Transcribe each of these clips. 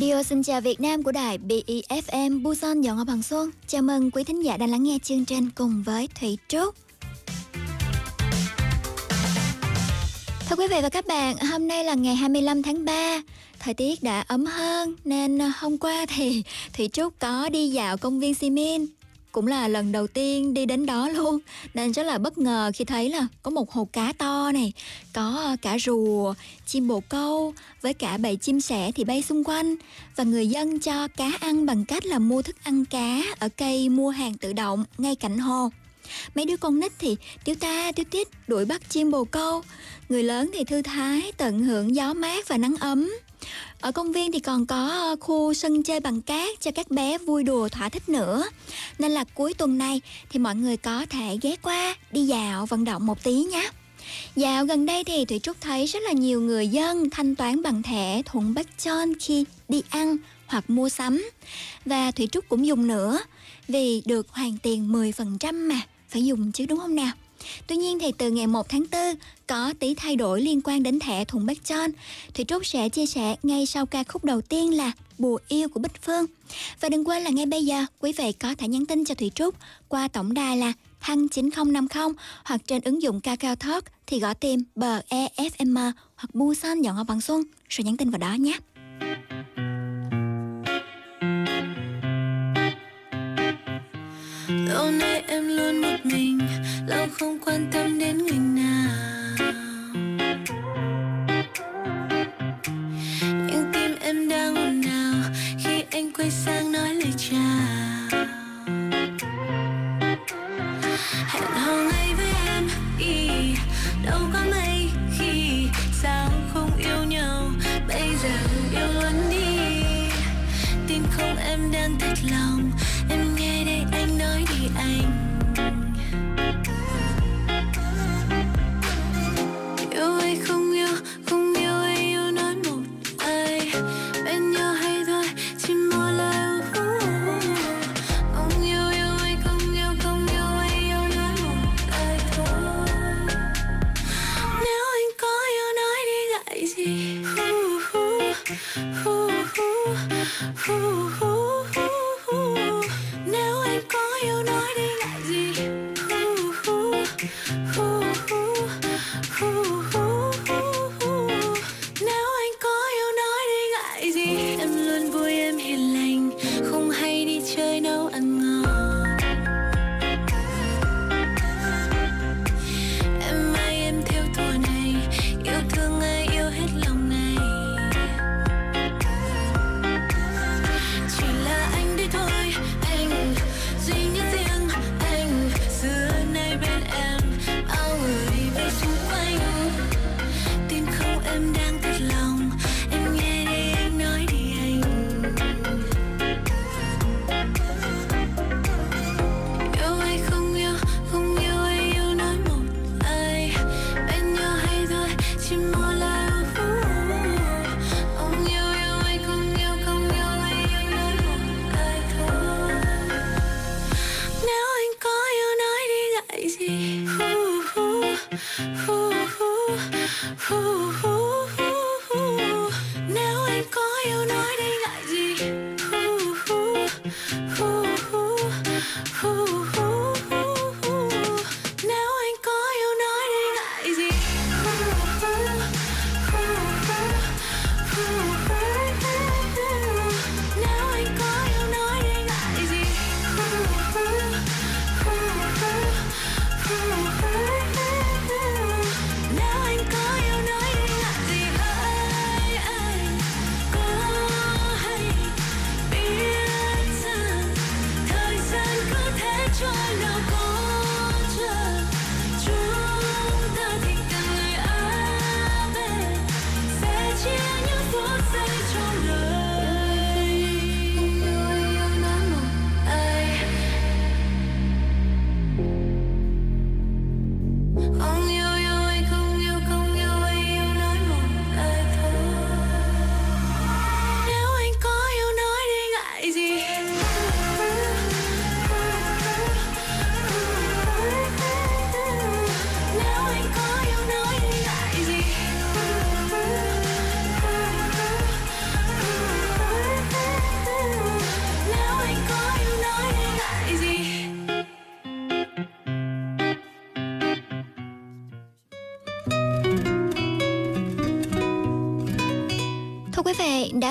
Radio xin chào Việt Nam của đài BEFM Busan Dọn Ngọc Bằng Xuân. Chào mừng quý thính giả đang lắng nghe chương trình cùng với Thủy Trúc. Thưa quý vị và các bạn, hôm nay là ngày 25 tháng 3 Thời tiết đã ấm hơn nên hôm qua thì Thủy Trúc có đi dạo công viên Simin cũng là lần đầu tiên đi đến đó luôn. Nên rất là bất ngờ khi thấy là có một hồ cá to này, có ờ, cả rùa, chim bồ câu với cả bầy chim sẻ thì bay xung quanh. Và người dân cho cá ăn bằng cách là mua thức ăn cá ở cây mua hàng tự động ngay cạnh hồ. Mấy đứa con nít thì tiếu ta, tiếu tít đuổi bắt chim bồ câu. Người lớn thì thư thái, tận hưởng gió mát và nắng ấm ở công viên thì còn có ờ, khu sân chơi bằng cát cho các bé vui đùa thỏa thích nữa. Nên là cuối tuần này thì mọi người có thể ghé qua đi dạo vận động một tí nhé. Dạo gần đây thì Thủy Trúc thấy rất là nhiều người dân thanh toán bằng thẻ thuận bách Chon khi đi ăn hoặc mua sắm. Và Thủy Trúc cũng dùng nữa vì được hoàn tiền 10% mà, phải dùng chứ đúng không nào? Tuy nhiên thì từ ngày 1 tháng 4 có tí thay đổi liên quan đến thẻ thùng Bác Chon. Thủy Trúc sẽ chia sẻ ngay sau ca khúc đầu tiên là Bùa yêu của Bích Phương. Và đừng quên là ngay bây giờ, quý vị có thể nhắn tin cho Thủy Trúc qua tổng đài là thăng 9050 hoặc trên ứng dụng Kakao Talk thì gõ tìm bờ EFM hoặc Busan dọn ngọc bằng xuân, rồi nhắn tin vào đó nhé. Lâu nay em luôn một mình Lâu không quan tâm đến người nào. Nhưng tim em đang ồn ào Khi anh quay sang nói lời chào. Hẹn hò ngay với em ý, Đâu có mấy khi Sao không yêu nhau. Bây giờ yêu luôn đi. Tin không em đang thật lòng Em nghe đây anh nói đi anh. Ooh.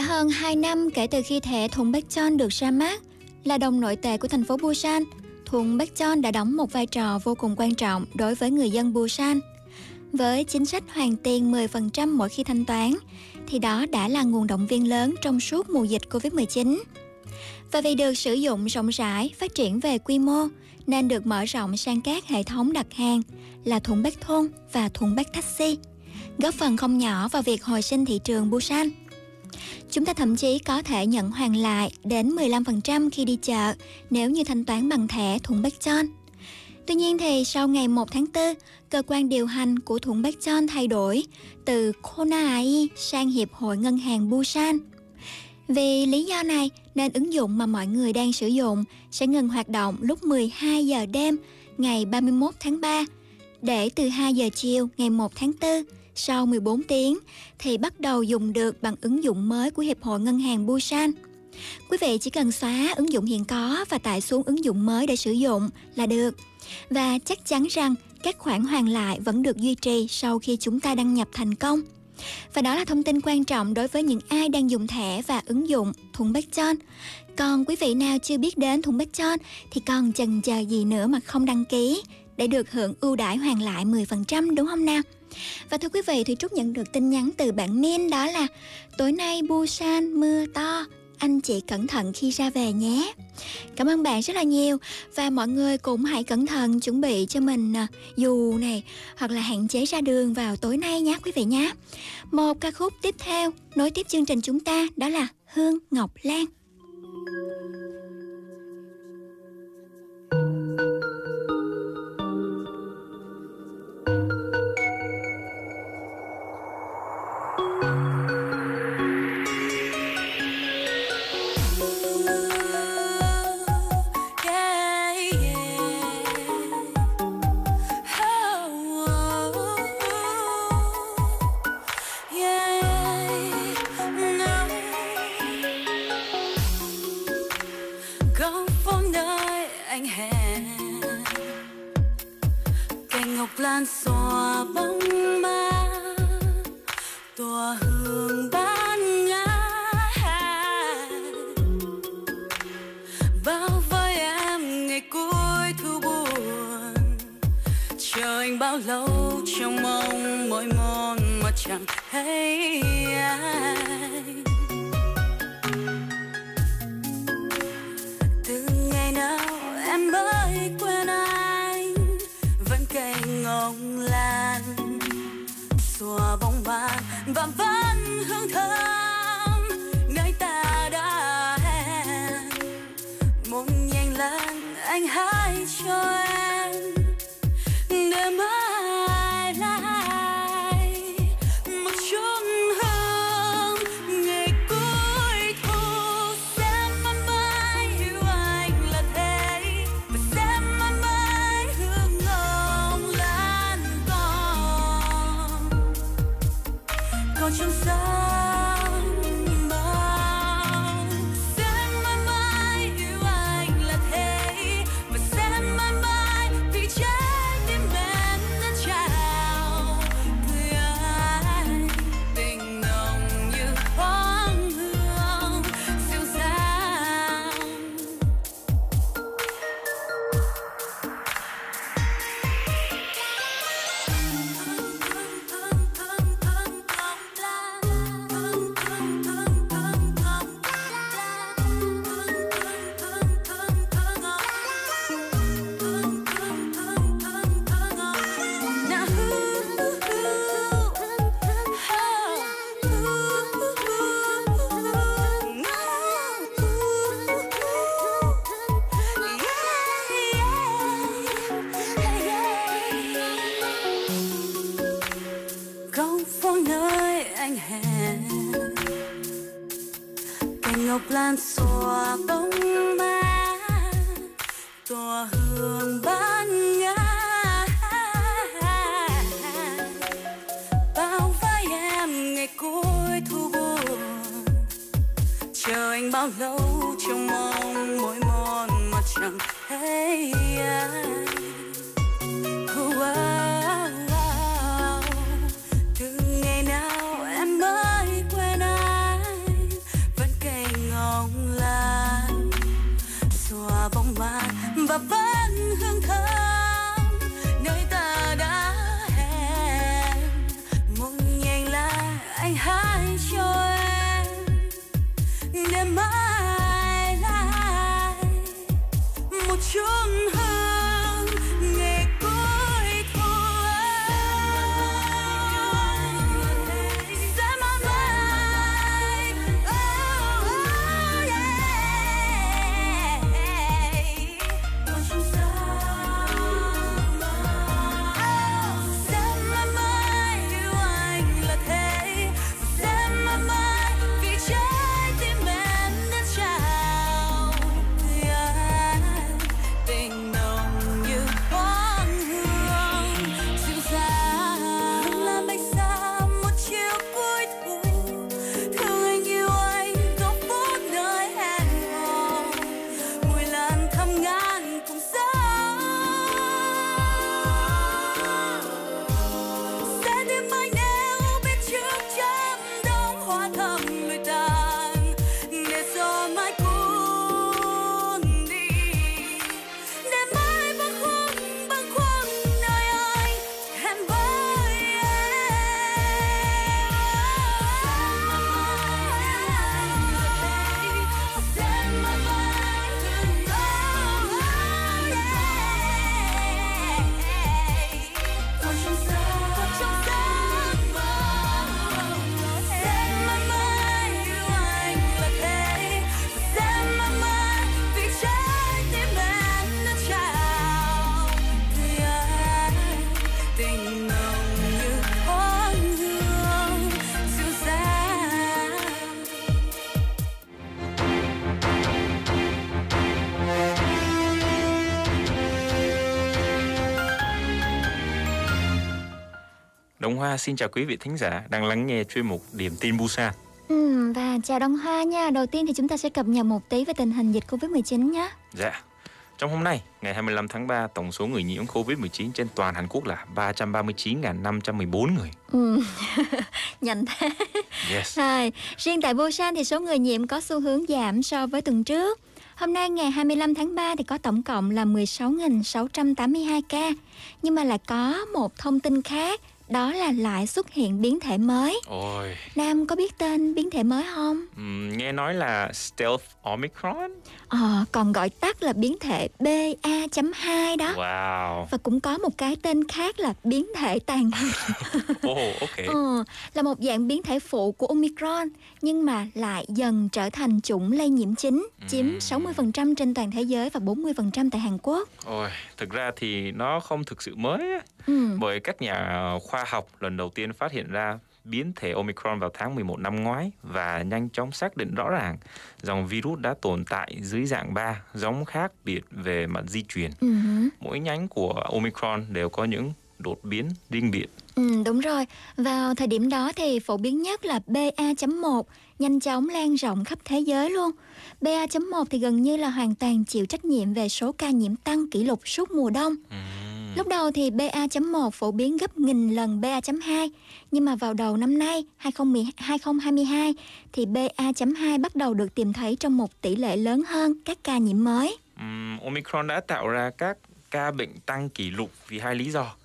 Hơn 2 năm kể từ khi thẻ thùng Bekchon được ra mắt, là đồng nội tệ của thành phố Busan, thùng Bekchon đã đóng một vai trò vô cùng quan trọng đối với người dân Busan. Với chính sách hoàn tiền 10% mỗi khi thanh toán, thì đó đã là nguồn động viên lớn trong suốt mùa dịch Covid-19. Và vì được sử dụng rộng rãi, phát triển về quy mô, nên được mở rộng sang các hệ thống đặt hàng là thùng bách thôn và thùng bách taxi, góp phần không nhỏ vào việc hồi sinh thị trường Busan. Chúng ta thậm chí có thể nhận hoàn lại đến 15% khi đi chợ nếu như thanh toán bằng thẻ thùng Bekchon. Tuy nhiên thì sau ngày 1 tháng 4, cơ quan điều hành của thùng Bekchon thay đổi từ Konai sang Hiệp hội Ngân hàng Busan. Vì lý do này nên ứng dụng mà mọi người đang sử dụng sẽ ngừng hoạt động lúc 12 giờ đêm ngày 31 tháng 3 để từ 2 giờ chiều ngày 1 tháng 4 sau 14 tiếng thì bắt đầu dùng được bằng ứng dụng mới của Hiệp hội Ngân hàng Busan. Quý vị chỉ cần xóa ứng dụng hiện có và tải xuống ứng dụng mới để sử dụng là được. Và chắc chắn rằng các khoản hoàn lại vẫn được duy trì sau khi chúng ta đăng nhập thành công. Và đó là thông tin quan trọng đối với những ai đang dùng thẻ và ứng dụng thùng Bekchon. Còn quý vị nào chưa biết đến thùng Bekchon thì còn chần chờ gì nữa mà không đăng ký để được hưởng ưu đãi hoàn lại 10% đúng không nào? Và thưa quý vị thì Trúc nhận được tin nhắn từ bạn Min đó là Tối nay Busan mưa to, anh chị cẩn thận khi ra về nhé. Cảm ơn bạn rất là nhiều và mọi người cũng hãy cẩn thận chuẩn bị cho mình à, dù này hoặc là hạn chế ra đường vào tối nay nhé quý vị nhé. Một ca khúc tiếp theo nối tiếp chương trình chúng ta đó là Hương Ngọc lan lâu trong mong mỗi mòn mà chẳng thấy ai. Từ ngày nào em mới quên anh, vẫn cây ngồng lan, xua bóng ma và vẫn chờ anh Hoa xin chào quý vị thính giả đang lắng nghe chuyên mục Điểm tin Busan. Ừ, và chào Đông Hoa nha. Đầu tiên thì chúng ta sẽ cập nhật một tí về tình hình dịch Covid-19 nhé. Dạ. Trong hôm nay, ngày 25 tháng 3, tổng số người nhiễm COVID-19 trên toàn Hàn Quốc là 339.514 người. Ừ. Nhanh thế. Yes. Rồi, riêng tại Busan thì số người nhiễm có xu hướng giảm so với tuần trước. Hôm nay ngày 25 tháng 3 thì có tổng cộng là 16.682 ca. Nhưng mà lại có một thông tin khác đó là lại xuất hiện biến thể mới. Ôi, Nam có biết tên biến thể mới không? ừm, nghe nói là Stealth Omicron. Ờ, còn gọi tắt là biến thể BA.2 đó. Wow. Và cũng có một cái tên khác là biến thể tàn hình. Oh, ok. Ờ, là một dạng biến thể phụ của Omicron nhưng mà lại dần trở thành chủng lây nhiễm chính, chiếm Ừm. 60% trên toàn thế giới và 40% tại Hàn Quốc. Ôi, thực ra thì nó không thực sự mới á, Ừ. bởi các nhà khoa học lần đầu tiên phát hiện ra biến thể Omicron vào tháng 11 năm ngoái và nhanh chóng xác định rõ ràng dòng virus đã tồn tại dưới dạng 3 giống khác biệt về mặt di truyền. Ừ. hứ. Mỗi nhánh của Omicron đều có những đột biến riêng biệt. Ừ, đúng rồi. Vào thời điểm đó thì phổ biến nhất là BA.1 nhanh chóng lan rộng khắp thế giới luôn. BA.1 thì gần như là hoàn toàn chịu trách nhiệm về số ca nhiễm tăng kỷ lục suốt mùa đông. Ừm. Lúc đầu thì BA.1 phổ biến gấp nghìn lần BA.2 nhưng mà vào đầu năm nay 2010 2022 thì BA.2 bắt đầu được tìm thấy trong một tỷ lệ lớn hơn các ca nhiễm mới. Ừm, Omicron đã tạo ra các ca bệnh tăng kỷ lục vì hai lý do.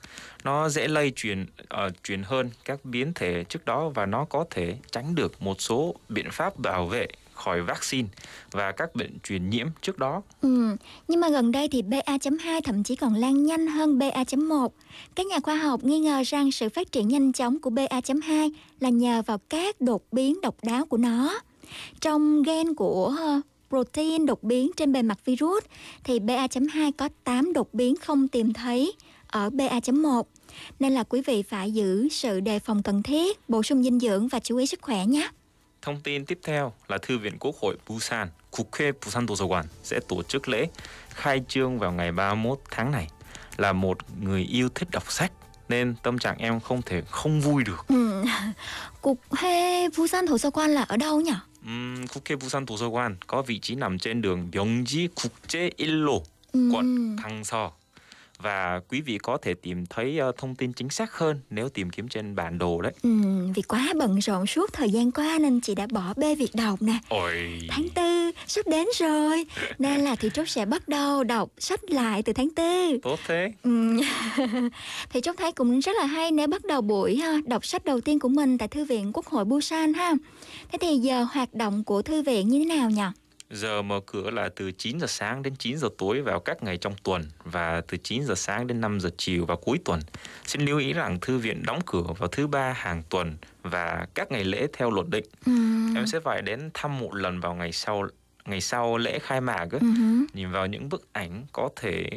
Nó dễ lây truyền ờ, truyền hơn các biến thể trước đó và nó có thể tránh được một số biện pháp bảo vệ khỏi vaccine và các bệnh truyền nhiễm trước đó. Ừ, nhưng mà gần đây thì BA.2 thậm chí còn lan nhanh hơn BA.1. Các nhà khoa học nghi ngờ rằng sự phát triển nhanh chóng của BA.2 là nhờ vào các đột biến độc đáo của nó. Trong gen của ờ, protein đột biến trên bề mặt virus thì BA.2 có 8 đột biến không tìm thấy ở BA.1. Nên là quý vị phải giữ sự đề phòng cần thiết, bổ sung dinh dưỡng và chú ý sức khỏe nhé. Thông tin tiếp theo là Thư viện Quốc hội Busan, Kukke Busan Dosowan sẽ tổ chức lễ khai trương vào ngày 31 tháng này. Là một người yêu thích đọc sách nên tâm trạng em không thể không vui được. Ừ. Cục Hê Busan Thổ Sơ Quan là ở đâu nhỉ? Cục Kukke Busan Thổ Sơ Quan có vị trí nằm trên đường Myeongji Quốc tế Illo, ừ. quận Thăng và quý vị có thể tìm thấy ờ, thông tin chính xác hơn nếu tìm kiếm trên bản đồ đấy. Ừ, vì quá bận rộn suốt thời gian qua nên chị đã bỏ bê việc đọc nè. Ôi, Tháng tư sắp đến rồi Nên là Thị Trúc sẽ bắt đầu đọc sách lại từ tháng tư tốt thế. ừ. Thị Trúc thấy cũng rất là hay nếu bắt đầu buổi ha, đọc sách đầu tiên của mình tại Thư viện Quốc hội Busan ha Thế thì giờ hoạt động của Thư viện như thế nào nhỉ? Giờ mở cửa là từ 9 giờ sáng đến 9 giờ tối vào các ngày trong tuần và từ 9 giờ sáng đến 5 giờ chiều vào cuối tuần. Xin lưu ý rằng thư viện đóng cửa vào thứ ba hàng tuần và các ngày lễ theo luật định. Ừ. Em sẽ phải đến thăm một lần vào ngày sau ngày sau lễ khai mạc. Ừ. Nhìn vào những bức ảnh có thể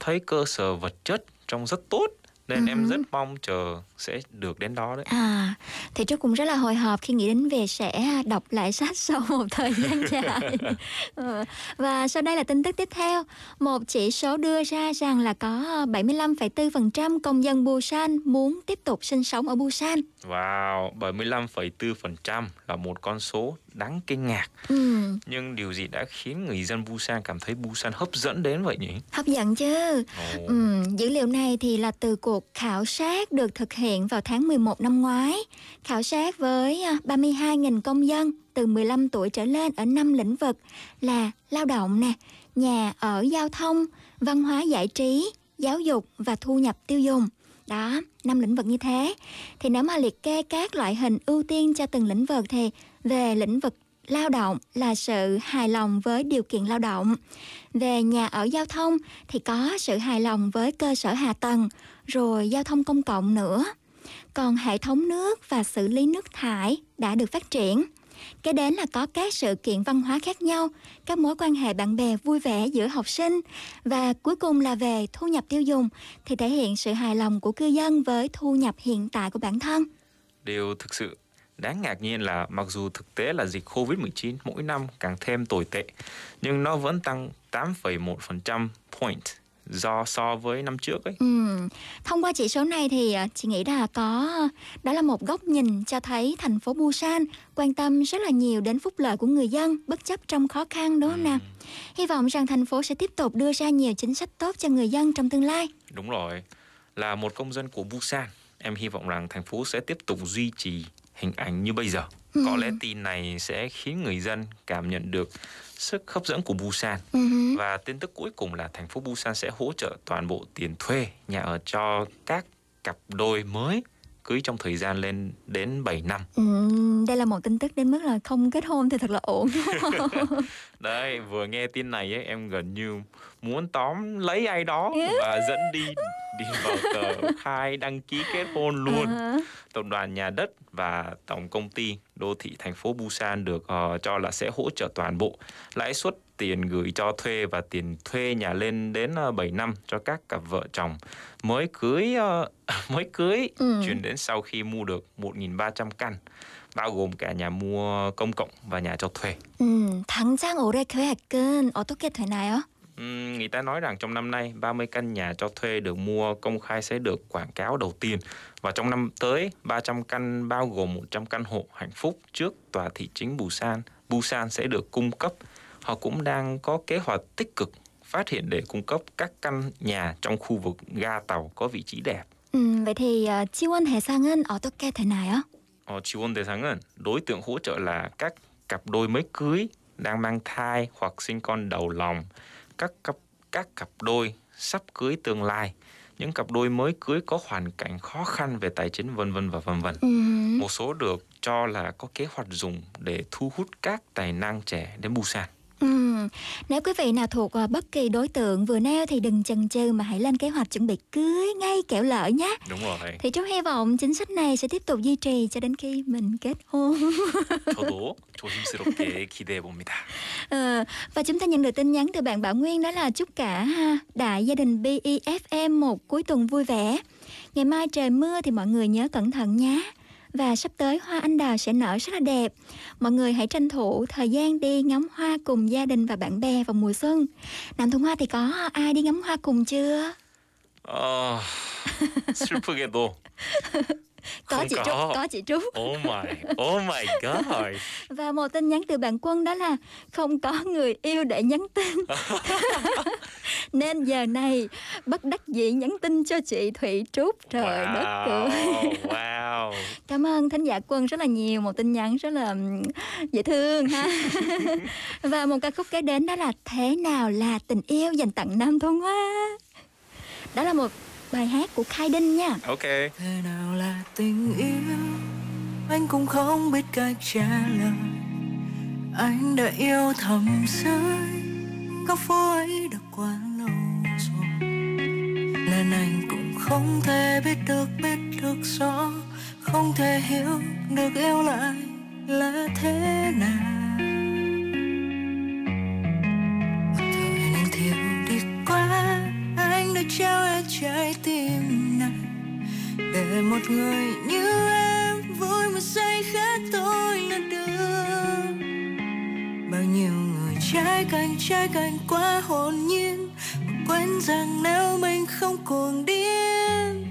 thấy cơ sở vật chất trông rất tốt nên em Ừ. rất mong chờ sẽ được đến đó đấy. À, thì Trúc cũng rất là hồi hộp khi nghĩ đến việc sẽ đọc lại sách sau một thời gian dài. Ờ, Và sau đây là tin tức tiếp theo. Một chỉ số đưa ra rằng là có 75,4% công dân Busan muốn tiếp tục sinh sống ở Busan. Wow, 75,4% là một con số đáng kinh ngạc. Ừ, Nhưng điều gì đã khiến người dân Busan cảm thấy Busan hấp dẫn đến vậy nhỉ? hấp dẫn chứ. Ồ, Ừ, dữ liệu này thì là từ cuộc khảo sát được thực hiện vào tháng 11 năm ngoái. Khảo sát với à, 32.000 công dân từ 15 tuổi trở lên ở 5 lĩnh vực là lao động nè, nhà ở giao thông, văn hóa giải trí, giáo dục và thu nhập tiêu dùng. Đó, năm lĩnh vực như thế. Thì nếu mà liệt kê các loại hình ưu tiên cho từng lĩnh vực thì về lĩnh vực lao động là sự hài lòng với điều kiện lao động. Về nhà ở giao thông thì có sự hài lòng với cơ sở hạ tầng, rồi giao thông công cộng nữa. Còn hệ thống nước và xử lý nước thải đã được phát triển. Kế đến là có các sự kiện văn hóa khác nhau, các mối quan hệ bạn bè vui vẻ giữa học sinh và cuối cùng là về thu nhập tiêu dùng thì thể hiện sự hài lòng của cư dân với thu nhập hiện tại của bản thân. điều thực sự đáng ngạc nhiên là mặc dù thực tế là dịch Covid-19 mỗi năm càng thêm tồi tệ, nhưng nó vẫn tăng 8,1% point do so với năm trước ấy. Ừ. Thông qua chỉ số này thì à, chị nghĩ là có đó là một góc nhìn cho thấy thành phố Busan quan tâm rất là nhiều đến phúc lợi của người dân bất chấp trong khó khăn đúng không nào? Hy vọng rằng thành phố sẽ tiếp tục đưa ra nhiều chính sách tốt cho người dân trong tương lai. Đúng rồi. Là một công dân của Busan, em hy vọng rằng thành phố sẽ tiếp tục duy trì hình ảnh như bây giờ. Ừ. Có lẽ tin này sẽ khiến người dân cảm nhận được sức hấp dẫn của Busan. Ừ. Và tin tức cuối cùng là thành phố Busan sẽ hỗ trợ toàn bộ tiền thuê nhà ở cho các cặp đôi mới cưới trong thời gian lên đến 7 năm. Ừ, đây là một tin tức đến mức là không kết hôn thì thật là ổn? Đấy, vừa nghe tin này ấy, em gần như muốn tóm lấy ai đó và dẫn đi đi vào tờ khai đăng ký kết hôn luôn. À, Tập đoàn Nhà đất và Tổng công ty Đô thị thành phố Busan được ờ, cho là sẽ hỗ trợ toàn bộ lãi suất tiền gửi cho thuê và tiền thuê nhà lên đến uh, 7 năm cho các cặp vợ chồng mới cưới ờ, mới cưới Ừ. chuyển đến sau khi mua được 1.300 căn bao gồm cả nhà mua công cộng và nhà cho thuê. 음, 당장 올해 계획은 어떻게 되나요? Ừm, người ta nói rằng trong năm nay 30 căn nhà cho thuê được mua công khai sẽ được quảng cáo đầu tiên và trong năm tới 300 căn bao gồm 100 căn hộ hạnh phúc trước tòa thị chính Busan Busan sẽ được cung cấp. Họ cũng đang có kế hoạch tích cực phát hiện để cung cấp các căn nhà trong khu vực ga tàu có vị trí đẹp. 음, vậy thì ờ, 지원 대상은 어떻게 되나요? Ờ, 지원 대상은 đối tượng hỗ trợ là các cặp đôi mới cưới đang mang thai hoặc sinh con đầu lòng, các cặp các cặp đôi sắp cưới tương lai, những cặp đôi mới cưới có hoàn cảnh khó khăn về tài chính vân vân và vân vân. 음, Một số được cho là có kế hoạch dùng để thu hút các tài năng trẻ đến Busan. 음, nếu quý vị nào thuộc ờ, bất kỳ đối tượng vừa nêu thì đừng chần chừ mà hãy lên kế hoạch chuẩn bị cưới ngay kẻo lỡ nhé. Đúng rồi. Thì Trúc hy vọng chính sách này sẽ tiếp tục duy trì cho đến khi mình kết hôn. 저도 조심스럽게 기대해 봅니다. Ờ, và chúng ta nhận được tin nhắn từ bạn Bảo Nguyên đó là chúc cả ha, đại gia đình BEFM một cuối tuần vui vẻ. Ngày mai trời mưa thì mọi người nhớ cẩn thận nhé. Và sắp tới hoa anh đào sẽ nở rất là đẹp. Mọi người hãy tranh thủ thời gian đi ngắm hoa cùng gia đình và bạn bè vào mùa xuân. Nam Thuận Hoa thì có ai đi ngắm hoa cùng chưa? 어, 슬프게도 Có chị Không Trúc, có. có chị Trúc. Oh my, oh my god. Và một tin nhắn từ bạn Quân đó là không có người yêu để nhắn tin. Nên giờ này bất đắc dĩ nhắn tin cho chị Thủy Trúc. Trời đất ơi. wow, wow. Cảm ơn thính giả Quân rất là nhiều, một tin nhắn rất là dễ thương ha. Và một ca khúc kế đến đó là Thế nào là tình yêu dành tặng Nam Thôn Hoa. Đó là một bài hát của Khai Đinh nha. Ok. Thế nào là tình yêu? Anh cũng không biết cách trả lời. Anh đã yêu thầm dưới Góc phố ấy đã quá lâu rồi. Nên anh cũng không thể biết được biết được rõ. Không thể hiểu được yêu lại là thế nào Trao hết trái tim này để một người như em vui một giây khác tôi là được. Bao nhiêu người trái cành trái cành quá hồn nhiên. Mà quên rằng nếu mình không cuồng điên,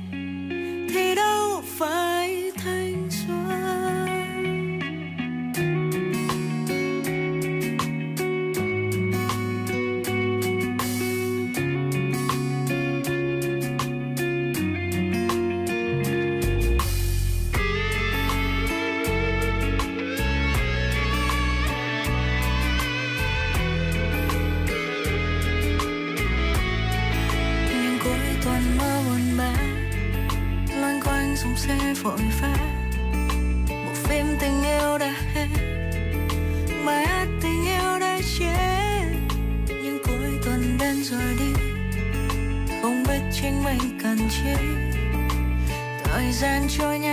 thì đâu phải thành gian trôi nhanh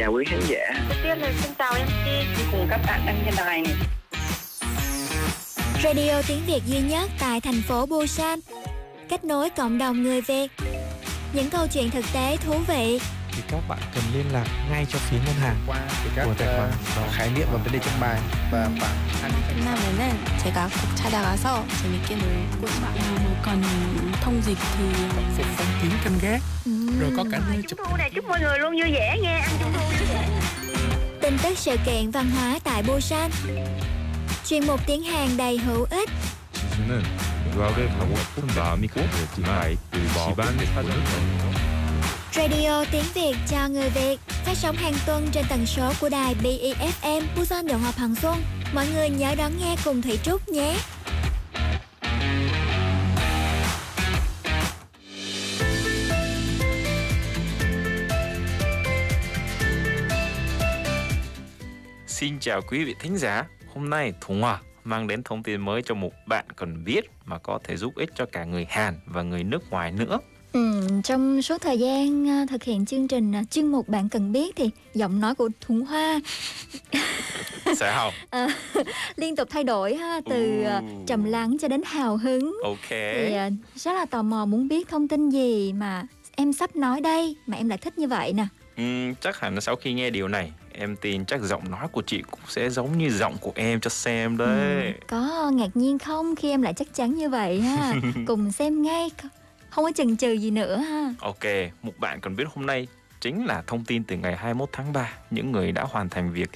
chào quý khán giả Đầu tiên là xin chào MC cùng các bạn đang nghe đài này. Radio tiếng Việt duy nhất tại thành phố Busan Kết nối cộng đồng người Việt Những câu chuyện thực tế thú vị thì các bạn cần liên lạc ngay cho phía ngân hàng qua thì các của tài khoản ờ, đó. khái niệm và vấn đề trong bài và khoảng 20 끝나면은 제가 꼭 찾아가서 재밌게 놀고 싶어요. 뭐 còn thông dịch thì phục phong kín canh gác Ừm. rồi có cả nơi chụp Trung thu này chúc mọi người luôn vui vẻ nha, ăn trung thu vui vẻ. Tin tức sự kiện văn hóa tại Busan Chuyên mục tiếng Hàn đầy hữu ích 지수는 유학을 가고 싶은 마음이 강했지만 그 집안의 사정이 Radio tiếng Việt cho người Việt phát sóng hàng tuần trên tần số của đài BEFM Busan Đồng Hợp Hằng Xuân. Mọi người nhớ đón nghe cùng Thủy Trúc nhé. Chào quý vị thính giả. Hôm nay Thùng Hòa mang đến thông tin mới cho một bạn cần biết mà có thể giúp ích cho cả người Hàn và người nước ngoài nữa. Ừ, trong suốt thời gian à, thực hiện chương trình à, chuyên mục bạn cần biết thì giọng nói của Thuận Hoa Sẽ không? à, liên tục thay đổi ha từ Ồ. trầm lắng cho đến hào hứng Ok. thì rất là tò mò muốn biết thông tin gì mà em sắp nói đây mà em lại thích như vậy nè Ừm, chắc hẳn sau khi nghe điều này, em tin chắc giọng nói của chị cũng sẽ giống như giọng của em cho xem đấy. Ừ, có ngạc nhiên không khi em lại chắc chắn như vậy ha cùng xem ngay không có chần chừ gì nữa ha Ok, một bạn cần biết hôm nay chính là thông tin từ ngày 21 tháng 3. Những người đã hoàn thành việc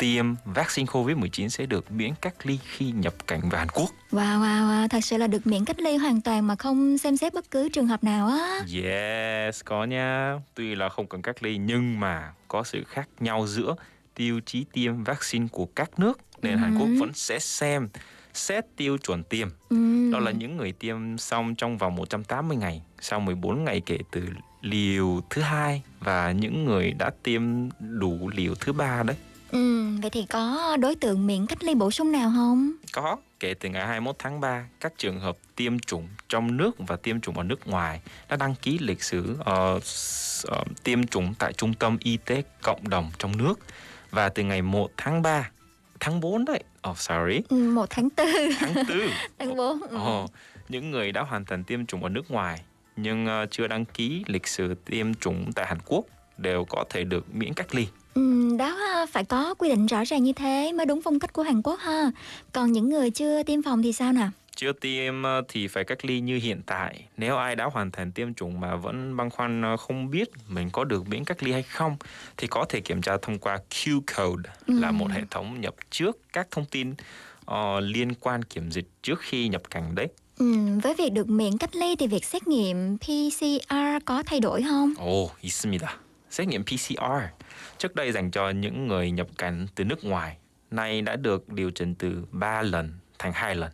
tiêm vaccine COVID-19 sẽ được miễn cách ly khi nhập cảnh vào Hàn Quốc. wow wow wow thật sự là được miễn cách ly hoàn toàn mà không xem xét bất cứ trường hợp nào á Yes, có nha. Tuy là không cần cách ly nhưng mà có sự khác nhau giữa tiêu chí tiêm vaccine của các nước nên Hàn Quốc Ừ. vẫn sẽ xem xét tiêu chuẩn tiêm. ừ. Đó là những người tiêm xong trong vòng 180 ngày, sau 14 ngày kể từ liều thứ hai và những người đã tiêm đủ liều thứ ba đấy. Ừ, vậy thì có đối tượng miễn cách ly bổ sung nào không? Có, kể từ ngày 21 tháng 3, các trường hợp tiêm chủng trong nước và tiêm chủng ở nước ngoài đã đăng ký lịch sử uh, uh, tiêm chủng tại trung tâm y tế cộng đồng trong nước và từ ngày 1 tháng 3 tháng 4 đấy. Oh sorry. Ừ, 1 tháng 4. Tháng 4. tháng 4. Ừ. Oh, những người đã hoàn thành tiêm chủng ở nước ngoài nhưng uh, chưa đăng ký lịch sử tiêm chủng tại Hàn Quốc đều có thể được miễn cách ly. Ừ, đó phải có quy định rõ ràng như thế mới đúng phong cách của Hàn Quốc ha. Còn những người chưa tiêm phòng thì sao nào? Chưa tiêm ờ, thì phải cách ly như hiện tại. Nếu ai đã hoàn thành tiêm chủng mà vẫn băn khoăn ờ, không biết mình có được miễn cách ly hay không thì có thể kiểm tra thông qua Q code ừ. là một hệ thống nhập trước các thông tin uh, liên quan kiểm dịch trước khi nhập cảnh đấy. Ừ, với việc được miễn cách ly thì việc xét nghiệm PCR có thay đổi không? Ồ, oh, 있습니다. Xét nghiệm PCR trước đây dành cho những người nhập cảnh từ nước ngoài nay đã được điều chỉnh từ 3 lần thành 2 lần.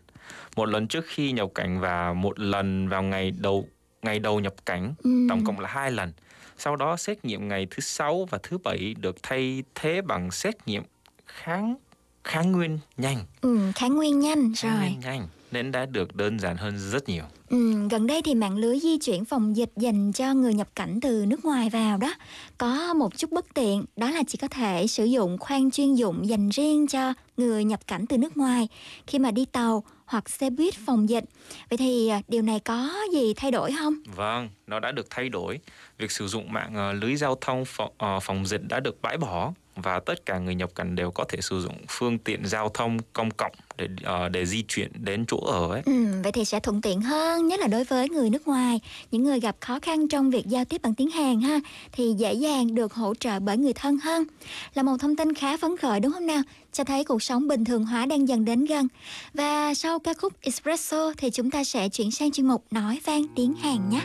Một lần trước khi nhập cảnh và một lần vào ngày đầu ngày đầu nhập cảnh, ừ. tổng cộng là hai lần. Sau đó xét nghiệm ngày thứ sáu và thứ bảy được thay thế bằng xét nghiệm kháng kháng nguyên nhanh. Ừ, kháng nguyên nhanh rồi. Kháng nguyên nhanh nên đã được đơn giản hơn rất nhiều. Ừ, gần đây thì mạng lưới di chuyển phòng dịch dành cho người nhập cảnh từ nước ngoài vào đó có một chút bất tiện đó là chỉ có thể sử dụng khoang chuyên dụng dành riêng cho người nhập cảnh từ nước ngoài khi mà đi tàu hoặc xe buýt phòng dịch. Vậy thì à, điều này có gì thay đổi không? Vâng, nó đã được thay đổi. Việc sử dụng mạng ờ, lưới giao thông phòng, ờ, phòng dịch đã được bãi bỏ và tất cả người nhập cảnh đều có thể sử dụng phương tiện giao thông công cộng để uh, để di chuyển đến chỗ ở ấy. Ừ, vậy thì sẽ thuận tiện hơn, nhất là đối với người nước ngoài, những người gặp khó khăn trong việc giao tiếp bằng tiếng Hàn ha, thì dễ dàng được hỗ trợ bởi người thân hơn. Là một thông tin khá phấn khởi đúng không nào? Cho thấy cuộc sống bình thường hóa đang dần đến gần. Và sau ca khúc Espresso thì chúng ta sẽ chuyển sang chuyên mục nói vang tiếng Hàn nhé.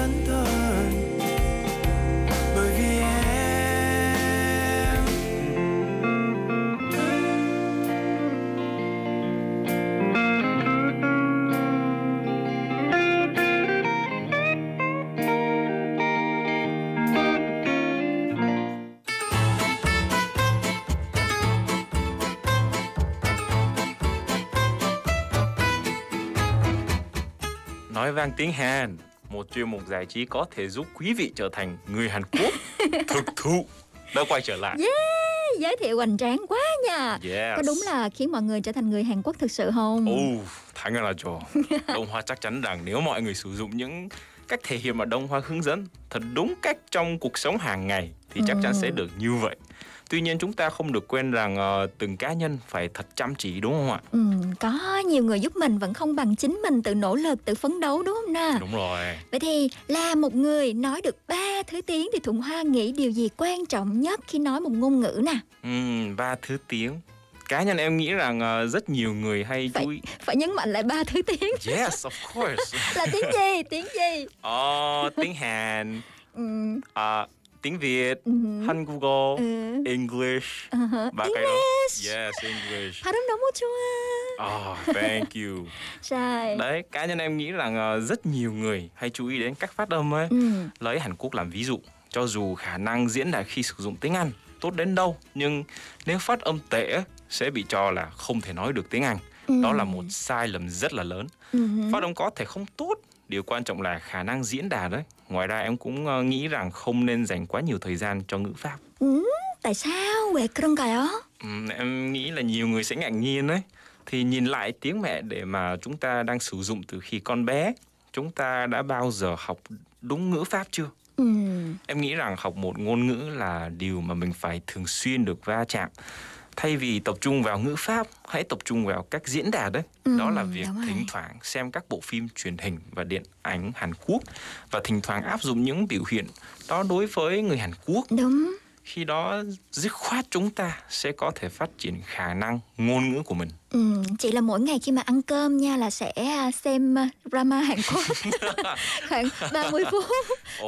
Lòng tôi tấn thờ bởi vì em. Nói vang tiếng Hàn, một chuyên mục giải trí có thể giúp quý vị trở thành người Hàn Quốc thực thụ đã quay trở lại. Yeah, giới thiệu hoành tráng quá nha. Yes. Có đúng là khiến mọi người trở thành người Hàn Quốc thực sự không? Ồ, 당연하죠. Đông Hoa chắc chắn rằng nếu mọi người sử dụng những cách thể hiện mà Đông Hoa hướng dẫn thật đúng cách trong cuộc sống hàng ngày thì chắc chắn Ừ. sẽ được như vậy. Tuy nhiên chúng ta không được quên rằng ờ, từng cá nhân phải thật chăm chỉ đúng không ạ? Ừ, có nhiều người giúp mình vẫn không bằng chính mình tự nỗ lực, tự phấn đấu đúng không nào? Đúng rồi. Vậy thì là một người nói được ba thứ tiếng thì Thuận Hoa nghĩ điều gì quan trọng nhất khi nói một ngôn ngữ nè? Ừm, ba thứ tiếng. Cá nhân em nghĩ rằng ờ, rất nhiều người hay Phải- chú ý. Phải nhấn mạnh lại ba thứ tiếng Yes, of course. là tiếng gì? Tiếng gì? Ờ, tiếng Hàn, Ừ, ờ, tiếng Việt, ừ, 한국어, ừ, English. uh-huh. Ba cái đó. English. Yes, English. 발음 너무 좋아. Oh, thank you. Sai. Đấy, cá nhân em nghĩ rằng ờ, rất nhiều người hay chú ý đến cách phát âm ấy. Ừ. Lấy Hàn Quốc làm ví dụ, cho dù khả năng diễn đạt khi sử dụng tiếng Anh tốt đến đâu, nhưng nếu phát âm tệ ấy, sẽ bị cho là không thể nói được tiếng Anh. Đó là một sai lầm rất là lớn. Ừ. Phát âm có thể không tốt, điều quan trọng là khả năng diễn đạt đấy. Ngoài ra em cũng ờ, nghĩ rằng không nên dành quá nhiều thời gian cho ngữ pháp. Ừ, tại sao? 왜 그런가요? Ừm, em nghĩ là nhiều người sẽ ngạc nhiên đấy. Thì nhìn lại tiếng mẹ để mà chúng ta đang sử dụng từ khi con bé, chúng ta đã bao giờ học đúng ngữ pháp chưa? Ừ. Em nghĩ rằng học một ngôn ngữ là điều mà mình phải thường xuyên được va chạm. Thay vì tập trung vào ngữ pháp, hãy tập trung vào cách diễn đạt đấy. Ừ, Đó là việc rồi. thỉnh thoảng xem các bộ phim truyền hình và điện ảnh Hàn Quốc và thỉnh thoảng áp dụng những biểu hiện đó đối với người Hàn Quốc. Đúng. Khi đó dứt khoát chúng ta sẽ có thể phát triển khả năng ngôn ngữ của mình. Ừ, chị là mỗi ngày khi mà ăn cơm nha là sẽ à, xem à, drama Hàn Quốc khoảng 30 phút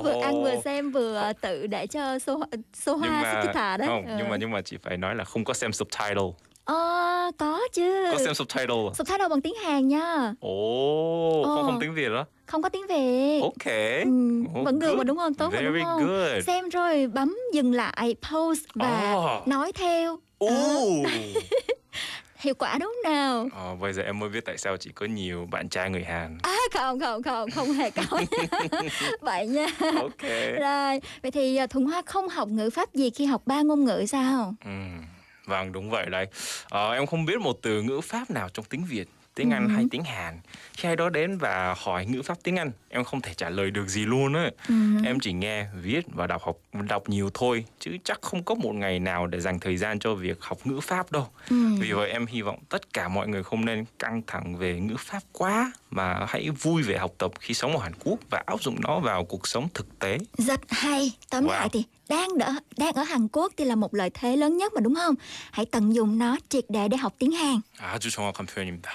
vừa ăn vừa xem vừa à, tự để cho số số nhưng hoa mà Sikita đấy. không, Ờ. nhưng mà nhưng mà chị phải nói là không có xem subtitle. Ờ, có chứ. Có xem subtitle. à? Subtitle bằng tiếng Hàn nha. Ồ, Ờ. không không tiếng Việt đó. Không có tiếng Việt. Ok. Ừ, Oh, vẫn được mà đúng không? Tốt mà Very đúng không? good. Xem rồi bấm dừng lại, pause và Oh. nói theo. Ờ, Ồ. hiệu quả đúng nào? Ờ, bây giờ em mới biết tại sao chị có nhiều bạn trai người Hàn. À không không không không hề có nha. Vậy nha. Ok. Rồi, vậy thì à, Thuận Hoa không học ngữ pháp gì khi học ba ngôn ngữ sao? Ừ, vâng đúng vậy đấy. Ờ, em không biết một từ ngữ pháp nào trong tiếng Việt, tiếng Anh Ừ. hay tiếng Hàn Khi ai đó đến và hỏi ngữ pháp tiếng Anh, em không thể trả lời được gì luôn ấy. Ừ. Em chỉ nghe, viết và đọc học đọc nhiều thôi, chứ chắc không có một ngày nào để dành thời gian cho việc học ngữ pháp đâu. Ừ. Vì vậy em hy vọng tất cả mọi người không nên căng thẳng về ngữ pháp quá mà hãy vui về học tập khi sống ở Hàn Quốc và áp dụng nó vào cuộc sống thực tế. Rất hay. Tóm Wow. lại thì đang đỡ, đang ở Hàn Quốc thì là một lợi thế lớn nhất mà đúng không? Hãy tận dụng nó triệt để để học tiếng Hàn. 아주 정확한 표현입니다.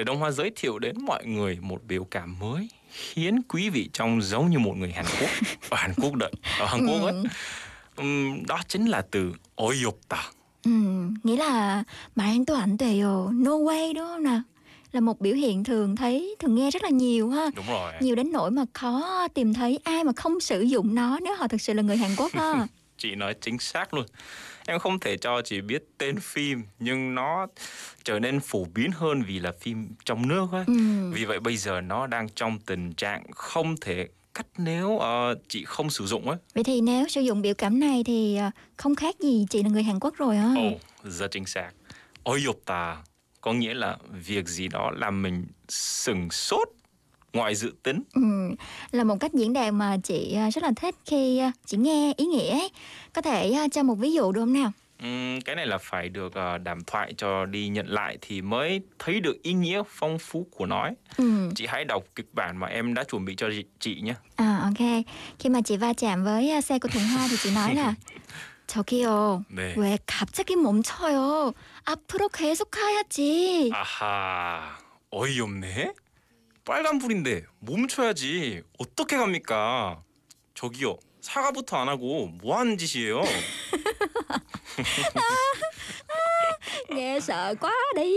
để Đông Hoa giới thiệu đến mọi người một biểu cảm mới khiến quý vị trông giống như một người Hàn Quốc ở Hàn Quốc đợi ở Hàn Quốc ấy. Um, đó chính là từ oiyopta. Ừ, nghĩa là mà anh tôi ảnh đều no way đúng không nào? là một biểu hiện thường thấy thường nghe rất là nhiều ha đúng rồi nhiều đến nỗi mà khó tìm thấy ai mà không sử dụng nó nếu họ thực sự là người Hàn Quốc ha chị nói chính xác luôn em không thể cho chị biết tên phim nhưng nó trở nên phổ biến hơn vì là phim trong nước ấy ừ. vì vậy bây giờ nó đang trong tình trạng không thể cắt nếu uh, chị không sử dụng ấy vậy thì nếu sử dụng biểu cảm này thì ờ, không khác gì chị là người Hàn Quốc rồi hả? oh, rất chính xác ôi dục tà có nghĩa là việc gì đó làm mình sừng sốt ngoài dự tính. Ừ, là một cách diễn đạt mà chị à, rất là thích khi à, chị nghe ý nghĩa ấy. Có thể à, cho một ví dụ được không nào? Uhm, cái này là phải được uh, đàm thoại cho đi nhận lại thì mới thấy được ý nghĩa phong phú của nói. Ừ. Chị hãy đọc kịch bản mà em đã chuẩn bị cho chị, chị nhé. À ok. Khi mà chị va chạm với à, xe của Thuận Hoa thì chị nói là 저기요. 네. 왜 갑자기 멈춰요? 앞으로 계속 가야지. 아하, 어이없네. 빨간불인데 멈춰야지. 어떻게 갑니까? 저기요, 사과부터 안 하고 뭐 하는 짓이에요? Nghe sợ quá đi.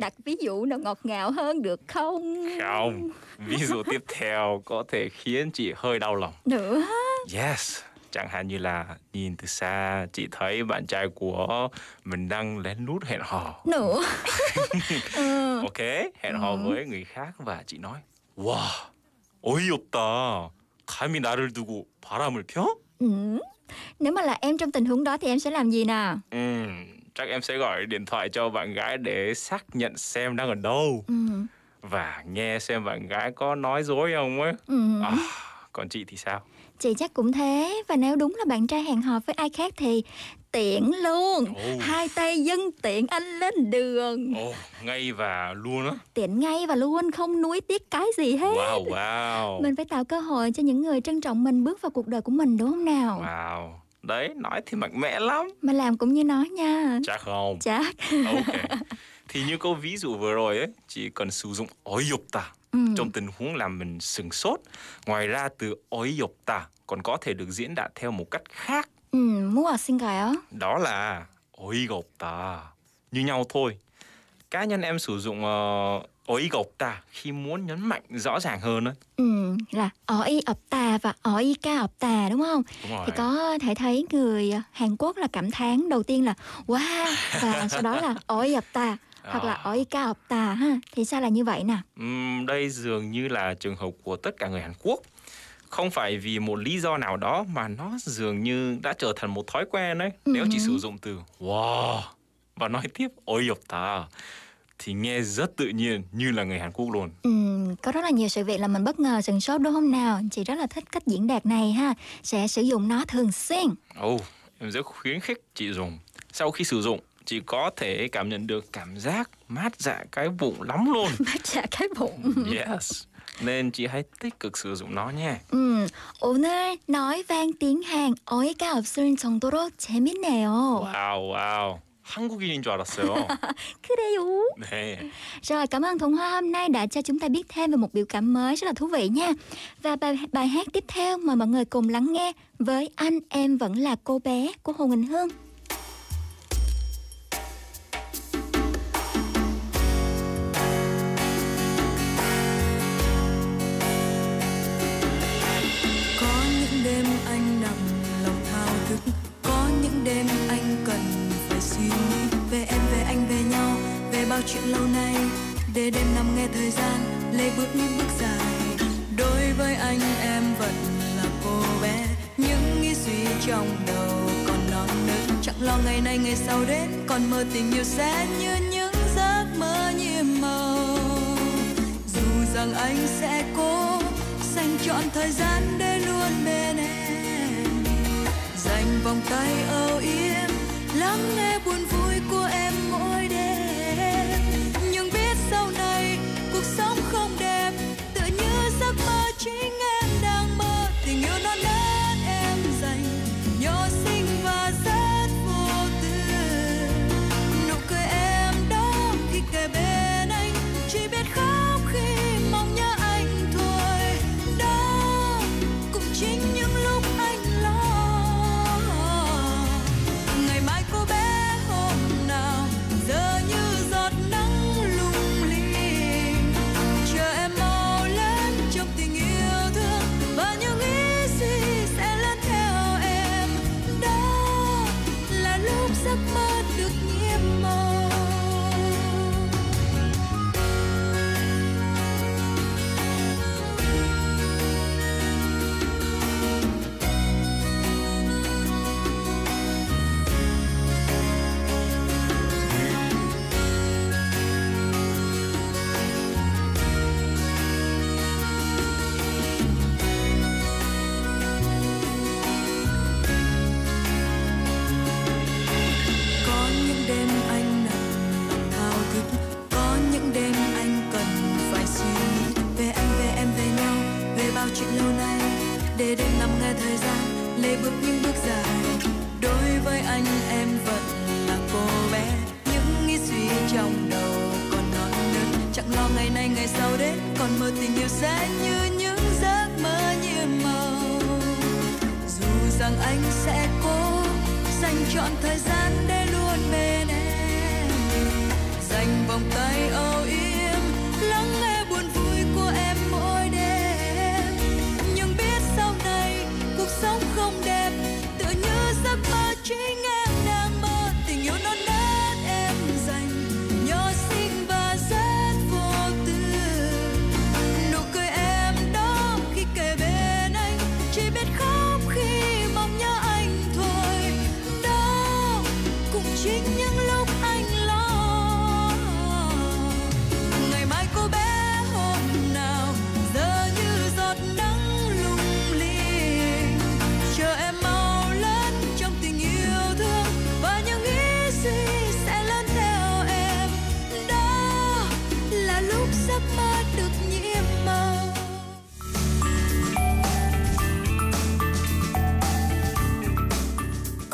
Đặt ví dụ nào ngọt ngào hơn được không? Không, ví dụ tiếp theo có thể khiến chị hơi đau lòng. Nữa. Yes, chẳng hạn như là nhìn từ xa chị thấy bạn trai của mình đang lén lút hẹn hò. Nữa. ừ. Ok, hẹn hò với người khác và chị nói 와, 어이없다. 감히 나를 두고 바람을 펴? Ừ. Nếu mà là em trong tình huống đó thì em sẽ làm gì nào? Ừ, chắc em sẽ gọi điện thoại cho bạn gái để xác nhận xem đang ở đâu Ừ. và nghe xem bạn gái có nói dối không ấy. Ừ. À, còn chị thì sao? Chị chắc cũng thế. Và nếu đúng là bạn trai hẹn hò với ai khác thì tiện luôn. Oh. Hai tay dân tiện anh lên đường. Oh, Ngay và luôn á. Tiện ngay và luôn không nuối tiếc cái gì hết. Wow wow. Mình phải tạo cơ hội cho những người trân trọng mình bước vào cuộc đời của mình đúng không nào? Wow. Đấy nói thì mạnh mẽ lắm. Mà làm cũng như nói nha. Chắc không? Chắc. Ok. Thì như câu ví dụ vừa rồi ấy Chỉ cần sử dụng ối dục ta Ừ. trong tình huống làm mình sừng sốt ngoài ra từ ối dục ta còn có thể được diễn đạt theo một cách khác. Ừ, mua xin cái đó là ối gục ta. Như nhau thôi. Cá nhân em sử dụng uh, ối gục ta khi muốn nhấn mạnh rõ ràng hơn ấy. Ừ, là ỏi ập tà và ỏi ca ập tà đúng không? Đúng rồi. Thì có thể thấy người Hàn Quốc là cảm thán đầu tiên là wow! Và sau đó là ỏi ập tà hoặc là ờ. oika hợp tà ha thì sao là như vậy nè uhm, đây dường như là trường hợp của tất cả người Hàn Quốc không phải vì một lý do nào đó mà nó dường như đã trở thành một thói quen đấy ừ. nếu chỉ ừ. sử dụng từ wow và nói tiếp ôi hợp tà thì nghe rất tự nhiên như là người Hàn Quốc luôn. Ừ, có rất là nhiều sự việc là mình bất ngờ sừng sốt đúng không nào? Chị rất là thích cách diễn đạt này ha, sẽ sử dụng nó thường xuyên. Ồ, oh, em rất khuyến khích chị dùng. Sau khi sử dụng, chị có thể cảm nhận được cảm giác mát dạ cái bụng lắm luôn. Mát chả cái bụng. Yes. Nên chị hãy tích cực sử dụng nó nha. 음, 오늘 nói vang tiếng Hàn 어이가 없을 정도로 재밌네요. 와우, 와우. 한국인인 줄 알았어요. 그래요. 네. Rồi cảm ơn Thuận Hoa hôm nay đã cho chúng ta biết thêm về một biểu cảm mới rất là thú vị nha. Và bài, bài hát tiếp theo mời mọi người cùng lắng nghe với anh em vẫn là cô bé của Hồ Quỳnh Hương. Đêm anh cần phải suy nghĩ Về em, về anh, về nhau Về bao chuyện lâu nay. Để đêm nằm nghe thời gian Lê bước những bước dài. Đối với anh em vẫn là cô bé. Những nghĩ suy trong đầu còn non nớt. Chẳng lo ngày nay ngày sau đến Còn mơ tình yêu sẽ như những giấc mơ nhiệm màu. Dù rằng anh sẽ cố dành trọn thời gian để luôn bên vòng tay âu yếm lắng nghe buồn vui của em. bước những bước dài. Đối với anh em vẫn là cô bé. Những nghĩ suy trong đầu còn non nớt. Chẳng lo ngày nay, ngày sau đến, còn mơ tình yêu sẽ như những giấc mơ nhiệm màu. Dù rằng anh sẽ cố dành chọn thời gian để luôn bên em. Dành vòng tay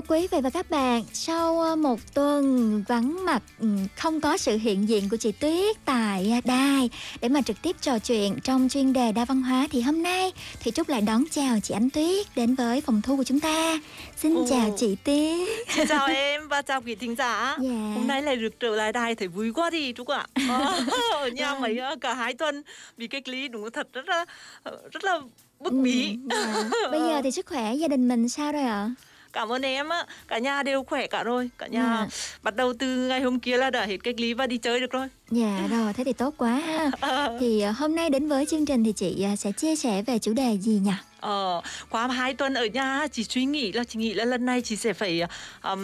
Thưa quý vị và các bạn, sau một tuần vắng mặt ừ, không có sự hiện diện của chị Tuyết tại đài để mà trực tiếp trò chuyện trong chuyên đề đa văn hóa thì hôm nay thì Trúc lại đón chào chị Ánh Tuyết đến với phòng thu của chúng ta. Xin Ồ. chào chị Tuyết. Xin chào em và chào quý thính giả. Dạ. Hôm nay lại được trở lại đài thấy vui quá đi Trúc ạ. Ờ, Ở nhà Vâng. mấy ờ, cả hai tuần bị cách ly đúng là thật rất là ờ, rất là bức bí. Ừ, dạ. Bây giờ thì sức khỏe gia đình mình sao rồi ạ? Cảm ơn em á, cả nhà đều khỏe cả rồi. Cả nhà Dạ. bắt đầu từ ngày hôm kia là đã hết cách ly và đi chơi được rồi. Dạ rồi, thế thì tốt quá ha. Ờ. Thì ờ, hôm nay đến với chương trình thì chị ờ, sẽ chia sẻ về chủ đề gì nhỉ? Ờ, qua hai tuần ở nhà chị suy nghĩ là chị nghĩ là lần này chị sẽ phải um,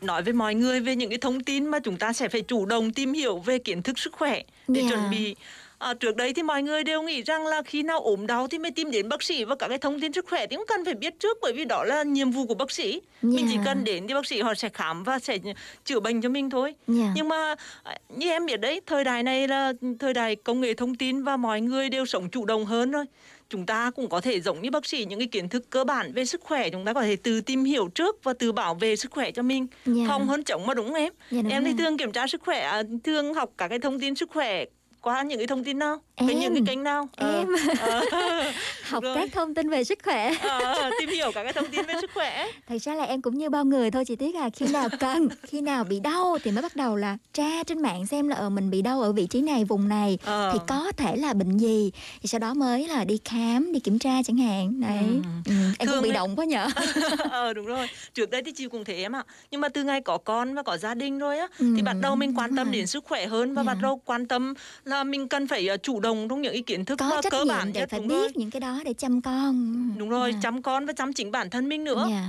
nói với mọi người về những cái thông tin mà chúng ta sẽ phải chủ động tìm hiểu về kiến thức sức khỏe để Dạ. chuẩn bị À, trước đây thì mọi người đều nghĩ rằng là khi nào ốm đau thì mới tìm đến bác sĩ và các cái thông tin sức khỏe thì cũng cần phải biết trước bởi vì đó là nhiệm vụ của bác sĩ mình chỉ Dạ. cần đến thì bác sĩ họ sẽ khám và sẽ chữa bệnh cho mình thôi Dạ. nhưng mà à, như em biết đấy thời đại này là thời đại công nghệ thông tin và mọi người đều sống chủ động hơn rồi chúng ta cũng có thể giống như bác sĩ những cái kiến thức cơ bản về sức khỏe chúng ta có thể tự tìm hiểu trước và tự bảo vệ sức khỏe cho mình Dạ. không hơn chống mà đúng không em Dạ, đúng em thì thường kiểm tra sức khỏe à, thường học các cái thông tin sức khỏe qua những cái thông tin nào Em. cái những cái kênh nào Ờ, Em. ờ, Học rồi. các thông tin về sức khỏe. ờ, tìm hiểu các cái thông tin về sức khỏe Thật ra là em cũng như bao người thôi chị Tuyết à Khi nào cần, khi nào bị đau thì mới bắt đầu là tra trên mạng xem là ờ, mình bị đau ở vị trí này, vùng này Ờ. Thì có thể là bệnh gì Thì sau đó mới là đi khám, đi kiểm tra chẳng hạn Đấy ừ. Em Thường cũng bị ấy- động quá nhở ờ đúng rồi trước đây thì chị cũng thế em ạ nhưng mà từ ngày có con và có gia đình rồi á Ừ, thì bắt đầu mình quan tâm đến sức khỏe hơn và Dạ. bắt đầu quan tâm là mình cần phải ờ, chủ động trong những kiến thức Có trách cơ nhiệm bản để nhất phải biết rồi. những cái đó để chăm con đúng rồi Dạ. chăm con và chăm chính bản thân mình nữa Dạ.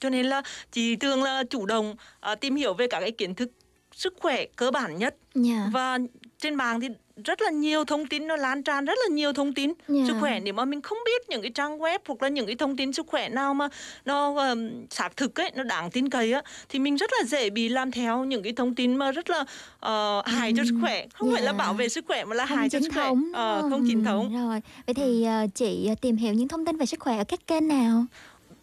cho nên là chị thường là chủ động à, tìm hiểu về các cái kiến thức sức khỏe cơ bản nhất Dạ. và trên mạng thì rất là nhiều thông tin nó lan tràn rất là nhiều thông tin. Dạ. sức khỏe nếu mà mình không biết những cái trang web hoặc là những cái thông tin sức khỏe nào mà nó um, xác thực ấy nó đáng tin cậy á thì mình rất là dễ bị làm theo những cái thông tin mà rất là uh, hại cho sức khỏe. Không phải là Dạ. bảo vệ sức khỏe mà là không hại cho sức khỏe. thống. Đúng không chính thống. Rồi vậy thì ờ, chị tìm hiểu những thông tin về sức khỏe ở các kênh nào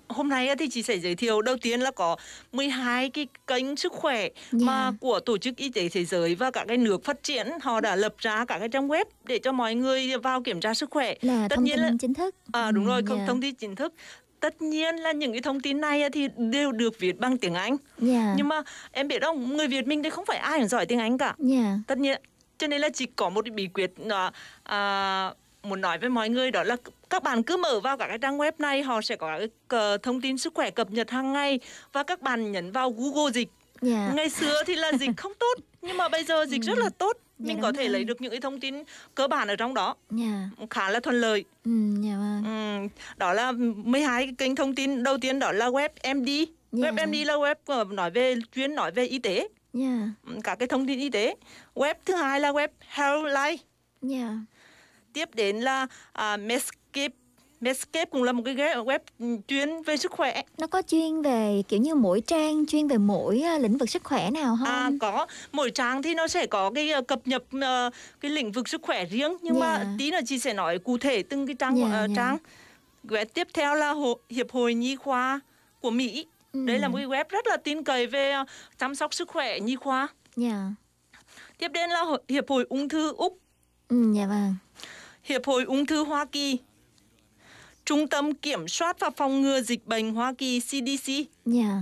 hôm nay thì chị sẽ giới thiệu đầu tiên là có 12 cái kênh sức khỏe Dạ. mà của tổ chức y tế thế giới và các cái nước phát triển họ đã lập ra các cái trang web để cho mọi người vào kiểm tra sức khỏe là tất thông nhiên tin là chính thức à, đúng rồi không dạ. thông tin chính thức tất nhiên là những cái thông tin này thì đều được viết bằng tiếng Anh Dạ. nhưng mà em biết không người Việt mình thì không phải ai cũng giỏi tiếng Anh cả Dạ. tất nhiên cho nên là chỉ có một bí quyết là à, muốn nói với mọi người đó là các bạn cứ mở vào các cái trang web này họ sẽ có cái thông tin sức khỏe cập nhật hàng ngày và các bạn nhấn vào Google dịch Dạ. ngày xưa thì là dịch không tốt nhưng mà bây giờ dịch rất là tốt Dạ, mình đúng có thể rồi. lấy được những cái thông tin cơ bản ở trong đó Dạ. khá là thuận lợi Ừ, dạ vâng. Ừ, đó là 12 cái kênh thông tin đầu tiên đó là web MD Dạ. web MD là web ờ, nói về chuyên nói về y tế. Ừ, các cái thông tin y tế web thứ hai là web Healthline Dạ. tiếp đến là uh, Medscape Medscape cũng là một cái web ừ, chuyên về sức khỏe Nó có chuyên về kiểu như mỗi trang chuyên về mỗi à, lĩnh vực sức khỏe nào không? À có, mỗi trang thì nó sẽ có cái ờ, cập nhật ờ, cái lĩnh vực sức khỏe riêng nhưng mà Dạ. tí nữa chị sẽ nói cụ thể từng cái trang Dạ, ờ, dạ. trang. Web tiếp theo là Hồ, Hiệp hội Nhi khoa của Mỹ. Ừ. Đây là một cái web rất là tin cậy về chăm sóc sức khỏe nhi khoa. Dạ. Tiếp đến là Hiệp hội Ung thư Úc, Ừ, dạ vâng. Hiệp hội Ung thư Hoa Kỳ, Trung tâm Kiểm soát và Phòng ngừa Dịch bệnh Hoa Kỳ CDC, Dạ.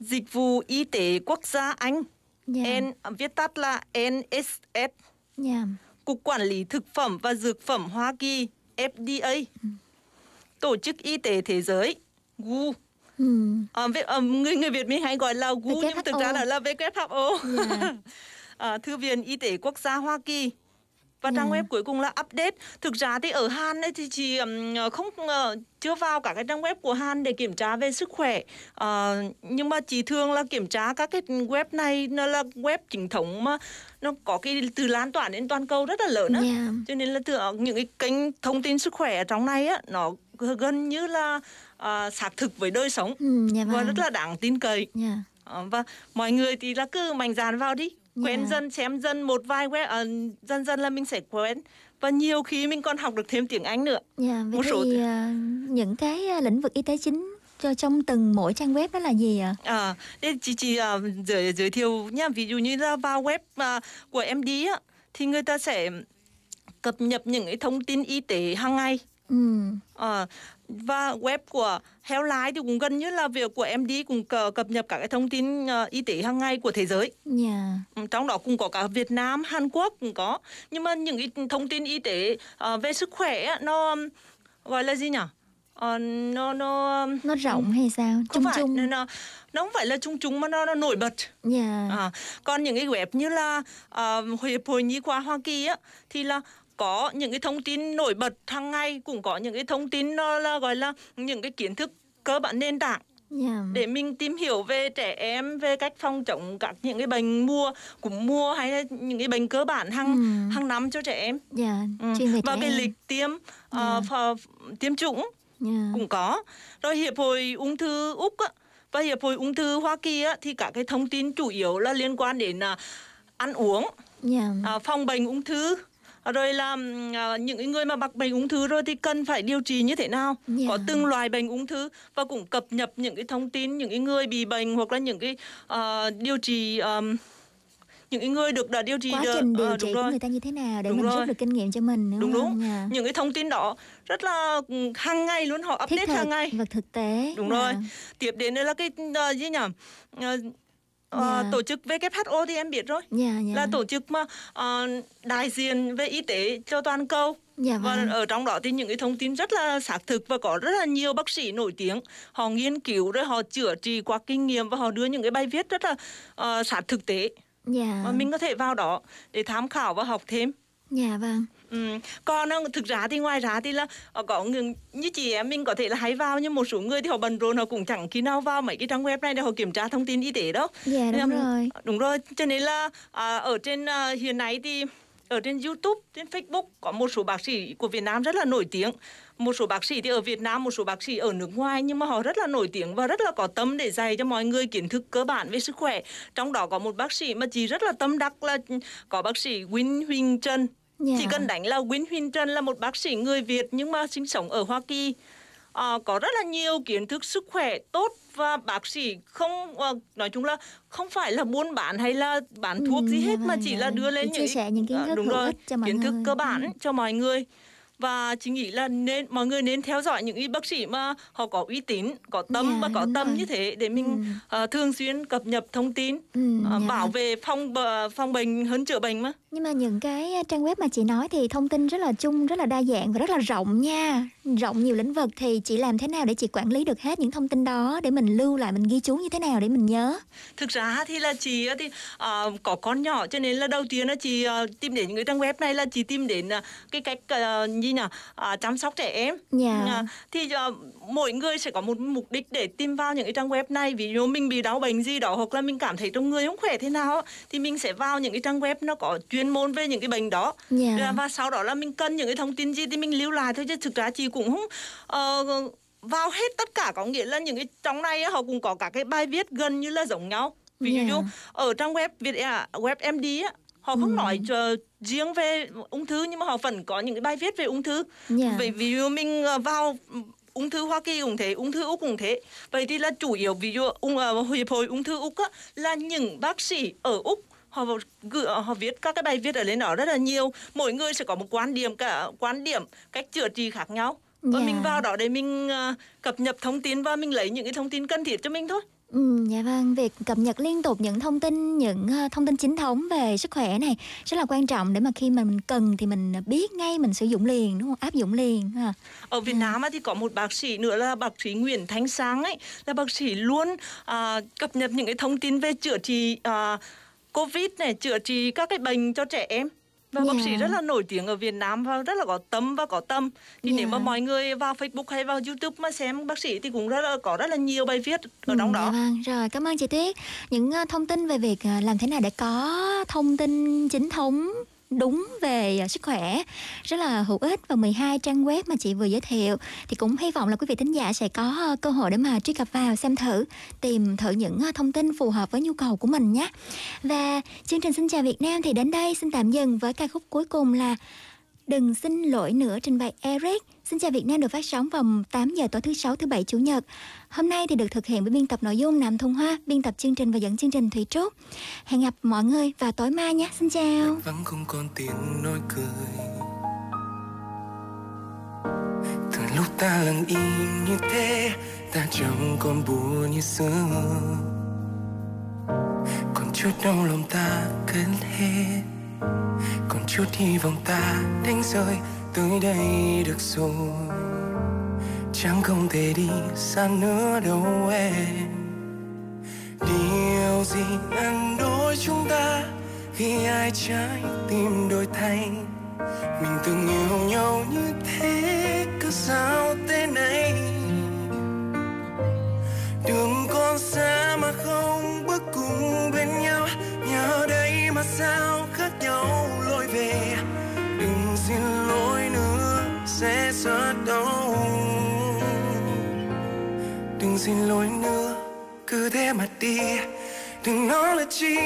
Dịch vụ Y tế Quốc gia Anh, Dạ. N, viết tắt là NSS. Dạ. Cục Quản lý Thực phẩm và Dược phẩm Hoa Kỳ FDA, Tổ chức Y tế Thế giới WHO, Ừ. à, à, người người Việt mình hay gọi là WHO nhưng thực ra đó là WHO, Dạ. à, Thư viện Y tế Quốc gia Hoa Kỳ. Và trang Dạ. web cuối cùng là update. Thực ra thì ở Hàn ấy thì chị ừm, không ờ, chưa vào cả cái trang web của Hàn để kiểm tra về sức khỏe. Ờ, nhưng mà chị thường là kiểm tra các cái web này nó là web chính thống mà nó có cái từ lan tỏa đến toàn cầu rất là lớn á. Dạ. Cho nên là từ những cái kênh thông tin sức khỏe ở trong này á nó gần như là à, xác thực với đời sống Ừ, dạ và vâng. rất là đáng tin cậy. Dạ. Ờ, và mọi người thì là cứ mạnh dạn vào đi quen Dạ. dần xem dần một vài web ờ, dần dần là mình sẽ quen và nhiều khi mình còn học được thêm tiếng Anh nữa Dạ, vậy Một số- thì à, những cái à, lĩnh vực y tế chính cho trong từng mỗi trang web đó là gì ạ? à để chị chị à, giới giới thiệu nha ví dụ như là vào web à, của MD á thì người ta sẽ cập nhật những cái thông tin y tế hàng ngày Ừ. Ờ, và web của Healthline thì cũng gần như là việc của MD cũng cập nhật các cái thông tin ờ, y tế hàng ngày của thế giới Dạ. Ừ, trong đó cũng có cả Việt Nam, Hàn Quốc cũng có nhưng mà những cái thông tin y tế ờ, về sức khỏe nó gọi là gì nhỉ Ờ, nó nó Nó rộng hay sao? Chung phải chung. nó, nó không phải là chung chung mà nó, nó nổi bật Dạ. à, còn những cái web như là ờ, hiệp hội nhi khoa Hoa Kỳ á thì là có những cái thông tin nổi bật hàng ngày cũng có những cái thông tin nó là gọi là những cái kiến thức cơ bản nền tảng Dạ. để mình tìm hiểu về trẻ em về cách phòng chống các những cái bệnh mùa cúm mùa hay là những cái bệnh cơ bản hàng Ừ. hàng năm cho trẻ em Dạ, Ừ. và cái em. lịch tiêm ờ, phò- tiêm chủng Dạ. cũng có rồi hiệp hội ung thư úc á, và hiệp hội ung thư hoa kỳ á, thì các cái thông tin chủ yếu là liên quan đến à, ăn uống Dạ. à, phòng bệnh ung thư rồi là à, những người mà mắc bệnh ung thư rồi thì cần phải điều trị như thế nào Dạ. có từng loại bệnh ung thư và cũng cập nhật những cái thông tin những cái người bị bệnh hoặc là những cái à, điều trị ờm, những người được đã điều trị Quá trình điều ờ, trị đúng của rồi. người ta như thế nào để Đúng mình rồi. rút được kinh nghiệm cho mình đúng, đúng không? đúng Dạ. những cái thông tin đó rất là hàng ngày luôn họ update hàng ngày và thực tế. đúng Dạ. rồi tiếp đến đây là cái uh, gì nhỉ Ờ, ờ, Dạ. tổ chức WHO thì em biết rồi Dạ, dạ. là tổ chức mà ờ, đại diện về y tế cho toàn cầu Dạ và vâng. ở trong đó thì những cái thông tin rất là xác thực và có rất là nhiều bác sĩ nổi tiếng họ nghiên cứu rồi họ chữa trị qua kinh nghiệm và họ đưa những cái bài viết rất là uh, sát thực tế Dạ. mà mình có thể vào đó để tham khảo và học thêm Dạ vâng. Ừ. Còn ờ, thực ra thì ngoài ra thì là ờ, có người như chị em mình có thể là hay vào nhưng một số người thì họ bận rộn họ cũng chẳng khi nào vào mấy cái trang web này để họ kiểm tra thông tin y tế đâu. Dạ đúng Nên- rồi. Đúng rồi, cho nên là à, ở trên à, hiện nay thì ở trên YouTube, trên Facebook có một số bác sĩ của Việt Nam rất là nổi tiếng. Một số bác sĩ thì ở Việt Nam, một số bác sĩ ở nước ngoài nhưng mà họ rất là nổi tiếng và rất là có tâm để dạy cho mọi người kiến thức cơ bản về sức khỏe. Trong đó có một bác sĩ mà chị rất là tâm đắc là có bác sĩ Nguyễn Huỳnh Trân. Dạ. Chỉ cần đánh là Nguyễn Huỳnh Trân là một bác sĩ người Việt nhưng mà sinh sống ở Hoa Kỳ. Ờ, có rất là nhiều kiến thức sức khỏe tốt và bác sĩ không ờ, nói chung là không phải là buôn bán hay là bán thuốc Ừ, gì hết mà chỉ là đưa lên những chia sẻ những kiến ờ, thức đúng hữu rồi, kiến thức cơ bản Ừ. cho mọi người và chị nghĩ là nên mọi người nên theo dõi những y bác sĩ mà họ có uy tín có tâm Dạ, và có tâm rồi. như thế để mình ờ, thường xuyên cập nhật thông tin Ừ, ờ, dạ bảo vệ phòng bờ- phòng bệnh hơn chữa bệnh mà Nhưng mà những cái trang web mà chị nói thì thông tin rất là chung, rất là đa dạng và rất là rộng nha. Rộng nhiều lĩnh vực thì chị làm thế nào để chị quản lý được hết những thông tin đó để mình lưu lại, mình ghi chú như thế nào để mình nhớ? thực ra thì là chị thì ờ, có con nhỏ cho nên là đầu tiên là chị ờ, tìm đến những cái trang web này là chị tìm đến ờ, cái cách ờ, gì nhỉ Ờ, chăm sóc trẻ em Dạ. Ờ, thì ờ, mỗi người sẽ có một mục đích để tìm vào những cái trang web này ví dụ mình bị đau bệnh gì đó hoặc là mình cảm thấy trong người không khỏe thế nào thì mình sẽ vào những cái trang web nó có chuyên môn về những cái bệnh đó Dạ. Và- và sau đó là mình cần những cái thông tin gì thì mình lưu lại thôi chứ thực ra chị cũng không ờ, vào hết tất cả có nghĩa là những cái trong này họ cũng có cả cái bài viết gần như là giống nhau ví Dạ. dụ ở trang web Việt à, web MD họ không Ừ. nói riêng về ung thư nhưng mà họ vẫn có những cái bài viết về ung thư Dạ. Vậy ví dụ mình ờ, vào ung thư Hoa Kỳ cũng thế, ung thư Úc cũng thế. Vậy thì là chủ yếu ví dụ ung uh, hiệp hội ung thư Úc á, là những bác sĩ ở Úc họ gửi họ viết các cái bài viết ở lên đó rất là nhiều mỗi người sẽ có một quan điểm cả quan điểm cách chữa trị khác nhau và Dạ. mình vào đó để mình ờ, cập nhật thông tin và mình lấy những cái thông tin cần thiết cho mình thôi Ừ, dạ vâng, việc cập nhật liên tục những thông tin, những ờ, thông tin chính thống về sức khỏe này rất là quan trọng để mà khi mà mình cần thì mình biết ngay, mình sử dụng liền, đúng không? Áp dụng liền. Ha. ở Việt Nam á thì có một bác sĩ nữa là bác sĩ Nguyễn Thanh Sang ấy là bác sĩ luôn à, cập nhật những cái thông tin về chữa trị à, Covid này chữa trị các cái bệnh cho trẻ em và bác Dạ. sĩ rất là nổi tiếng ở Việt Nam và rất là có tâm và có tâm thì Dạ. nếu mà mọi người vào Facebook hay vào YouTube mà xem bác sĩ thì cũng rất là có rất là nhiều bài viết ở trong Ừ, đó Dạ vâng, rồi cảm ơn chị Tuyết. Những ờ, thông tin về việc ờ, làm thế nào để có thông tin chính thống đúng về à, sức khỏe. Rất là hữu ích. Và 12 trang web mà chị vừa giới thiệu, thì cũng hy vọng là quý vị thính giả sẽ có ờ, cơ hội để mà truy cập vào xem thử, tìm thử những ờ, thông tin phù hợp với nhu cầu của mình nhé. Và chương trình xin chào Việt Nam thì đến đây xin tạm dừng với ca khúc cuối cùng là Đừng xin lỗi nữa trình bày Eric. Xin chào Việt Nam được phát sóng vào 8 giờ tối thứ sáu, thứ bảy, chủ nhật. Hôm nay thì được thực hiện với biên tập nội dung Nam Thông Hoa, biên tập chương trình và dẫn chương trình Thủy Trúc. Hẹn gặp mọi người vào tối mai nhé. Xin chào. vắng không còn tiếng nói cười từ lúc ta lặng im như thế ta chẳng còn buồn như xưa còn chút đau lòng ta cất hết còn chút hy vọng ta đánh rơi, tới đây được rồi. Chẳng không thể đi xa nữa đâu em. Điều gì ngăn đôi chúng ta khi ai trái tim đổi thay mình từng yêu nhau như thế, cứ sao thế này? Đường còn xa mà không bước cùng bên nhau nhau đây mà sao? Nhau lối về. Đừng xin lỗi nữa, sẽ rất đau. Đừng xin lỗi nữa, cứ thế mà đi. Đừng nói là chi,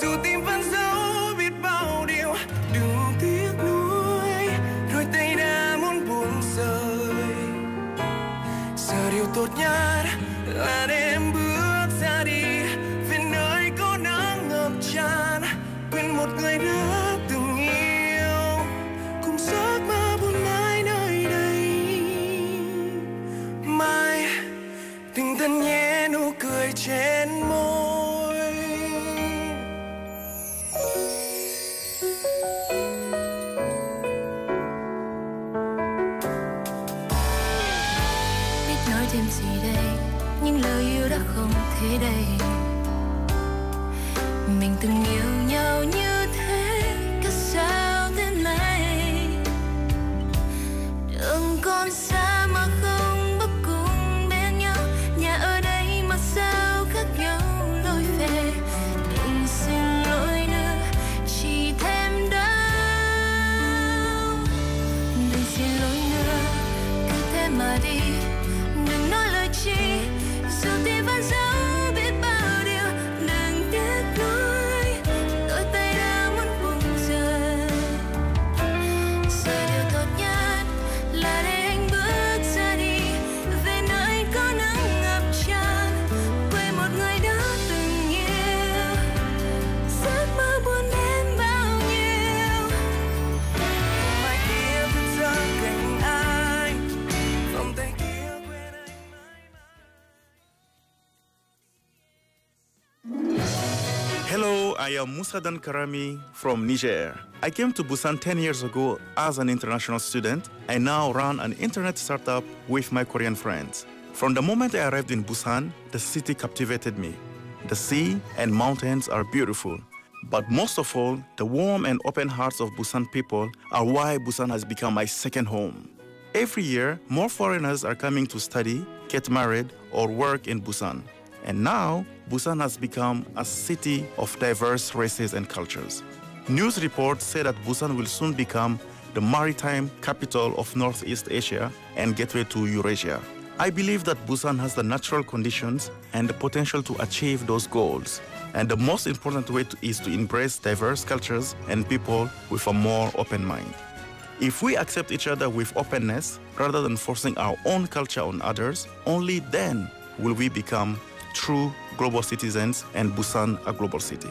dù tim vẫn giấu biết bao điều. Đừng tiếc nuối, đôi tay đã muốn buông rơi. Giờ điều tốt nhất là để em bước một người đã từng yêu. Cùng giấc mơ buồn mãi nơi đây. Mai đừng thân nhé, nụ cười trên môi. I am Musadan Karami from Niger. I came to Busan 10 years ago as an international student. I now run an internet startup with my Korean friends. From the moment I arrived in Busan, the city captivated me. The sea and mountains are beautiful. But most of all, the warm and open hearts of Busan people are why Busan has become my second home. Every year, more foreigners are coming to study, get married, or work in Busan. And now, Busan has become a city of diverse races and cultures. News reports say that Busan will soon become the maritime capital of Northeast Asia and gateway to Eurasia. I believe that Busan has the natural conditions and the potential to achieve those goals. And the most important way to, is to embrace diverse cultures and people with a more open mind. If we accept each other with openness rather than forcing our own culture on others, only then will we become true global citizens and Busan a global city.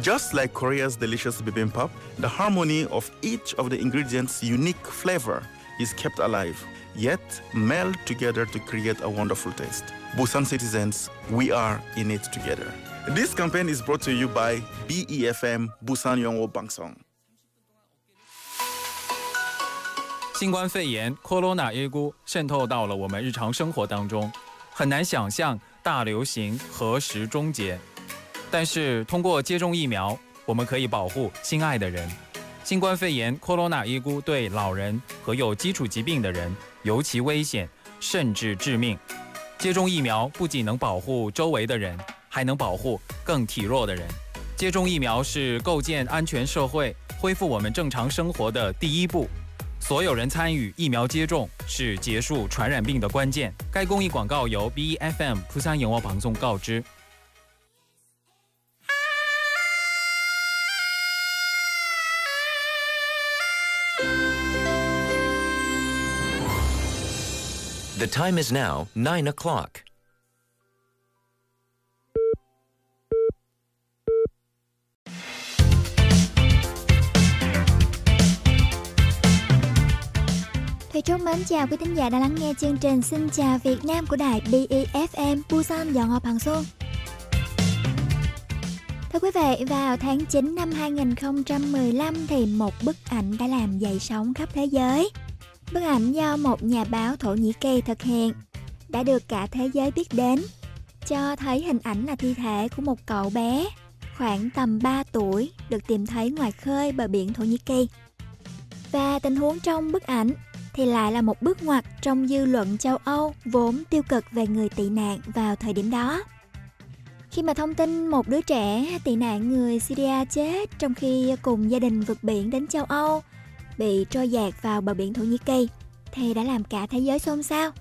Just like Korea's delicious bibimbap, the harmony of each of the ingredients' unique flavor is kept alive, yet meld together to create a wonderful taste. Busan citizens, we are in it together. This campaign is brought to you by BEFM Busan Yongwo Bangsong. 新冠肺炎 （Corona 渗透到了我们日常生活当中，很难想象 大流行何时终结。但是通过接种疫苗，我们可以保护心爱的人。新冠肺炎 （Corona 对老人和有基础疾病的人尤其危险，甚至致命。接种疫苗不仅能保护周围的人，还能保护更体弱的人。接种疫苗是构建安全社会、恢复我们正常生活的第一步。所有人参与疫苗接种是结束传染病的关键。该公益广告由 B F M 釜山영어방송告知。The time is now 9 o'clock. Thầy Trúc mến chào quý thính giả đã lắng nghe chương trình Xin chào Việt Nam của đài BEFM Busan dọn Ngọc Hằng xuân. Thưa quý vị, vào tháng 9 năm 2015 thì một bức ảnh đã làm dậy sóng khắp thế giới. Bức ảnh do một nhà báo Thổ Nhĩ Kỳ thực hiện đã được cả thế giới biết đến, cho thấy hình ảnh là thi thể của một cậu bé khoảng tầm 3 tuổi được tìm thấy ngoài khơi bờ biển Thổ Nhĩ Kỳ. Và tình huống trong bức ảnh thì lại là một bước ngoặt trong dư luận châu Âu vốn tiêu cực về người tị nạn vào thời điểm đó. Khi mà thông tin một đứa trẻ tị nạn người Syria chết trong khi cùng gia đình vượt biển đến châu Âu, bị trôi dạt vào bờ biển Thổ Nhĩ Kỳ, thì đã làm cả thế giới xôn xao.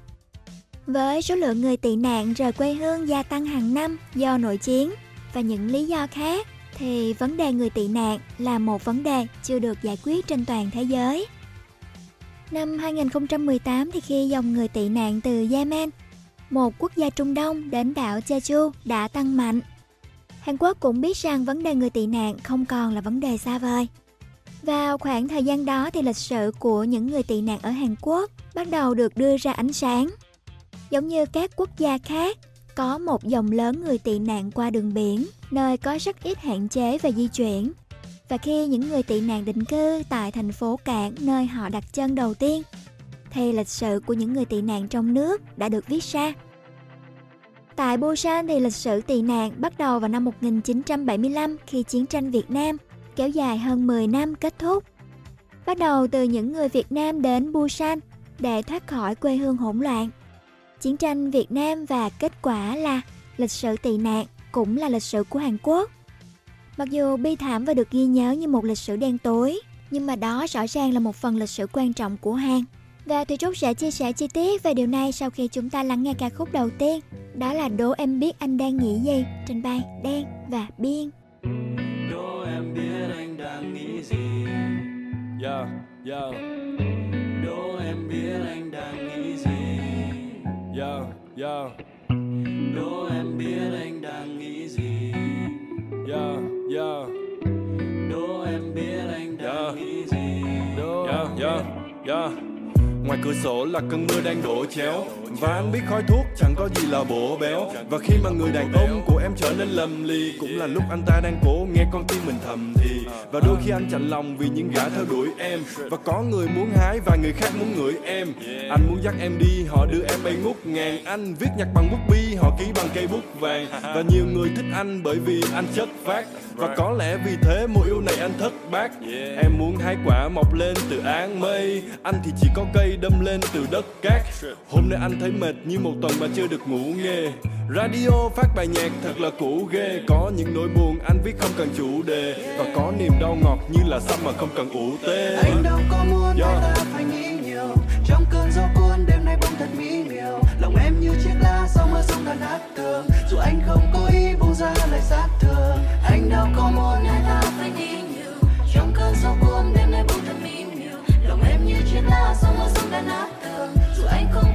Với số lượng người tị nạn rời quê hương gia tăng hàng năm do nội chiến và những lý do khác, thì vấn đề người tị nạn là một vấn đề chưa được giải quyết trên toàn thế giới. Năm 2018 thì khi dòng người tị nạn từ Yemen, một quốc gia Trung Đông đến đảo Jeju đã tăng mạnh. Hàn Quốc cũng biết rằng vấn đề người tị nạn không còn là vấn đề xa vời. Vào khoảng thời gian đó thì lịch sử của những người tị nạn ở Hàn Quốc bắt đầu được đưa ra ánh sáng. Giống như các quốc gia khác, có một dòng lớn người tị nạn qua đường biển, nơi có rất ít hạn chế về di chuyển và khi những người tị nạn định cư tại thành phố cảng nơi họ đặt chân đầu tiên, thì lịch sử của những người tị nạn trong nước đã được viết ra. Tại Busan thì lịch sử tị nạn bắt đầu vào năm 1975 khi chiến tranh Việt Nam kéo dài hơn 10 năm kết thúc. Bắt đầu từ những người Việt Nam đến Busan để thoát khỏi quê hương hỗn loạn. Chiến tranh Việt Nam và kết quả là lịch sử tị nạn cũng là lịch sử của Hàn Quốc. Mặc dù bi thảm và được ghi nhớ như một lịch sử đen tối, nhưng mà đó rõ ràng là một phần lịch sử quan trọng của Hàn. Và Thùy Trúc sẽ chia sẻ chi tiết về điều này sau khi chúng ta lắng nghe ca khúc đầu tiên. Đó là Đố em biết anh đang nghĩ gì trên bài Đen và Biên. Đố em biết anh đang nghĩ gì Yeah, yeah Đố em biết anh đang nghĩ gì Yeah, yeah Đố em biết anh đang nghĩ gì Yeah, yeah Đố em biết anh đang nghĩ gì? Đố yeah, yeah, yeah Ngoài cửa sổ là cơn mưa đang đổ chéo. Và anh biết khói thuốc chẳng có gì là bổ béo. Và khi mà người đàn ông của em trở nên lầm lì Cũng là lúc anh ta đang cố nghe con tim mình thầm thì. Và đôi khi anh chạnh lòng vì những gã theo đuổi em. Và có người muốn hái và người khác muốn ngửi em. Anh muốn dắt em đi họ đưa em bay ngút ngàn. Anh viết nhạc bằng bút bi họ ký bằng cây bút vàng. Và nhiều người thích anh bởi vì anh chất phát Và có lẽ vì thế mùa yêu này anh thất bát. Em muốn hái quả mọc lên từ áng mây. Anh thì chỉ có cây đâm lên từ đất cát. Hôm nay anh thấy mệt như một tuần mà chưa được ngủ nghe. Radio phát bài nhạc thật là cũ ghê. Có những nỗi buồn anh viết không cần chủ đề. Và có niềm đau ngọt như là sâm mà không cần ủ tê. Anh đâu có muốn hai ta phải nghĩ nhiều. Trong cơn gió sau mưa sông đàn hát tường. Dù anh không cố ý buông ra lại sát thương, Anh đâu có muốn hai ta phải nghĩ nhiều. Trong cơn gió cuốn đêm nay buông thật mỹ nhiều Lòng em như chiếc lá sau mưa sông đàn hát tường. Dù anh không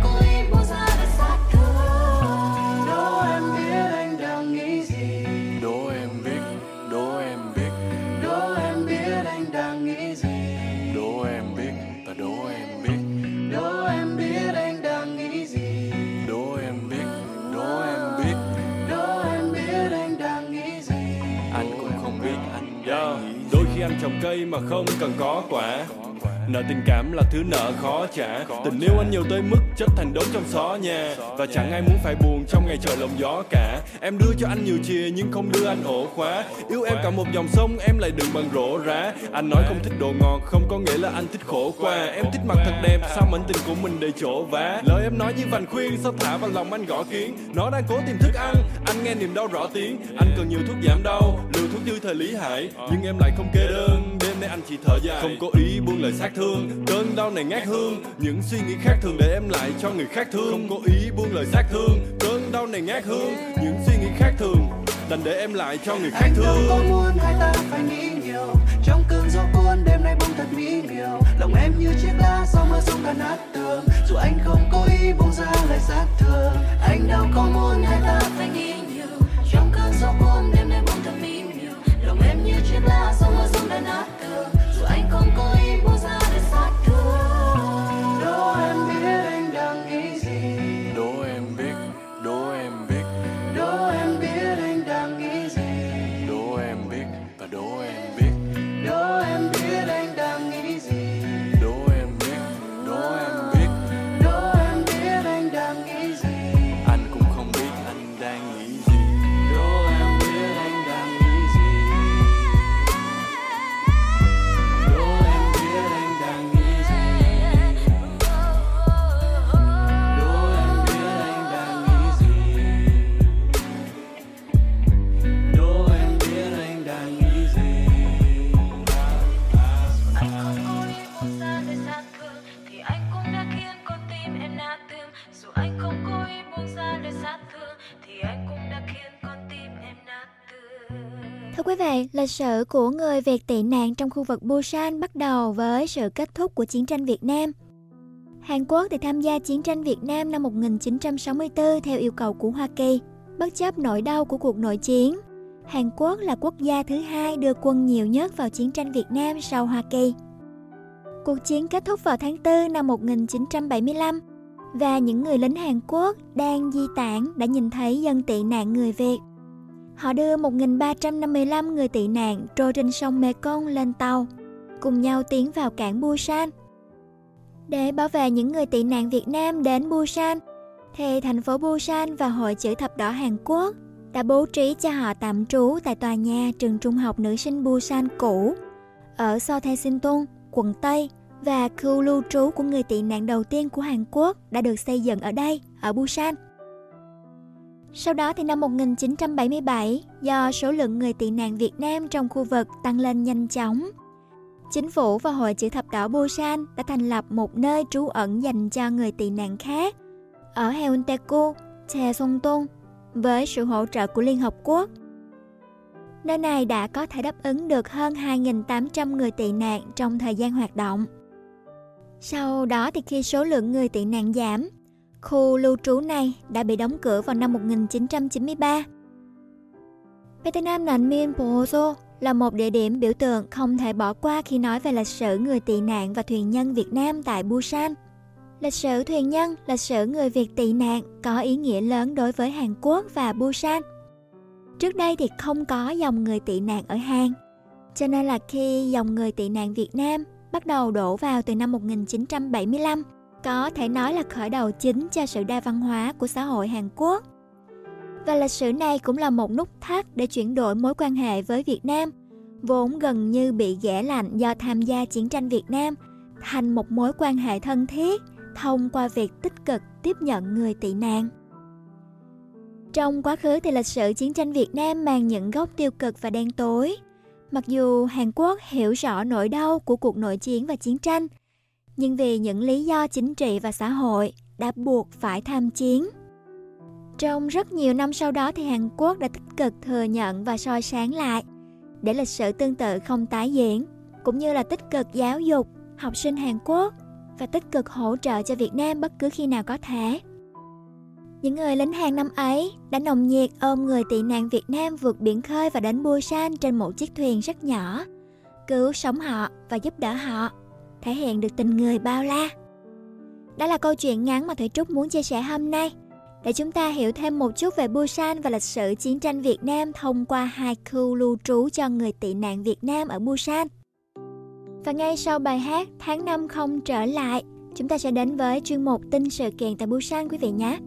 trồng cây mà không cần có quả. Nợ tình cảm là thứ nợ khó trả. Tình yêu anh nhiều tới mức chất thành đống trong xó nhà. Và chẳng ai muốn phải buồn trong ngày trời lộng gió cả. Em đưa cho anh nhiều chìa nhưng không đưa anh ổ khóa. Yêu em cả một dòng sông em lại đừng bằng rổ rá Anh nói không thích đồ ngọt không có nghĩa là anh thích khổ qua. Em thích mặt thật đẹp sao mảnh tình của mình đầy chỗ vá? Lời em nói như vành khuyên sao thả vào lòng anh gõ kiến? Nó đang cố tìm thức ăn anh nghe niềm đau rõ tiếng. Anh cần nhiều thuốc giảm đau liều thuốc dư thời lý hại. Nhưng em lại không kê đơn nay anh chỉ thở dài. Không có ý buông lời sát thương. Cơn đau này ngát hương. Những suy nghĩ khác thường để em lại cho người khác thương. Không có ý buông lời sát thương. Cơn đau này ngát hương. Những suy nghĩ khác thường Đành để em lại cho người khác Anh đâu có thương. muốn hai ta phải nghĩ nhiều. Trong cơn gió cuốn đêm nay bỗng thật mỹ miều. Lòng em như chiếc lá sau mưa sông đàn hát tường. Dù anh không cố ý buông ra lời sát thương Anh đâu có muốn hai ta phải nghĩ nhiều. Trong cơn gió cuốn đêm nay bỗng thật mỹ miều. Lòng em như chiếc lá sau mưa sông đàn hát tường Dù anh không có Thưa lịch sử của người Việt tị nạn trong khu vực Busan bắt đầu với sự kết thúc của chiến tranh Việt Nam. Hàn Quốc thì tham gia chiến tranh Việt Nam năm 1964 theo yêu cầu của Hoa Kỳ. Bất chấp nỗi đau của cuộc nội chiến, Hàn Quốc là quốc gia thứ hai đưa quân nhiều nhất vào chiến tranh Việt Nam sau Hoa Kỳ. Cuộc chiến kết thúc vào tháng 4 năm 1975 và những người lính Hàn Quốc đang di tản đã nhìn thấy dân tị nạn người Việt. Họ đưa 1.355 người tị nạn trôi trên sông Mekong lên tàu, cùng nhau tiến vào cảng Busan. Để bảo vệ những người tị nạn Việt Nam đến Busan, thì thành phố Busan và Hội chữ thập đỏ Hàn Quốc đã bố trí cho họ tạm trú tại tòa nhà trường trung học nữ sinh Busan cũ ở Sotaesintung, quận Tây và khu lưu trú của người tị nạn đầu tiên của Hàn Quốc đã được xây dựng ở đây, ở Busan. Sau đó thì năm 1977, do số lượng người tị nạn Việt Nam trong khu vực tăng lên nhanh chóng, chính phủ và Hội chữ thập đỏ Busan đã thành lập một nơi trú ẩn dành cho người tị nạn khác ở Haeundae-gu, Daesungtung với sự hỗ trợ của Liên Hợp Quốc. Nơi này đã có thể đáp ứng được hơn 2.800 người tị nạn trong thời gian hoạt động. Sau đó thì khi số lượng người tị nạn giảm, khu lưu trú này đã bị đóng cửa vào năm 1993. Vietnam Nạn Miên Pozo là một địa điểm biểu tượng không thể bỏ qua khi nói về lịch sử người tị nạn và thuyền nhân Việt Nam tại Busan. Lịch sử thuyền nhân, lịch sử người Việt tị nạn có ý nghĩa lớn đối với Hàn Quốc và Busan. Trước đây thì không có dòng người tị nạn ở Hàn, cho nên là khi dòng người tị nạn Việt Nam bắt đầu đổ vào từ năm 1975, có thể nói là khởi đầu chính cho sự đa văn hóa của xã hội Hàn Quốc. Và lịch sử này cũng là một nút thắt để chuyển đổi mối quan hệ với Việt Nam, vốn gần như bị ghẻ lạnh do tham gia chiến tranh Việt Nam, thành một mối quan hệ thân thiết thông qua việc tích cực tiếp nhận người tị nạn. Trong quá khứ thì lịch sử chiến tranh Việt Nam mang những góc tiêu cực và đen tối. Mặc dù Hàn Quốc hiểu rõ nỗi đau của cuộc nội chiến và chiến tranh, nhưng vì những lý do chính trị và xã hội đã buộc phải tham chiến. Trong rất nhiều năm sau đó thì Hàn Quốc đã tích cực thừa nhận và soi sáng lại để lịch sử tương tự không tái diễn, cũng như là tích cực giáo dục học sinh Hàn Quốc và tích cực hỗ trợ cho Việt Nam bất cứ khi nào có thể. Những người lính Hàn năm ấy đã nồng nhiệt ôm người tị nạn Việt Nam vượt biển khơi và đến Busan trên một chiếc thuyền rất nhỏ, cứu sống họ và giúp đỡ họ, thể hiện được tình người bao la. Đó là câu chuyện ngắn mà Thủy Trúc muốn chia sẻ hôm nay, để chúng ta hiểu thêm một chút về Busan và lịch sử chiến tranh Việt Nam thông qua hai khu lưu trú cho người tị nạn Việt Nam ở Busan. Và ngay sau bài hát Tháng năm không trở lại, chúng ta sẽ đến với chuyên mục tin sự kiện tại Busan quý vị nhé.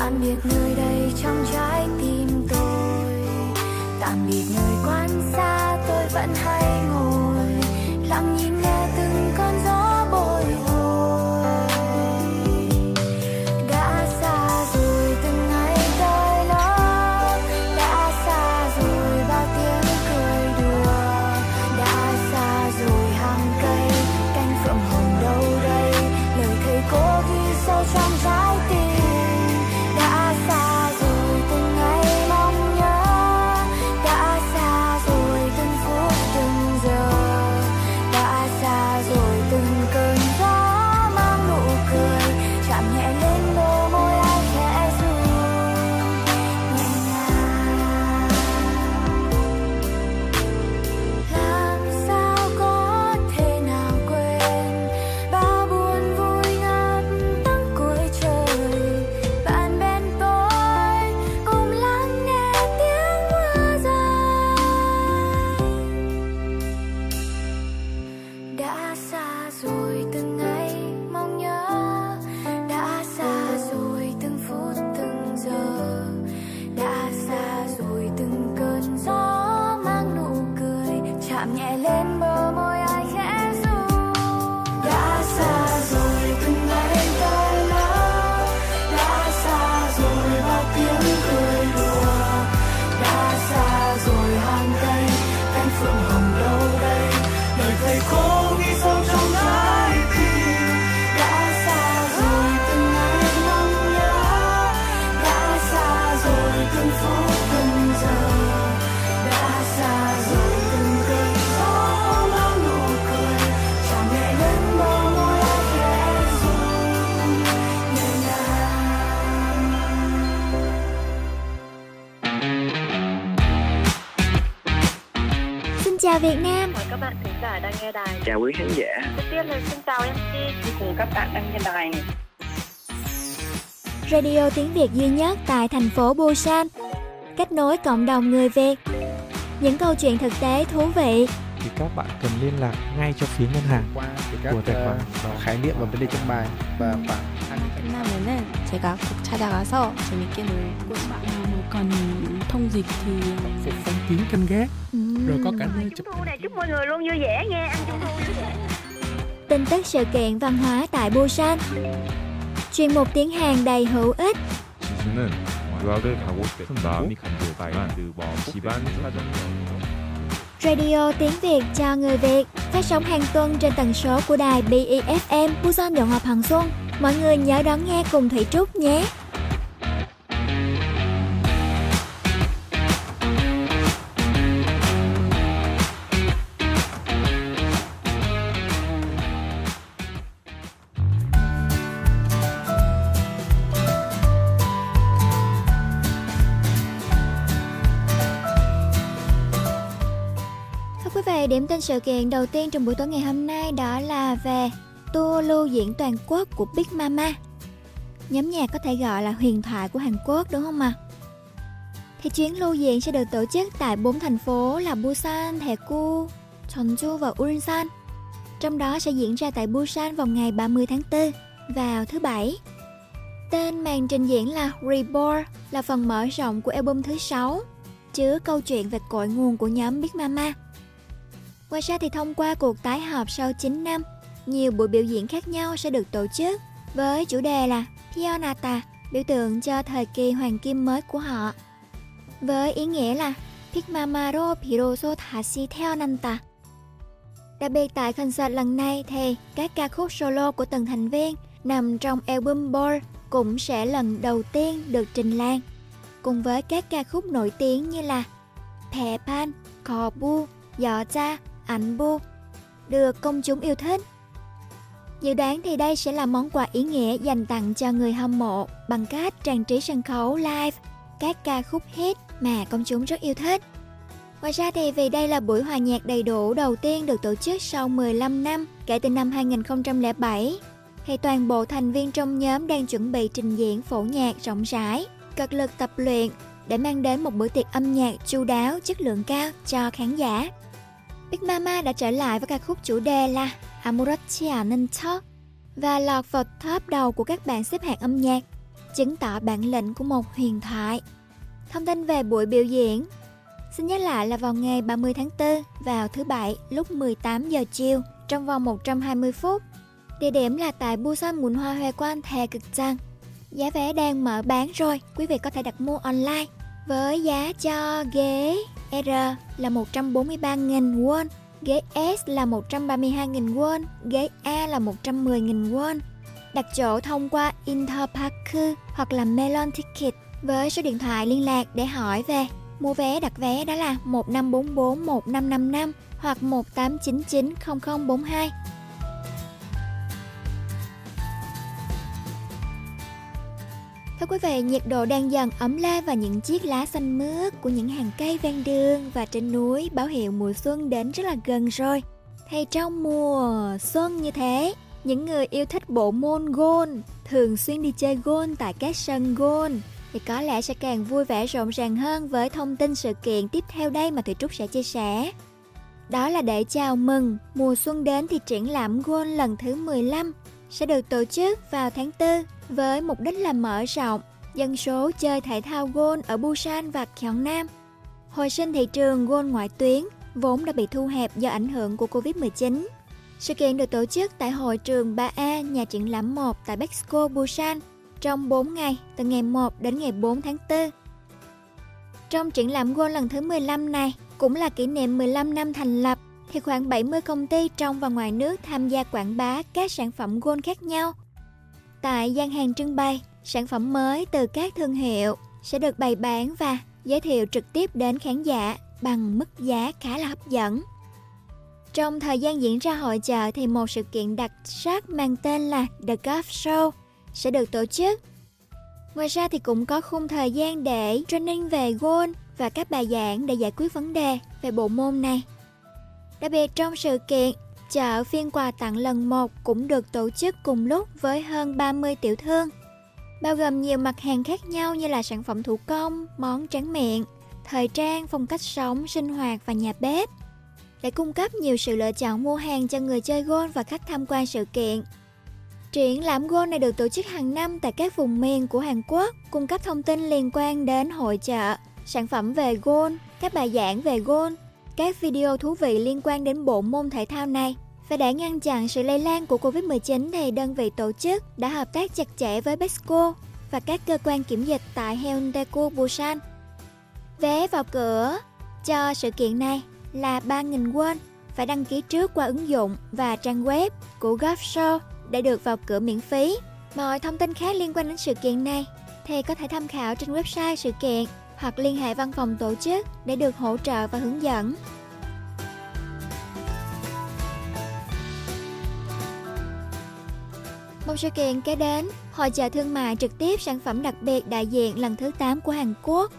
tạm biệt nơi đây trong trái tim tôi. Tạm biệt người quan xa tôi vẫn hay Việt Nam. Mời các bạn khán giả đang nghe đài. Chào quý khán giả. Trước tiên là xin chào MC cùng các bạn đang nghe đài này. Radio tiếng Việt duy nhất tại thành phố Busan. Kết nối cộng đồng người Việt. Những câu chuyện thực tế thú vị. Thì các bạn cần liên lạc ngay cho phía ngân hàng qua các của tài khoản uh, khái niệm và vấn đề trong bài và khoảng 끝나면은 제가 꼭 찾아가서 재밌게 놀고 싶어요. mà còn thông dịch thì phục phong kiến canh gác rồi có cả nơi chụp Thu này chúc mọi người luôn vui vẻ nha, ăn trung thu vui vẻ. Tin tức sự kiện văn hóa tại Busan. Chuyên mục tiếng Hàn đầy hữu ích. 지수는 유학을 가고 싶은 마음이 간절하지만 그 집안 사정이 Radio tiếng Việt cho người Việt phát sóng hàng tuần trên tần số của đài BEFM Busan Dọn Ngọc Hằng Xuân. Mọi người nhớ đón nghe cùng Thủy Trúc nhé. Thưa quý vị, điểm tin sự kiện đầu tiên trong buổi tối ngày hôm nay đó là về tour lưu diễn toàn quốc của Big Mama. Nhóm nhạc có thể gọi là huyền thoại của Hàn Quốc đúng không ạ? Thì chuyến lưu diễn sẽ được tổ chức tại bốn thành phố là Busan, Daegu, Jeonju và Ulsan. Trong đó sẽ diễn ra tại Busan vào ngày 30 tháng 4 vào thứ bảy. Tên màn trình diễn là Reborn là phần mở rộng của album thứ 6 chứa câu chuyện về cội nguồn của nhóm Big Mama. Ngoài ra thì thông qua cuộc tái hợp sau 9 năm, nhiều buổi biểu diễn khác nhau sẽ được tổ chức với chủ đề là Pionata, biểu tượng cho thời kỳ hoàng kim mới của họ. Với ý nghĩa là Pikmamaro Piroso Tashi Theo Nanta. Đặc biệt tại concert lần này thì các ca khúc solo của từng thành viên nằm trong album Ball cũng sẽ lần đầu tiên được trình làng cùng với các ca khúc nổi tiếng như là Thẻ Pan, Cò Bu, Giỏ Cha, Ảnh Bu được công chúng yêu thích. Dự đoán thì đây sẽ là món quà ý nghĩa dành tặng cho người hâm mộ bằng cách trang trí sân khấu live các ca khúc hit mà công chúng rất yêu thích. Ngoài ra thì vì đây là buổi hòa nhạc đầy đủ đầu tiên được tổ chức sau 15 năm kể từ năm 2007, thì toàn bộ thành viên trong nhóm đang chuẩn bị trình diễn phổ nhạc rộng rãi, cật lực tập luyện để mang đến một bữa tiệc âm nhạc chu đáo, chất lượng cao cho khán giả. Big Mama đã trở lại với ca khúc chủ đề là Amurachi Anen Talk và lọt vào top đầu của các bảng xếp hạng âm nhạc, chứng tỏ bản lĩnh của một huyền thoại. Thông tin về buổi biểu diễn Xin nhắc lại là vào ngày 30 tháng 4 vào thứ Bảy lúc 18 giờ chiều trong vòng 120 phút. Địa điểm là tại Busan Mùn Hoa Hoa Quan Thè Cực Trăng. Giá vé đang mở bán rồi, quý vị có thể đặt mua online với giá cho ghế R là 143.000 won, ghế S là 132.000 won, ghế A là 110.000 won. Đặt chỗ thông qua Interpark hoặc là Melon Ticket với số điện thoại liên lạc để hỏi về mua vé đặt vé đó là 1544 1555 hoặc 1899 0042. Quý vị, nhiệt độ đang dần ấm lên và những chiếc lá xanh mướt của những hàng cây ven đường và trên núi báo hiệu mùa xuân đến rất là gần rồi. Thì trong mùa xuân như thế, những người yêu thích bộ môn gôn thường xuyên đi chơi gôn tại các sân gôn thì có lẽ sẽ càng vui vẻ rộn ràng hơn với thông tin sự kiện tiếp theo đây mà Thủy Trúc sẽ chia sẻ. Đó là để chào mừng mùa xuân đến thì triển lãm Gôn lần thứ 15 sẽ được tổ chức vào tháng 4 với mục đích là mở rộng dân số chơi thể thao Gôn ở Busan và Gyeongnam. Hồi sinh thị trường Gôn ngoại tuyến vốn đã bị thu hẹp do ảnh hưởng của Covid-19. Sự kiện được tổ chức tại hội trường 3A nhà triển lãm 1 tại Bexco, Busan trong 4 ngày, từ ngày 1 đến ngày 4 tháng 4. Trong triển lãm gôn lần thứ 15 này, cũng là kỷ niệm 15 năm thành lập, thì khoảng 70 công ty trong và ngoài nước tham gia quảng bá các sản phẩm gôn khác nhau. Tại gian hàng trưng bày, sản phẩm mới từ các thương hiệu sẽ được bày bán và giới thiệu trực tiếp đến khán giả bằng mức giá khá là hấp dẫn. Trong thời gian diễn ra hội chợ thì một sự kiện đặc sắc mang tên là The Golf Show sẽ được tổ chức. Ngoài ra thì cũng có khung thời gian để training về golf và các bài giảng để giải quyết vấn đề về bộ môn này. Đặc biệt trong sự kiện, chợ phiên quà tặng lần 1 cũng được tổ chức cùng lúc với hơn 30 tiểu thương, bao gồm nhiều mặt hàng khác nhau như là sản phẩm thủ công, món tráng miệng, thời trang, phong cách sống, sinh hoạt và nhà bếp để cung cấp nhiều sự lựa chọn mua hàng cho người chơi golf và khách tham quan sự kiện. Triển lãm golf này được tổ chức hàng năm tại các vùng miền của Hàn Quốc, cung cấp thông tin liên quan đến hội chợ, sản phẩm về golf, các bài giảng về golf, các video thú vị liên quan đến bộ môn thể thao này. Và để ngăn chặn sự lây lan của Covid-19 thì đơn vị tổ chức đã hợp tác chặt chẽ với Besco và các cơ quan kiểm dịch tại Hyundai Busan. Vé vào cửa cho sự kiện này là 3.000 won, phải đăng ký trước qua ứng dụng và trang web của Golf Show để được vào cửa miễn phí. Mọi thông tin khác liên quan đến sự kiện này thì có thể tham khảo trên website sự kiện hoặc liên hệ văn phòng tổ chức để được hỗ trợ và hướng dẫn. Một sự kiện kế đến, hội chợ thương mại trực tiếp sản phẩm đặc biệt đại diện lần thứ 8 của Hàn Quốc.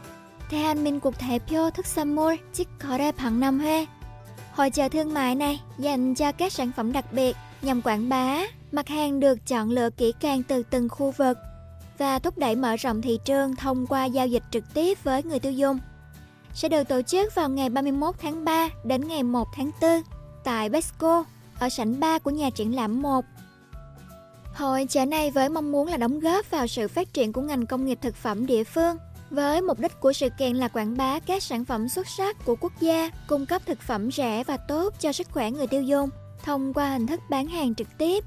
대한민국 대표 특산물 직거래 박람회 Hội chợ thương mại này dành cho các sản phẩm đặc biệt nhằm quảng bá, mặt hàng được chọn lựa kỹ càng từ từng khu vực và thúc đẩy mở rộng thị trường thông qua giao dịch trực tiếp với người tiêu dùng. Sẽ được tổ chức vào ngày 31 tháng 3 đến ngày 1 tháng 4 tại Besco ở sảnh 3 của nhà triển lãm 1. Hội chợ này với mong muốn là đóng góp vào sự phát triển của ngành công nghiệp thực phẩm địa phương với mục đích của sự kiện là quảng bá các sản phẩm xuất sắc của quốc gia, cung cấp thực phẩm rẻ và tốt cho sức khỏe người tiêu dùng thông qua hình thức bán hàng trực tiếp.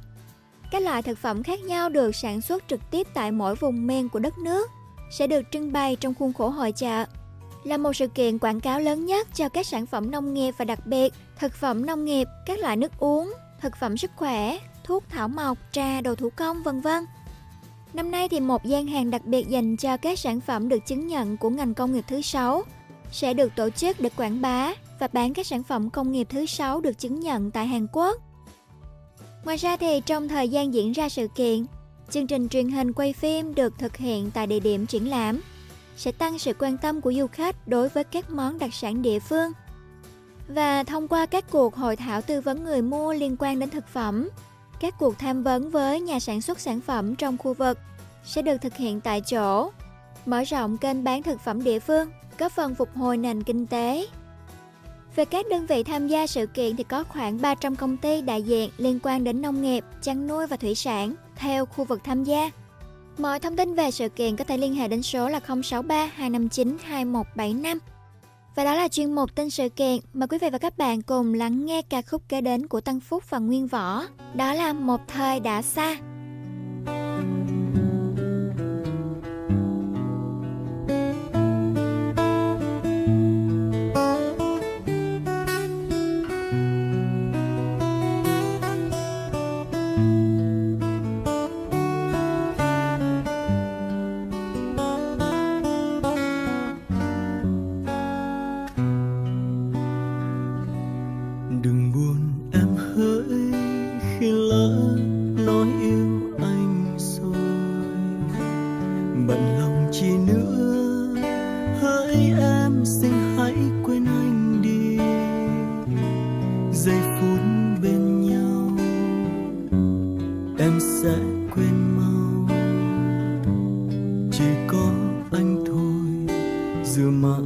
Các loại thực phẩm khác nhau được sản xuất trực tiếp tại mỗi vùng miền của đất nước sẽ được trưng bày trong khuôn khổ hội chợ. Là một sự kiện quảng cáo lớn nhất cho các sản phẩm nông nghiệp và đặc biệt thực phẩm nông nghiệp, các loại nước uống, thực phẩm sức khỏe, thuốc thảo mộc, trà, đồ thủ công vân vân. Năm nay thì một gian hàng đặc biệt dành cho các sản phẩm được chứng nhận của ngành công nghiệp thứ sáu sẽ được tổ chức để quảng bá và bán các sản phẩm công nghiệp thứ sáu được chứng nhận tại Hàn Quốc. Ngoài ra thì trong thời gian diễn ra sự kiện, chương trình truyền hình quay phim được thực hiện tại địa điểm triển lãm sẽ tăng sự quan tâm của du khách đối với các món đặc sản địa phương. Và thông qua các cuộc hội thảo tư vấn người mua liên quan đến thực phẩm, các cuộc tham vấn với nhà sản xuất sản phẩm trong khu vực sẽ được thực hiện tại chỗ, mở rộng kênh bán thực phẩm địa phương, góp phần phục hồi nền kinh tế. Về các đơn vị tham gia sự kiện thì có khoảng 300 công ty đại diện liên quan đến nông nghiệp, chăn nuôi và thủy sản theo khu vực tham gia. Mọi thông tin về sự kiện có thể liên hệ đến số là 063 259 2175. Và đó là chuyên mục tin sự kiện. Mời quý vị và các bạn cùng lắng nghe ca khúc kế đến của Tăng Phúc và Nguyên Võ. Đó là Một Thời Đã Xa. anh giữ mãi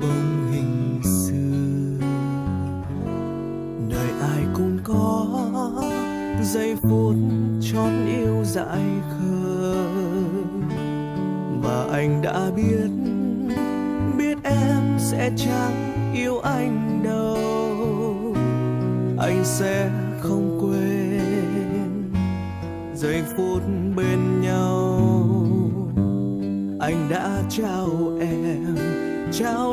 bóng hình xưa. Đời ai cũng có giây phút trọn yêu dại khờ. Và anh đã biết biết em sẽ chẳng yêu anh đâu. Anh sẽ không quên giây phút bên nhau. Anh đã trao Cháu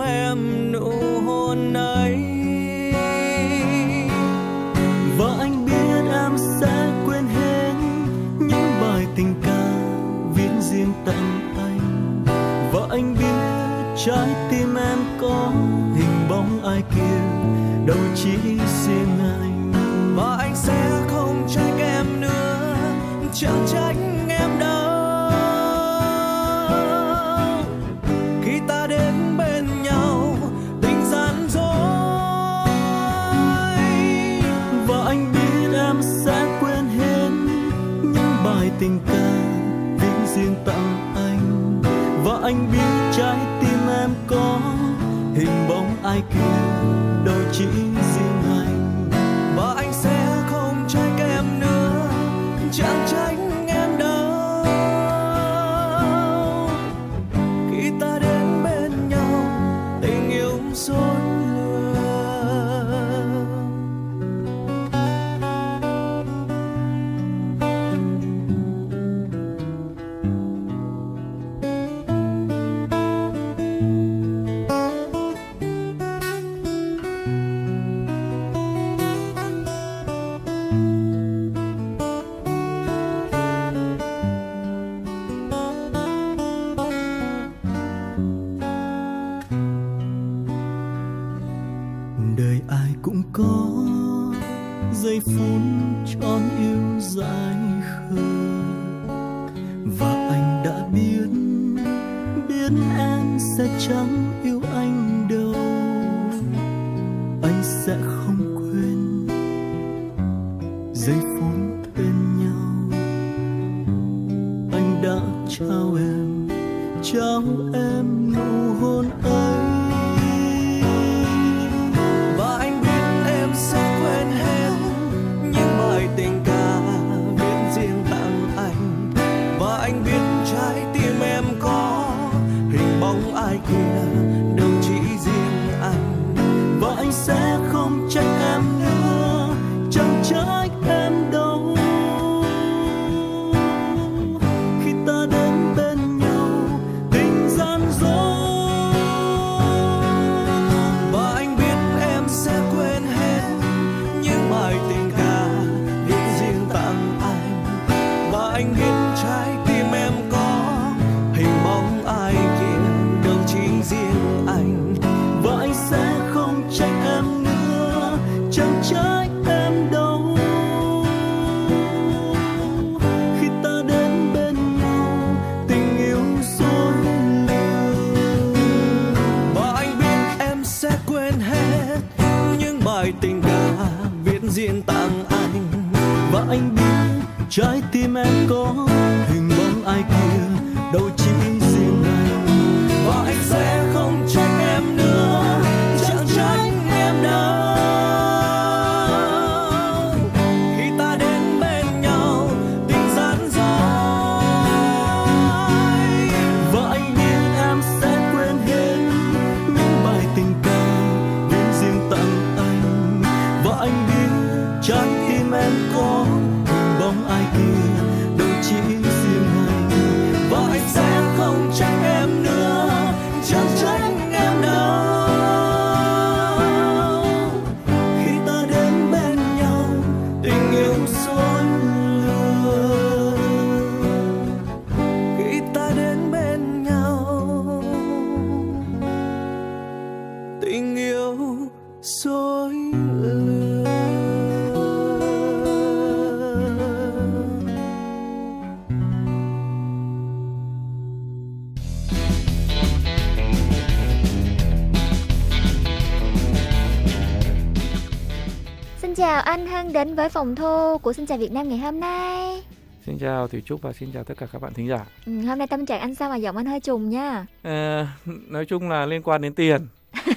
đến với phòng thu của Xin chào Việt Nam ngày hôm nay. Xin chào Thủy Trúc và xin chào tất cả các bạn thính giả. Ừ, hôm nay tâm trạng anh sao mà giọng anh hơi trùng nha. Ờ, nói chung là liên quan đến tiền.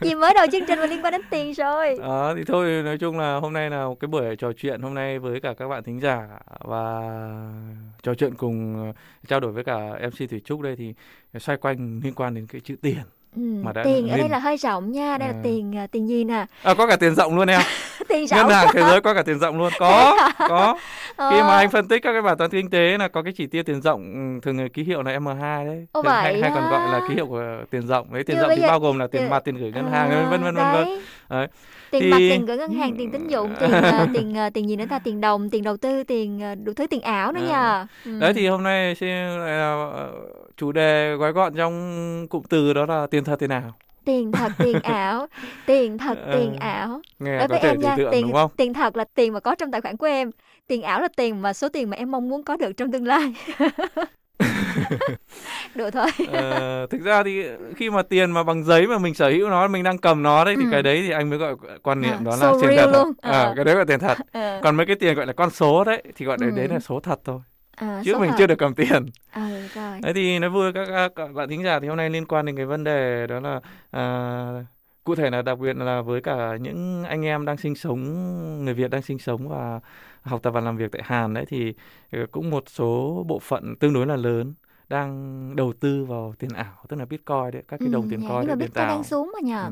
Vì mới đầu chương trình mà liên quan đến tiền rồi. Đó thì thôi nói chung là hôm nay là một cái buổi trò chuyện hôm nay với cả các bạn thính giả và trò chuyện cùng trao đổi với cả MC Thủy Trúc đây thì xoay quanh liên quan đến cái chữ tiền. Ừ, Mà đã tiền ở đây là hơi rộng nha, đây là À. tiền à, tiền gì nè? À, có cả tiền rộng luôn em. tiền Ngân rộng. hàng thế giới có cả tiền rộng luôn. Có, có. Khi Ờ. mà anh phân tích các cái bài toán kinh tế là có cái chỉ tiêu tiền rộng thường là ký hiệu là M2 đấy. Ồ, Thường hay, hay còn gọi là ký hiệu của tiền rộng. Đấy tiền Chứ rộng thì giờ- bao gồm là tiền mặt, tiền gửi ngân À, hàng vân vân vân vân. đấy. Tiền Thì- mặt, tiền gửi ngân hàng, tiền tín dụng, tiền à, tiền à, tiền gì nữa ta, tiền đồng, tiền đầu tư, tiền à, đủ thứ tiền ảo nữa À. nha. Ừ. Đấy thì hôm nay là ờ, chủ đề gói gọn trong cụm từ đó là tiền thật tiền ảo. tiền thật tiền ảo tiền thật Ờ, tiền ảo nghe đối với em nha tượng, tiền đúng không? tiền thật là tiền mà có trong tài khoản của em tiền ảo là tiền mà số tiền mà em mong muốn có được trong tương lai được thôi Ờ, thực ra thì khi mà tiền mà bằng giấy mà mình sở hữu nó mình đang cầm nó đấy thì Ừ. cái đấy thì anh mới gọi quan niệm À, đó là so tiền real thật luôn. à, Ờ. cái đấy gọi tiền thật Ờ. còn mấy cái tiền gọi là con số đấy thì gọi là Ừ. đấy là số thật thôi À, chứ mình hộp. chưa được cầm tiền Ừ, rồi. Đấy thì nói vui với các, các bạn thính giả thì hôm nay liên quan đến cái vấn đề đó là à, cụ thể là đặc biệt là với cả những anh em đang sinh sống người Việt đang sinh sống và học tập và làm việc tại Hàn đấy thì ờ, cũng một số bộ phận tương đối là lớn đang đầu tư vào tiền ảo tức là Bitcoin đấy các cái đồng Ừ, tiền coin nhưng mà Bitcoin đang xuống mà nhờ. Ừ.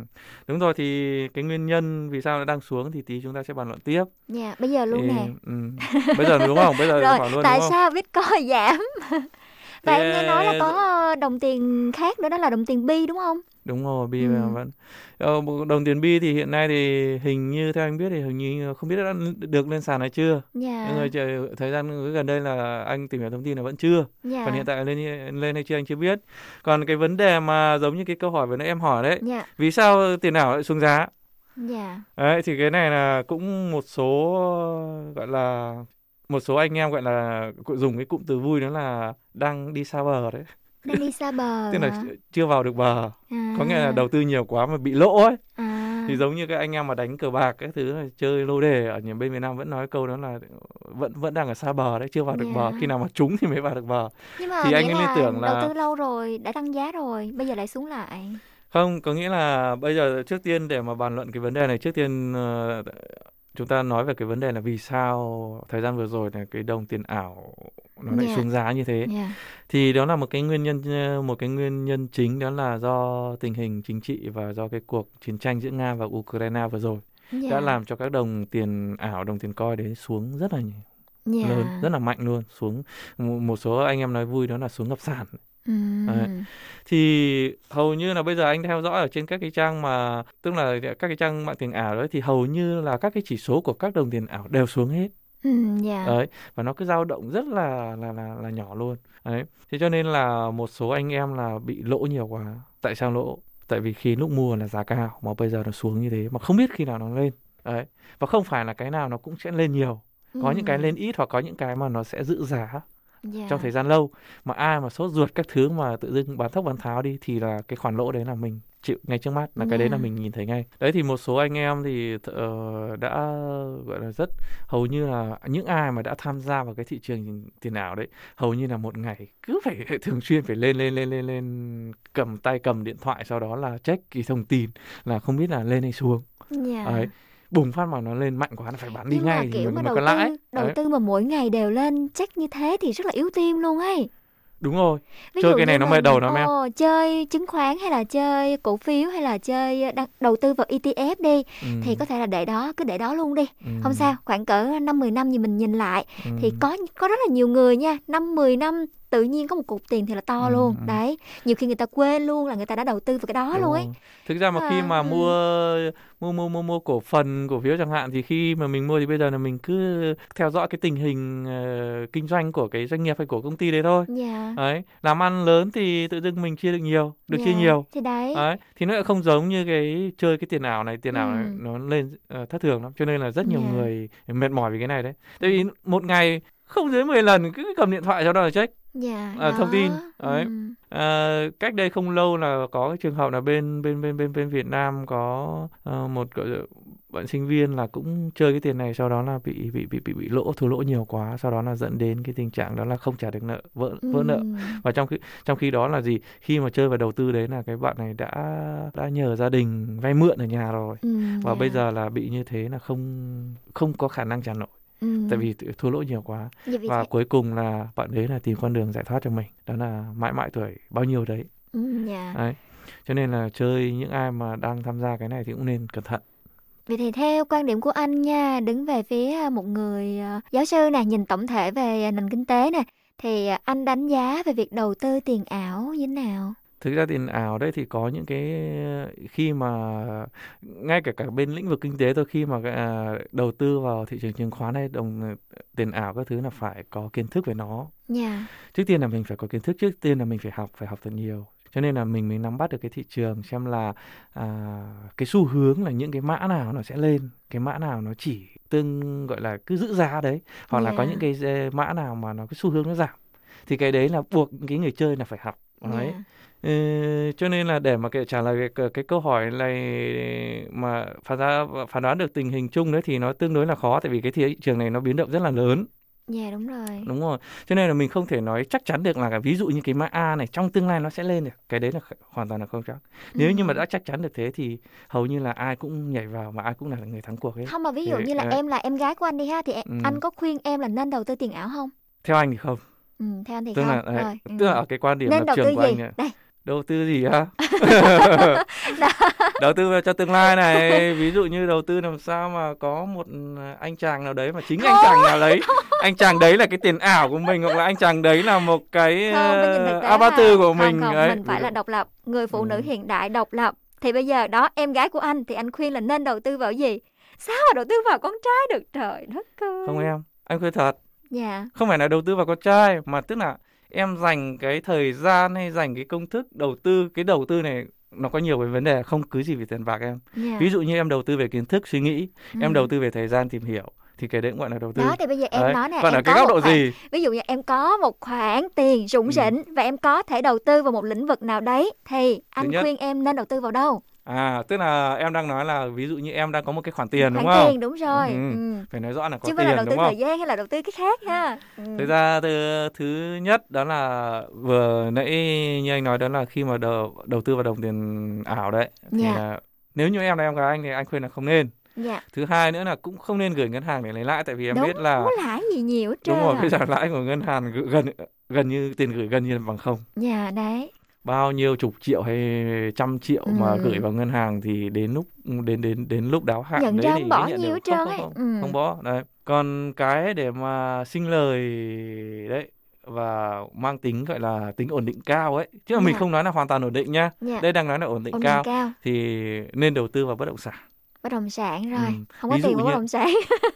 đúng rồi thì cái nguyên nhân vì sao nó đang xuống thì tí chúng ta sẽ bàn luận tiếp Dạ, bây giờ luôn Thì, nè. ừ, bây giờ đúng không bây giờ Rồi, luôn tại đúng không sao Bitcoin giảm? Và em nghe nói là Thế- có ờ, đồng tiền khác nữa đó là đồng tiền bi đúng không? Đúng rồi bi Ừ. vẫn ờ, đồng tiền bi thì hiện nay thì hình như theo anh biết thì hình như không biết đã được lên sàn hay chưa Dạ. nhưng mà thời gian gần đây là anh tìm hiểu thông tin là vẫn chưa Dạ. còn hiện tại lên lên hay chưa anh chưa biết còn cái vấn đề mà giống như cái câu hỏi vừa nãy em hỏi đấy Dạ. vì sao tiền ảo lại xuống giá Dạ. Đấy thì cái này là cũng một số gọi là một số anh em gọi là dùng cái cụm từ vui đó là đang đi xa bờ đấy Đang đi xa bờ. tức là chưa vào được bờ À. có nghĩa là đầu tư nhiều quá mà bị lỗ ấy À. thì giống như các anh em mà đánh cờ bạc các thứ chơi lô đề ở nhà bên Việt Nam vẫn nói câu đó là vẫn vẫn đang ở xa bờ đấy chưa vào được bờ Dạ. khi nào mà trúng thì mới vào được bờ Nhưng mà thì anh ấy liên là tưởng đầu tư lâu rồi, đã tăng giá rồi, bây giờ lại xuống lại. không có nghĩa là bây giờ trước tiên để mà bàn luận cái vấn đề này trước tiên ờ, chúng ta nói về cái vấn đề là vì sao thời gian vừa rồi là cái đồng tiền ảo nó lại Dạ. xuống giá như thế Dạ. thì đó là một cái nguyên nhân ờ, một cái nguyên nhân chính đó là do tình hình chính trị và do cái cuộc chiến tranh giữa Nga và Ukraine vừa rồi Dạ. đã làm cho các đồng tiền ảo đồng tiền coin đấy xuống rất là nhiều Dạ. lớn rất là mạnh luôn xuống một số anh em nói vui đó là xuống ngập sàn Đấy. thì hầu như là bây giờ anh theo dõi ở trên các cái trang mà tức là các cái trang mạng tiền ảo đấy thì hầu như là các cái chỉ số của các đồng tiền ảo đều xuống hết. Ừm, dạ. đấy và nó cứ dao động rất là là là là nhỏ luôn. Đấy thế cho nên là một số anh em là bị lỗ nhiều quá. Tại sao lỗ? Tại vì khi lúc mua là giá cao mà bây giờ nó xuống như thế mà không biết khi nào nó lên. Đấy và không phải là cái nào nó cũng sẽ lên nhiều. Có những cái lên ít hoặc có những cái mà nó sẽ giữ giá Dạ. trong thời gian lâu mà ai mà sốt ruột các thứ mà tự dưng bán thốc bán tháo đi thì là cái khoản lỗ đấy là mình chịu ngay trước mắt là cái đấy là Dạ. mình nhìn thấy ngay đấy thì một số anh em thì ờ, đã gọi là rất hầu như là những ai mà đã tham gia vào cái thị trường tiền ảo đấy hầu như là một ngày cứ phải thường xuyên phải lên lên lên lên lên cầm tay cầm điện thoại sau đó là check cái thông tin là không biết là lên hay xuống Dạ. đấy bùng phát mà nó lên mạnh quá nó phải bán đi Nhưng ngay mà thì kiểu mình mà mới đầu có lãi tư, đầu Đấy. tư mà mỗi ngày đều lên check như thế thì rất là yếu tim luôn ấy. đúng rồi Ví chơi dụ cái này nó là, mời đầu lắm em ồ, chơi chứng khoán hay là chơi cổ phiếu hay là chơi đăng, đầu tư vào ETF đi Ừ. thì có thể là để đó cứ để đó luôn đi. Ừ. Không sao, khoảng cỡ 5 10 năm gì mình nhìn lại Ừ. thì có có rất là nhiều người nha, 5 10 năm tự nhiên có một cục tiền thì là to Ừ, luôn. ừ. Đấy, nhiều khi người ta quên luôn là người ta đã đầu tư vào cái đó Đúng luôn ấy. Thực ra mà khi À, mà ừ. mua mua mua mua mua cổ phần cổ phiếu chẳng hạn thì khi mà mình mua thì bây giờ là mình cứ theo dõi cái tình hình ờ, kinh doanh của cái doanh nghiệp hay của công ty đấy thôi. Dạ. Đấy, làm ăn lớn thì tự dưng mình chia được nhiều, được chia Dạ, nhiều. thì đấy. Đấy, thì nó lại không giống như cái chơi cái tiền ảo này, tiền ảo này Ừ. nó lên ờ, thất thường lắm. Cho nên là rất nhiều Dạ. người mệt mỏi vì cái này đấy. Tại vì một ngày không dưới 10 lần cứ cầm điện thoại cho đó là check Dạ. à, thông tin đấy Ừ. à, cách đây không lâu là có cái trường hợp là bên bên bên bên bên Việt Nam có ờ, một gọi bạn sinh viên là cũng chơi cái tiền này sau đó là bị bị bị bị bị lỗ thua lỗ nhiều quá sau đó là dẫn đến cái tình trạng đó là không trả được nợ vỡ vỡ nợ Ừ. và trong khi trong khi đó là gì khi mà chơi và đầu tư đấy là cái bạn này đã đã nhờ gia đình vay mượn ở nhà rồi Ừ, và dạ. bây giờ là bị như thế là không không có khả năng trả nổi Ừ. tại vì thua lỗ nhiều quá vì và thế- cuối cùng là bạn đấy là tìm con đường giải thoát cho mình đó là mãi mãi tuổi bao nhiêu đấy Ừ, dạ. đấy cho nên là chơi những ai mà đang tham gia cái này thì cũng nên cẩn thận Vậy thì theo quan điểm của anh nha, đứng về phía à, một người à, giáo sư nè, nhìn tổng thể về à, nền kinh tế nè, thì anh đánh giá về việc đầu tư tiền ảo như thế nào? Thực ra tiền ảo đấy thì có những cái khi mà ngay cả cả bên lĩnh vực kinh tế thôi khi mà à, đầu tư vào thị trường chứng khoán hay đồng tiền ảo các thứ là phải có kiến thức về nó Dạ. trước tiên là mình phải có kiến thức trước tiên là mình phải học phải học thật nhiều cho nên là mình mới nắm bắt được cái thị trường xem là à, cái xu hướng là những cái mã nào nó sẽ lên cái mã nào nó chỉ tương gọi là cứ giữ giá đấy hoặc là có Dạ. những cái ờ, mã nào mà nó cái xu hướng nó giảm thì cái đấy là buộc cái người chơi là phải học đấy Dạ. Ừ, cho nên là để mà cái trả lời cái, cái câu hỏi này mà phán đoán phán đoán được tình hình chung đấy thì nó tương đối là khó tại vì cái thị trường này nó biến động rất là lớn Dạ đúng rồi. đúng rồi cho nên là mình không thể nói chắc chắn được là cái- ví dụ như cái mã A này trong tương lai nó sẽ lên được cái đấy là hoàn toàn là không chắc nếu như mà Ừ. đã chắc chắn được thế thì hầu như là ai cũng nhảy vào mà ai cũng là người thắng cuộc ấy Không mà ví dụ Thì, như là em là em gái của anh đi ha thì em, Ừ. anh có khuyên em là nên đầu tư tiền ảo không? theo anh thì không Ừ, theo anh thì tức không. là đấy, rồi. ừ. tức là ở cái quan điểm Nên lập đầu tư trường của gì? anh ấy. Đây. Đầu tư gì á? Đầu tư vào cho tương lai này. Ví dụ như đầu tư làm sao mà có một anh chàng nào đấy mà chính anh chàng nào đấy. Anh chàng đấy là cái tiền ảo của mình hoặc là anh chàng đấy là một cái không, tế avatar của không, mình. không, đấy. mình phải là độc lập người phụ Ừ. nữ hiện đại độc lập. Thì bây giờ đó em gái của anh thì anh khuyên là nên đầu tư vào gì? Sao mà đầu tư vào con trai được trời đất ơi. không em anh khuyên thật. Dạ. Không phải là đầu tư vào con trai mà tức là em dành cái thời gian hay dành cái công thức đầu tư cái đầu tư này nó có nhiều cái vấn đề không cứ gì về tiền bạc em Dạ. ví dụ như em đầu tư về kiến thức suy nghĩ Ừ. em đầu tư về thời gian tìm hiểu thì cái đấy cũng gọi là đầu tư đó thì bây giờ em Đấy. nói nè còn em ở cái góc độ khoản- gì ví dụ như em có một khoản tiền rủng rỉnh và em có thể đầu tư vào một lĩnh vực nào đấy thì anh khuyên em nên đầu tư vào đâu à tức là em đang nói là ví dụ như em đang có một cái khoản tiền đúng khoản không tiền đúng rồi Ừ. ừ. phải nói rõ là có chứ không phải là tiền đầu tư đúng không thời gian hay là đầu tư cái khác ha ừ. Thực ra thứ, thứ nhất đó là vừa nãy như anh nói đó là khi mà đầu, đầu tư vào đồng tiền ảo đấy thì Dạ. là, nếu như em là em gái anh thì anh khuyên là không nên. dạ Thứ hai nữa là cũng không nên gửi ngân hàng để lấy lãi tại vì em đúng biết là không có lãi gì nhiều hết trơn đúng rồi à. bây giờ lãi của ngân hàng gần gần như tiền gửi gần như là bằng không. dạ đấy Bao nhiêu chục triệu hay trăm triệu mà Ừ. gửi vào ngân hàng thì đến lúc đến đến đến lúc đáo hạn Nhận đấy ra thì bỏ nhận nhiều trơn ấy. không, Ừ. không bỏ đấy. Còn cái để mà sinh lời đấy và mang tính gọi là tính ổn định cao ấy chứ mà mình Dạ. không nói là hoàn toàn ổn định nhá Dạ. đây đang nói là ổn định Ổn định cao, cao. thì nên đầu tư vào bất động sản bất động sản rồi Ừ. không có tiền vào bất động sản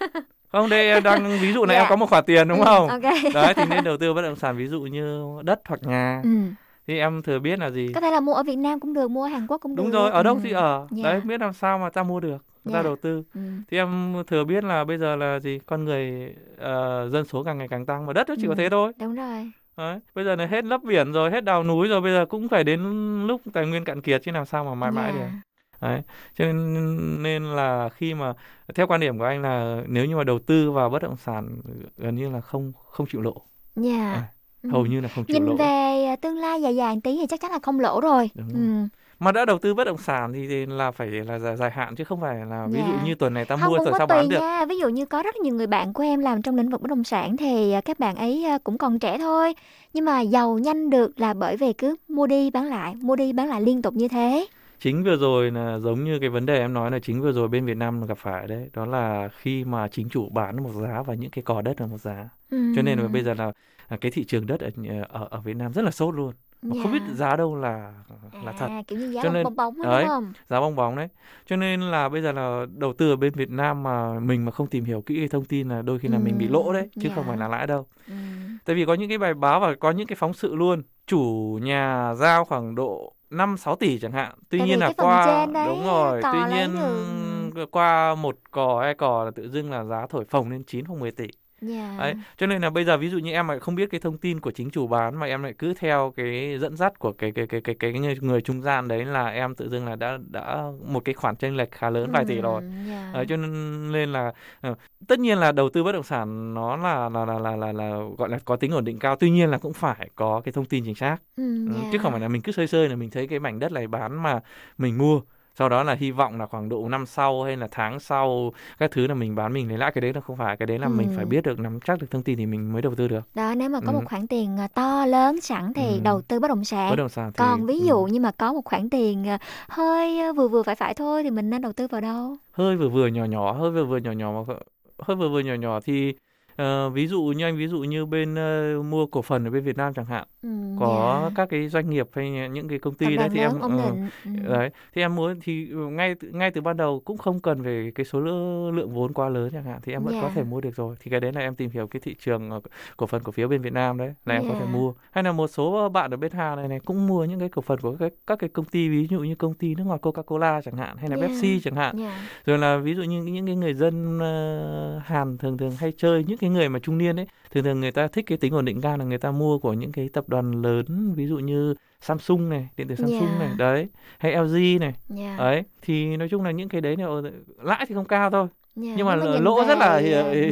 không đây em đang ví dụ là Dạ. em có một khoản tiền đúng Ừ, không ok. đấy thì nên đầu tư bất động sản ví dụ như đất hoặc nhà ừ. Thì em thừa biết là gì có thể là mua ở Việt Nam cũng được mua ở Hàn Quốc cũng được đúng rồi ở đâu Ừ. thì ở Dạ. đấy biết làm sao mà ta mua được ta Dạ. đầu tư Ừ. thì em thừa biết là bây giờ là gì con người ờ, dân số càng ngày càng tăng mà đất nó chỉ có Ừ. thế thôi đúng rồi Đấy, bây giờ là hết lấp biển rồi, hết đào núi rồi, bây giờ cũng phải đến lúc tài nguyên cạn kiệt chứ làm sao mà mãi mãi Dạ. được. Đấy, cho nên, nên là khi mà theo quan điểm của anh là nếu như mà đầu tư vào bất động sản gần như là không không chịu lỗ, dạ Ừ. hầu như là không chịu nhìn lỗ. về à, tương lai dài dài tí thì chắc chắn là không lỗ rồi Đúng ừ. Mà đã đầu tư bất động sản thì, là phải là dài, dài hạn chứ không phải là ví dụ Dạ. như tuần này ta không mua sao tùy bán được. nha ví dụ như có rất nhiều người bạn của em làm trong lĩnh vực bất động sản thì à, các bạn ấy à, cũng còn trẻ thôi nhưng mà giàu nhanh được là bởi vì cứ mua đi bán lại mua đi bán lại liên tục như thế Chính vừa rồi là giống như cái vấn đề em nói là chính vừa rồi bên Việt Nam gặp phải đấy, đó là khi mà chính chủ bán một giá và những cái cò đất là một giá. Cho nên là bây giờ là cái thị trường đất ở ở, ở Việt Nam rất là sốt luôn. Mà không biết Dạ. giá đâu là là thật. à, kiểu như giá Cho bong nên- bong bóng đấy, đúng không giá bong bóng đấy. Cho nên là bây giờ là đầu tư ở bên Việt Nam mà mình mà không tìm hiểu kỹ cái thông tin là đôi khi là mình bị lỗ đấy chứ dạ. không phải là lãi đâu. Ừ. Tại vì có những cái bài báo và có những cái phóng sự luôn, chủ nhà giao khoảng độ 5 6 tỷ chẳng hạn. Tuy Tại nhiên là qua đấy, đúng rồi, tuy nhiên được. qua một cò hai cò là tự dưng là giá thổi phồng lên 9 hoặc 10 tỷ. Dạ. Đấy, cho nên là bây giờ ví dụ như em lại không biết cái thông tin của chính chủ bán mà em lại cứ theo cái dẫn dắt của cái cái cái cái cái người, người trung gian đấy là em tự dưng là đã đã một cái khoản chênh lệch khá lớn vài tỷ rồi. dạ. Đấy, cho nên là ờ, tất nhiên là đầu tư bất động sản nó là là là là là, là gọi là có tính ổn định cao tuy nhiên là cũng phải có cái thông tin chính xác Ừ, Ừ, dạ. chứ không phải là mình cứ sơi sơi là mình thấy cái mảnh đất này bán mà mình mua sau đó là hy vọng là khoảng độ năm sau hay là tháng sau các thứ là mình bán mình lấy lãi cái đấy là không phải cái đấy là mình Ừ. phải biết được nắm chắc được thông tin thì mình mới đầu tư được đó nếu mà có Ừ. một khoản tiền à, to lớn sẵn thì Ừ. đầu tư bất động sản Bất động sản thì- còn ví ừ. dụ như mà có một khoản tiền à, hơi à, vừa vừa phải phải thôi thì mình nên đầu tư vào đâu hơi vừa vừa nhỏ nhỏ hơi vừa vừa nhỏ nhỏ hơi vừa vừa nhỏ nhỏ thì ờ, ví dụ như anh ví dụ như bên ờ, mua cổ phần ở bên Việt Nam chẳng hạn Ừ, có dạ. các cái doanh nghiệp hay những cái công ty Tập đấy thì em định. Ừ. đấy thì em muốn thì ngay từ- ngay từ ban đầu cũng không cần về cái số lượng, lượng vốn quá lớn chẳng hạn thì em vẫn có Dạ. thể mua được rồi thì cái đấy là em tìm hiểu cái thị trường cổ phần cổ phiếu bên Việt Nam đấy là em có thể Dạ. mua hay là một số bạn ở bên Hà này này cũng mua những cái cổ phần của các các cái công ty ví dụ như công ty nước ngọt Coca-Cola chẳng hạn hay là Dạ. Pepsi chẳng hạn Dạ. rồi là ví dụ như những cái người dân ờ, Hàn thường thường hay chơi những cái người mà trung niên ấy thường thường người ta thích cái tính ổn định cao là người ta mua của những cái tập đoàn lớn ví dụ như Samsung này điện tử Samsung Dạ. này đấy hay LG này Dạ. đấy thì nói chung là những cái đấy là lãi thì không cao thôi Dạ, nhưng mà nhìn lỗ rất là à,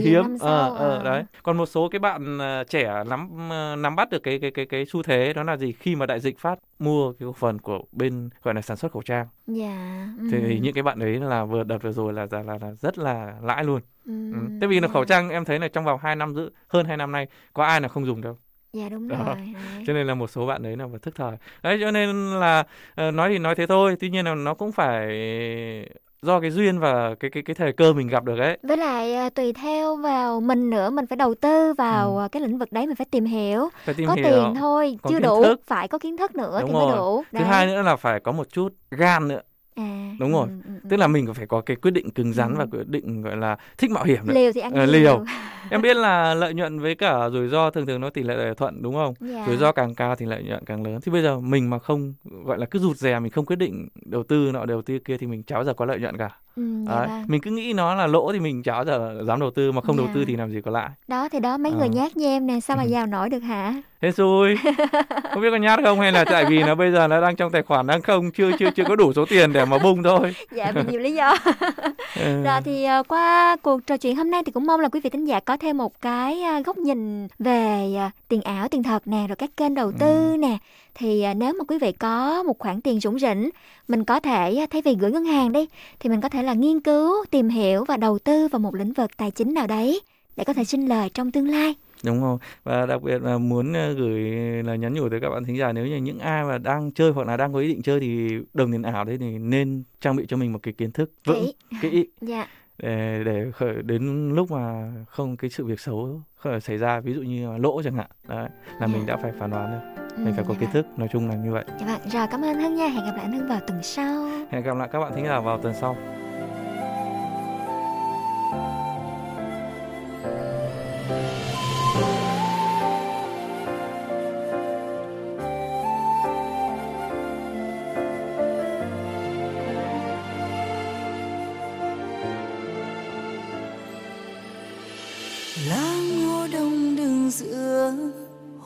hiếm ờ sau, ờ à. đấy còn một số cái bạn à, trẻ nắm à, nắm bắt được cái cái cái cái xu thế đó là gì khi mà đại dịch phát mua cái cổ phần của bên gọi là sản xuất khẩu trang Dạ. thì ừm. những cái bạn đấy là vừa đợt vừa rồi là là là, là rất là lãi luôn Ừm, ừ. Thế vì là dạ. khẩu trang em thấy là trong vòng 2 năm giữ hơn 2 năm nay có ai là không dùng đâu Dạ đúng Đó. rồi. đấy. cho nên là một số bạn đấy là phải thức thời đấy cho nên là ờ, nói thì nói thế thôi tuy nhiên là nó cũng phải do cái duyên và cái cái cái thời cơ mình gặp được ấy Với lại à, tùy theo vào mình nữa, mình phải đầu tư vào à, cái lĩnh vực đấy mình phải tìm hiểu. Ừ. phải tìm có hiểu tiền thôi, có chưa đủ, thức. phải có kiến thức nữa đúng thì mới rồi đủ. thứ Đấy. hai nữa là phải có một chút gan nữa À, đúng rồi ừ, ừ, tức là mình phải có cái quyết định cứng rắn Ừ. và quyết định gọi là thích mạo hiểm nữa. Liều thì ăn Ờ, liều. em biết là lợi nhuận với cả rủi ro thường thường nó tỷ lệ thuận đúng không Dạ. rủi ro càng cao thì lợi nhuận càng lớn thì bây giờ mình mà không gọi là cứ rụt rè mình không quyết định đầu tư nọ đầu tư kia thì mình cháo giờ có lợi nhuận cả Ừ, dạ Đấy. vâng. mình cứ nghĩ nó là lỗ thì mình cháo giờ dám đầu tư mà không đầu Dạ. tư thì làm gì có lãi Đó thì đó mấy người Ờ. nhát như em nè, sao mà giàu nổi được hả? thế xui không biết có nhát không hay là tại vì nó bây giờ nó đang trong tài khoản đang không chưa chưa chưa có đủ số tiền để mà bung thôi Dạ vì nhiều lý do. Ừ. Rồi thì ờ, qua cuộc trò chuyện hôm nay thì cũng mong là quý vị thính giả có thêm một cái ờ, góc nhìn về ờ, tiền ảo, tiền thật nè, rồi các kênh đầu tư nè. Thì ờ, nếu mà quý vị có một khoản tiền rủng rỉnh, mình có thể thay vì gửi ngân hàng đi, thì mình có thể là nghiên cứu, tìm hiểu và đầu tư vào một lĩnh vực tài chính nào đấy để có thể sinh lời trong tương lai. đúng không và đặc biệt là muốn gửi là nhắn nhủ tới các bạn thính giả nếu như những ai mà đang chơi hoặc là đang có ý định chơi thì đồng tiền ảo đấy thì nên trang bị cho mình một cái kiến thức vững kỹ Dạ. Để để khởi đến lúc mà không cái sự việc xấu khởi xảy ra ví dụ như lỗ chẳng hạn đấy là mình đã phải phán đoán được mình phải có kiến thức nói chung là như vậy. Dạ vâng, rồi cảm ơn Hưng nha, hẹn gặp lại anh Hưng vào tuần sau. hẹn gặp lại các bạn thính giả vào tuần sau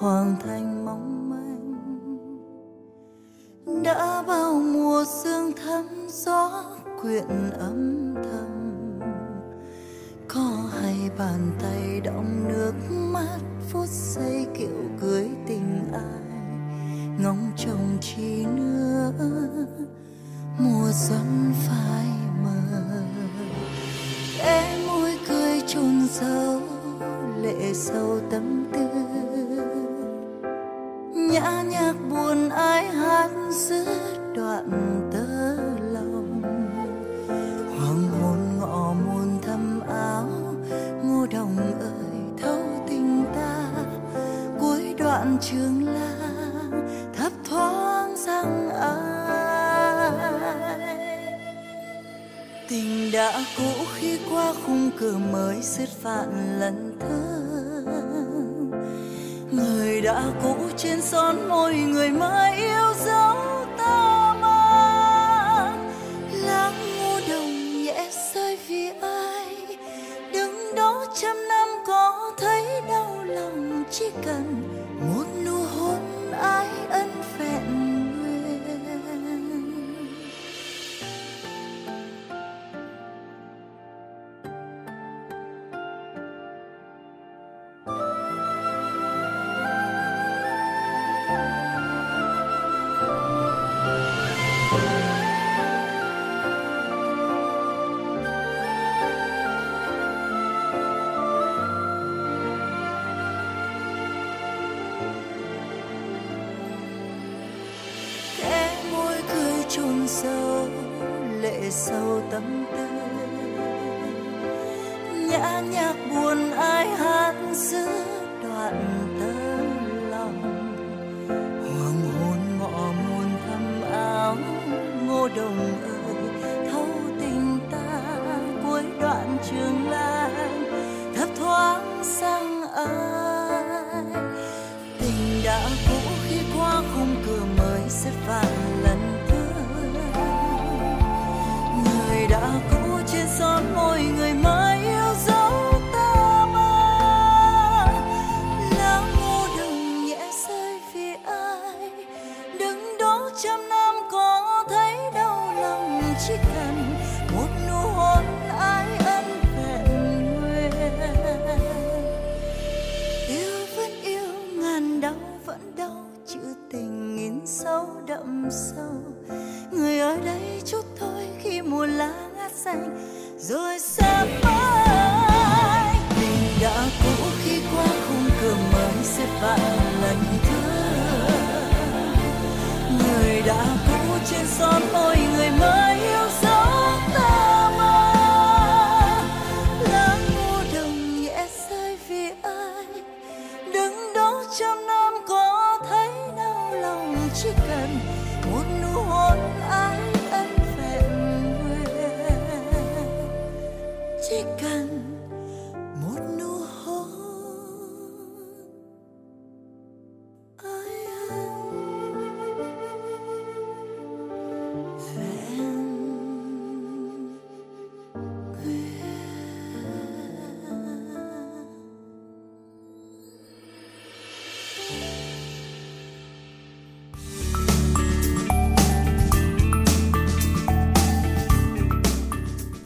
hoàng thành mong manh. Đã bao mùa sương thấm gió quyện âm thầm. Có hay bàn tay đọng nước mắt phút giây kiểu cưới tình ai. Ngóng trông chi nữa, mùa xuân phai mờ. Em môi cười chôn sâu lệ sâu tâm tư nhã nhạc buồn ai hát giữa đoạn tơ lòng hoàng hôn ngọ muôn thâm áo, ngô đồng ơi, thấu tình ta cuối đoạn trường la thấp thoáng rằng ai tình đã cũ khi qua khung cửa mới sứt vạn lần thứ người đã cũ trên son môi người mới yêu dấu ta mang. Lá ngô đồng nhẹ rơi vì ai? Đứng đó trăm năm có thấy đau lòng, chỉ cần một nụ hôn ai ân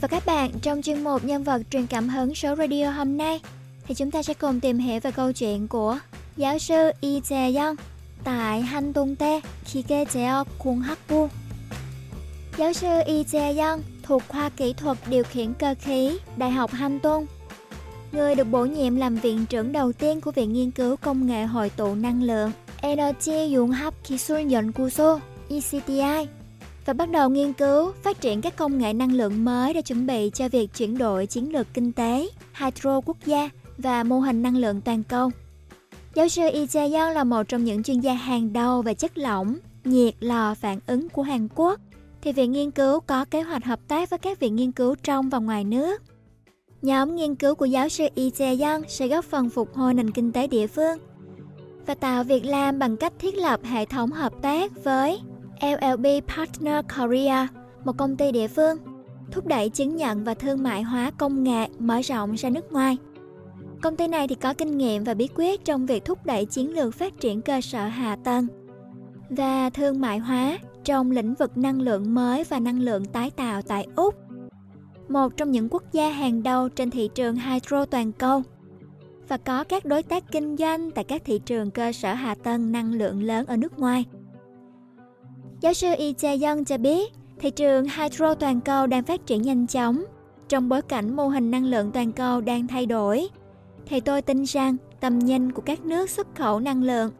và các bạn, trong chuyên mục nhân vật truyền cảm hứng số radio hôm nay thì chúng ta sẽ cùng tìm hiểu về câu chuyện của giáo sư Yi Jae Young tại Hantung-tae, Kikejeo, Kunghakbu. Giáo sư Yi Jae Young thuộc khoa kỹ thuật điều khiển cơ khí Đại học Hantung. Người được bổ nhiệm làm viện trưởng đầu tiên của Viện Nghiên cứu Công nghệ Hội tụ Năng lượng Energy Yunghap Kisun Yonkuso, ECTI và bắt đầu nghiên cứu phát triển các công nghệ năng lượng mới để chuẩn bị cho việc chuyển đổi chiến lược kinh tế, hydro quốc gia và mô hình năng lượng toàn cầu. Giáo sư Lee Jae-yong là một trong những chuyên gia hàng đầu về chất lỏng, nhiệt lò phản ứng của Hàn Quốc. Thì viện nghiên cứu có kế hoạch hợp tác với các viện nghiên cứu trong và ngoài nước. Nhóm nghiên cứu của giáo sư Lee Jae-yong sẽ góp phần phục hồi nền kinh tế địa phương và tạo việc làm bằng cách thiết lập hệ thống hợp tác với LLB Partner Korea, một công ty địa phương, thúc đẩy chứng nhận và thương mại hóa công nghệ mở rộng ra nước ngoài. Công ty này thì có kinh nghiệm và bí quyết trong việc thúc đẩy chiến lược phát triển cơ sở hạ tầng và thương mại hóa trong lĩnh vực năng lượng mới và năng lượng tái tạo tại Úc, một trong những quốc gia hàng đầu trên thị trường hydro toàn cầu và có các đối tác kinh doanh tại các thị trường cơ sở hạ tầng năng lượng lớn ở nước ngoài. Giáo sư Yi Jae-young cho biết, thị trường hydro toàn cầu đang phát triển nhanh chóng. Trong bối cảnh mô hình năng lượng toàn cầu đang thay đổi, thì tôi tin rằng tầm nhìn của các nước xuất khẩu năng lượng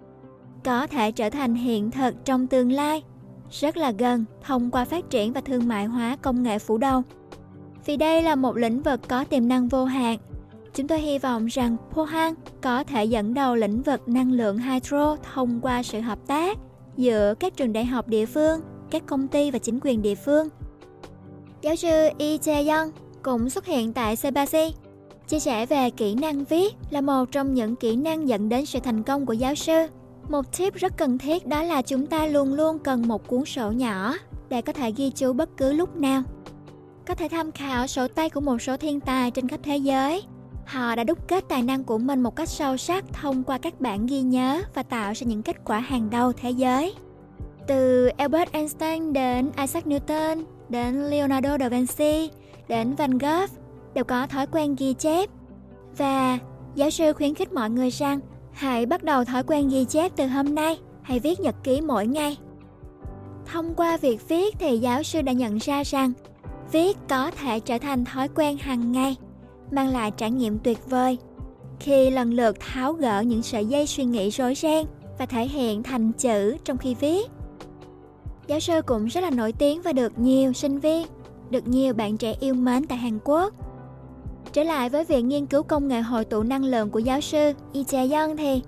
có thể trở thành hiện thực trong tương lai rất là gần thông qua phát triển và thương mại hóa công nghệ phủ đầu. Vì đây là một lĩnh vực có tiềm năng vô hạn, chúng tôi hy vọng rằng Pohang có thể dẫn đầu lĩnh vực năng lượng hydro thông qua sự hợp tác giữa các trường đại học địa phương, các công ty và chính quyền địa phương. Giáo sư Yi Jae-young cũng xuất hiện tại Sebasi, chia sẻ về kỹ năng viết là một trong những kỹ năng dẫn đến sự thành công của giáo sư. Một tip rất cần thiết đó là chúng ta luôn luôn cần một cuốn sổ nhỏ để có thể ghi chú bất cứ lúc nào. Có thể tham khảo sổ tay của một số thiên tài trên khắp thế giới. Họ đã đúc kết tài năng của mình một cách sâu sắc thông qua các bản ghi nhớ và tạo ra những kết quả hàng đầu thế giới. Từ Albert Einstein đến Isaac Newton, đến Leonardo da Vinci, đến Van Gogh đều có thói quen ghi chép. Và giáo sư khuyến khích mọi người rằng hãy bắt đầu thói quen ghi chép từ hôm nay, hãy viết nhật ký mỗi ngày. Thông qua việc viết thì giáo sư đã nhận ra rằng viết có thể trở thành thói quen hàng ngày, mang lại trải nghiệm tuyệt vời. khi lần lượt tháo gỡ những sợi dây suy nghĩ rối ren và thể hiện thành chữ trong khi viết. Giáo sư cũng rất là nổi tiếng và được nhiều sinh viên, được nhiều bạn trẻ yêu mến tại Hàn Quốc. Trở lại với việc nghiên cứu công nghệ hội tụ năng lượng của giáo sư y Jae-young thì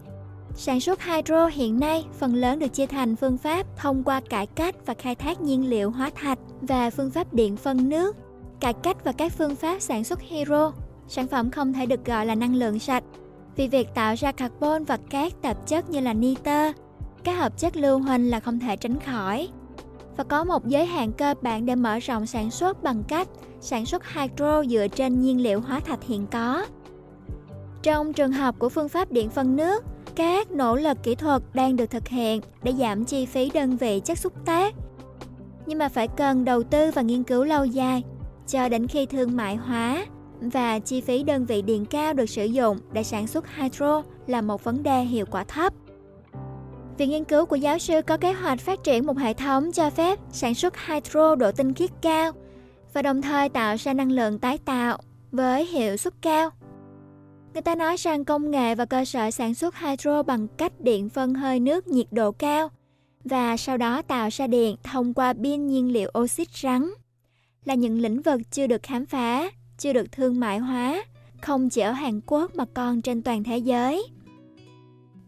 Sản xuất hydro hiện nay phần lớn được chia thành phương pháp thông qua cải cách và khai thác nhiên liệu hóa thạch và phương pháp điện phân nước. Cải cách và các phương pháp sản xuất hydro, sản phẩm không thể được gọi là năng lượng sạch vì việc tạo ra carbon và các tạp chất như là nitơ, các hợp chất lưu huỳnh là không thể tránh khỏi. Và có một giới hạn cơ bản để mở rộng sản xuất bằng cách sản xuất hydro dựa trên nhiên liệu hóa thạch hiện có. Trong trường hợp của phương pháp điện phân nước, các nỗ lực kỹ thuật đang được thực hiện để giảm chi phí đơn vị chất xúc tác. Nhưng mà phải cần đầu tư và nghiên cứu lâu dài cho đến khi thương mại hóa và chi phí đơn vị điện cao được sử dụng để sản xuất hydro là một vấn đề hiệu quả thấp. Viện nghiên cứu của giáo sư có kế hoạch phát triển một hệ thống cho phép sản xuất hydro độ tinh khiết cao và đồng thời tạo ra năng lượng tái tạo với hiệu suất cao. Người ta nói rằng công nghệ và cơ sở sản xuất hydro bằng cách điện phân hơi nước nhiệt độ cao và sau đó tạo ra điện thông qua pin nhiên liệu oxit rắn là những lĩnh vực chưa được khám phá, chưa được thương mại hóa, không chỉ ở Hàn Quốc mà còn trên toàn thế giới.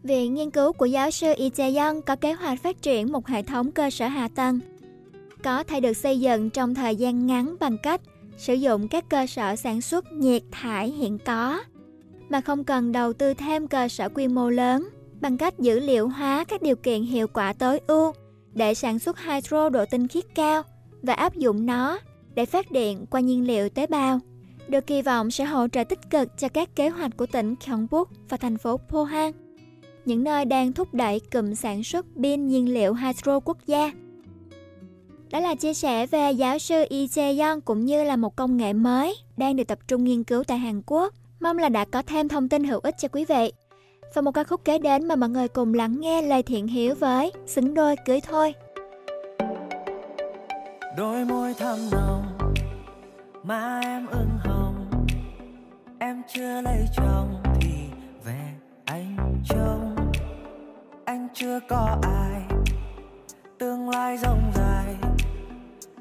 Viện nghiên cứu của giáo sư Lee Jae-young có kế hoạch phát triển một hệ thống cơ sở hạ tầng có thể được xây dựng trong thời gian ngắn bằng cách sử dụng các cơ sở sản xuất nhiệt thải hiện có mà không cần đầu tư thêm cơ sở quy mô lớn bằng cách dữ liệu hóa các điều kiện hiệu quả tối ưu để sản xuất hydro độ tinh khiết cao và áp dụng nó để phát điện qua nhiên liệu tế bào. Được kỳ vọng sẽ hỗ trợ tích cực cho các kế hoạch của tỉnh Gyeongbuk và thành phố Pohang, những nơi đang thúc đẩy cụm sản xuất pin nhiên liệu hydro quốc gia. Đó là chia sẻ về giáo sư Lee Jae-yong cũng như là một công nghệ mới đang được tập trung nghiên cứu tại Hàn Quốc Mong là đã có thêm thông tin hữu ích cho quý vị. Và một ca khúc kế đến mà mọi người cùng lắng nghe lời thiện hiếu với Xứng đôi cưới thôi. Đôi môi thắm nồng mà em ưng hồng. Em chưa lấy chồng Thì về anh trông. Anh chưa có ai, Tương lai rộng dài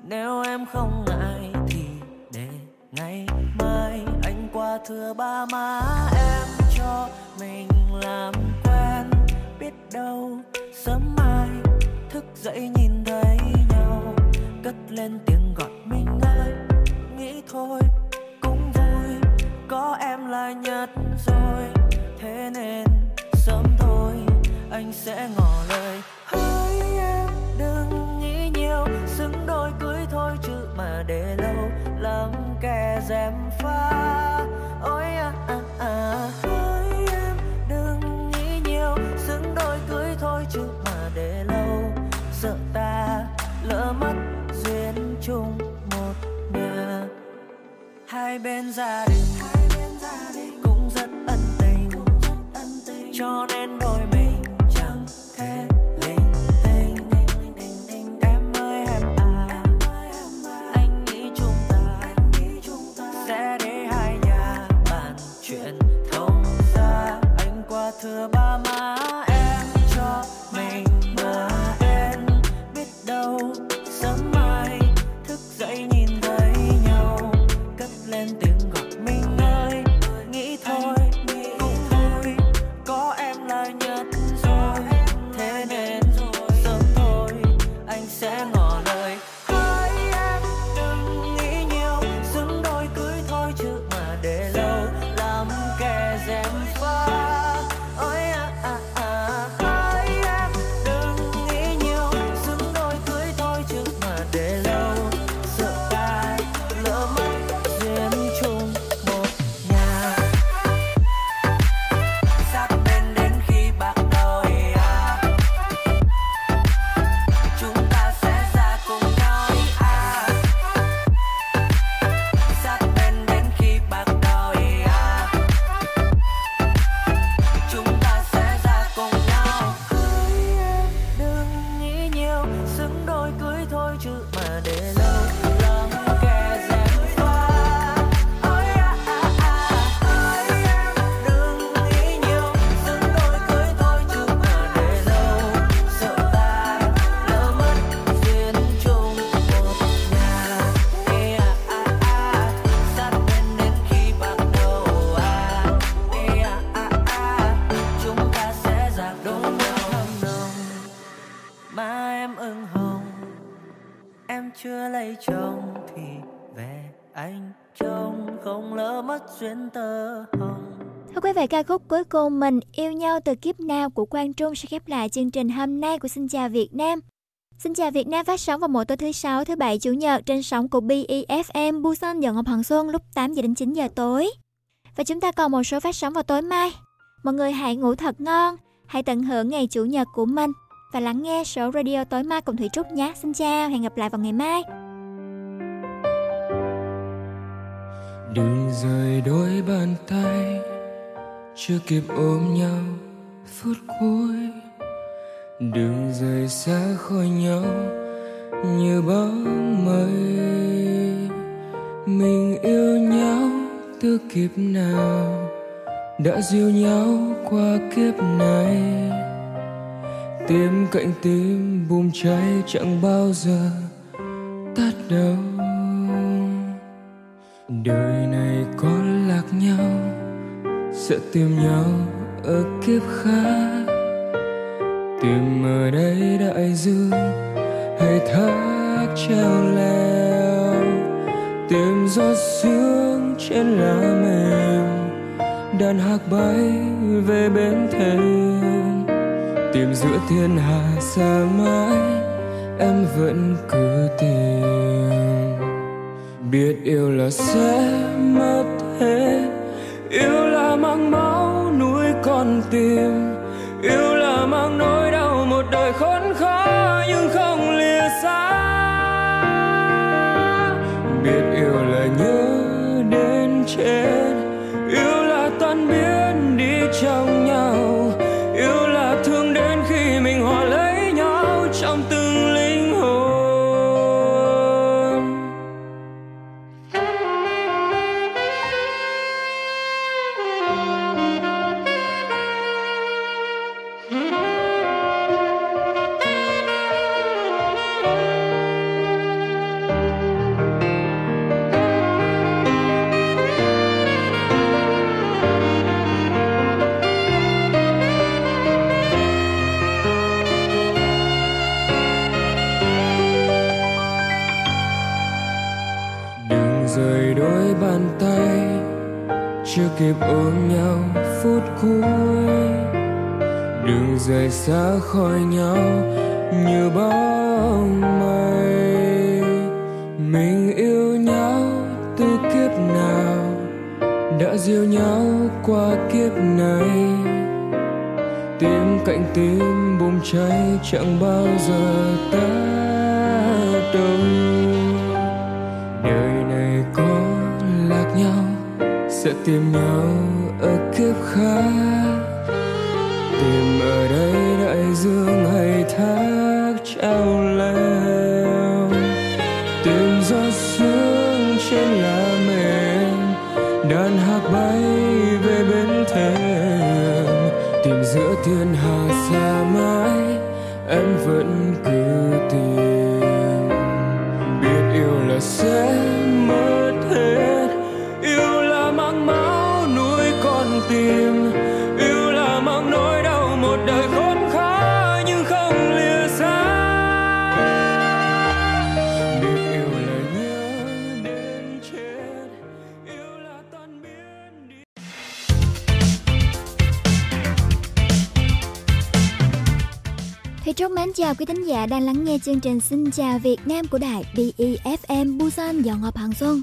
Nếu em không ngại Thì để ngày mai. Anh qua thừa ba má em cho mình làm quen. Biết đâu sớm mai thức dậy nhìn thấy nhau. Cất lên tiếng thôi, cũng vui, có em là nhất rồi. Thế nên sớm thôi, anh sẽ ngỏ lời. Hỡi em, đừng nghĩ nhiều, xứng đôi cưới thôi chứ mà để lâu. Lắm kẻ dèm pha, ôi à à à. Hỡi em, đừng nghĩ nhiều, xứng đôi cưới thôi chứ mà để lâu. Sợ ta hai bên gia đình cũng rất ân tình. Cho nên đôi mình Thưa quý vị, ca khúc cuối cùng Mình yêu nhau từ kiếp nào của Quang Trung sẽ khép lại chương trình hôm nay của Xin chào Việt Nam. Xin chào Việt Nam phát sóng vào mỗi tối thứ sáu, thứ bảy, chủ nhật trên sóng của BEFM Busan Dọn Ngọc Hoàng Xuân lúc 8 giờ đến 9 giờ tối. Và chúng ta còn một số phát sóng vào tối mai. Mọi người hãy ngủ thật ngon, hãy tận hưởng ngày chủ nhật của mình và lắng nghe số radio tối mai cùng Thủy Trúc nhé. Xin chào, hẹn gặp lại vào ngày mai. Đừng rời đôi bàn tay, chưa kịp ôm nhau phút cuối. Đừng rời xa khỏi nhau như bóng mây. Mình yêu nhau từ kiếp nào, đã dìu nhau qua kiếp này. Tim cạnh tim bùng cháy chẳng bao giờ tắt đâu đời này có lạc nhau, sẽ tìm nhau ở kiếp khác. Tìm ở đây đại dương hay thác treo leo. Tìm gió sương trên lá mềm, đàn hạc bay về bên thềm. Tìm giữa thiên hà xa mãi, em vẫn cứ tìm biết yêu là sẽ mất hết. Yêu là mang máu nuôi con tim. Yêu là mang nỗi đau một đời khốn khó nhưng không lìa xa. Biết yêu là nhớ đến chết kịp ôm nhau phút cuối. Đừng rời xa khỏi nhau như bóng mây. Mình yêu nhau từ kiếp nào, đã dìu nhau qua kiếp này. Tim cạnh tim bùng cháy chẳng bao giờ ta đâu tìm nhau ở kiếp khác. Tìm ở đây đại dương hay thác trao chào quý thính giả đang lắng nghe chương trình Xin chào Việt Nam của đài BEFM Busan do Ngọc Hoàng Xuân.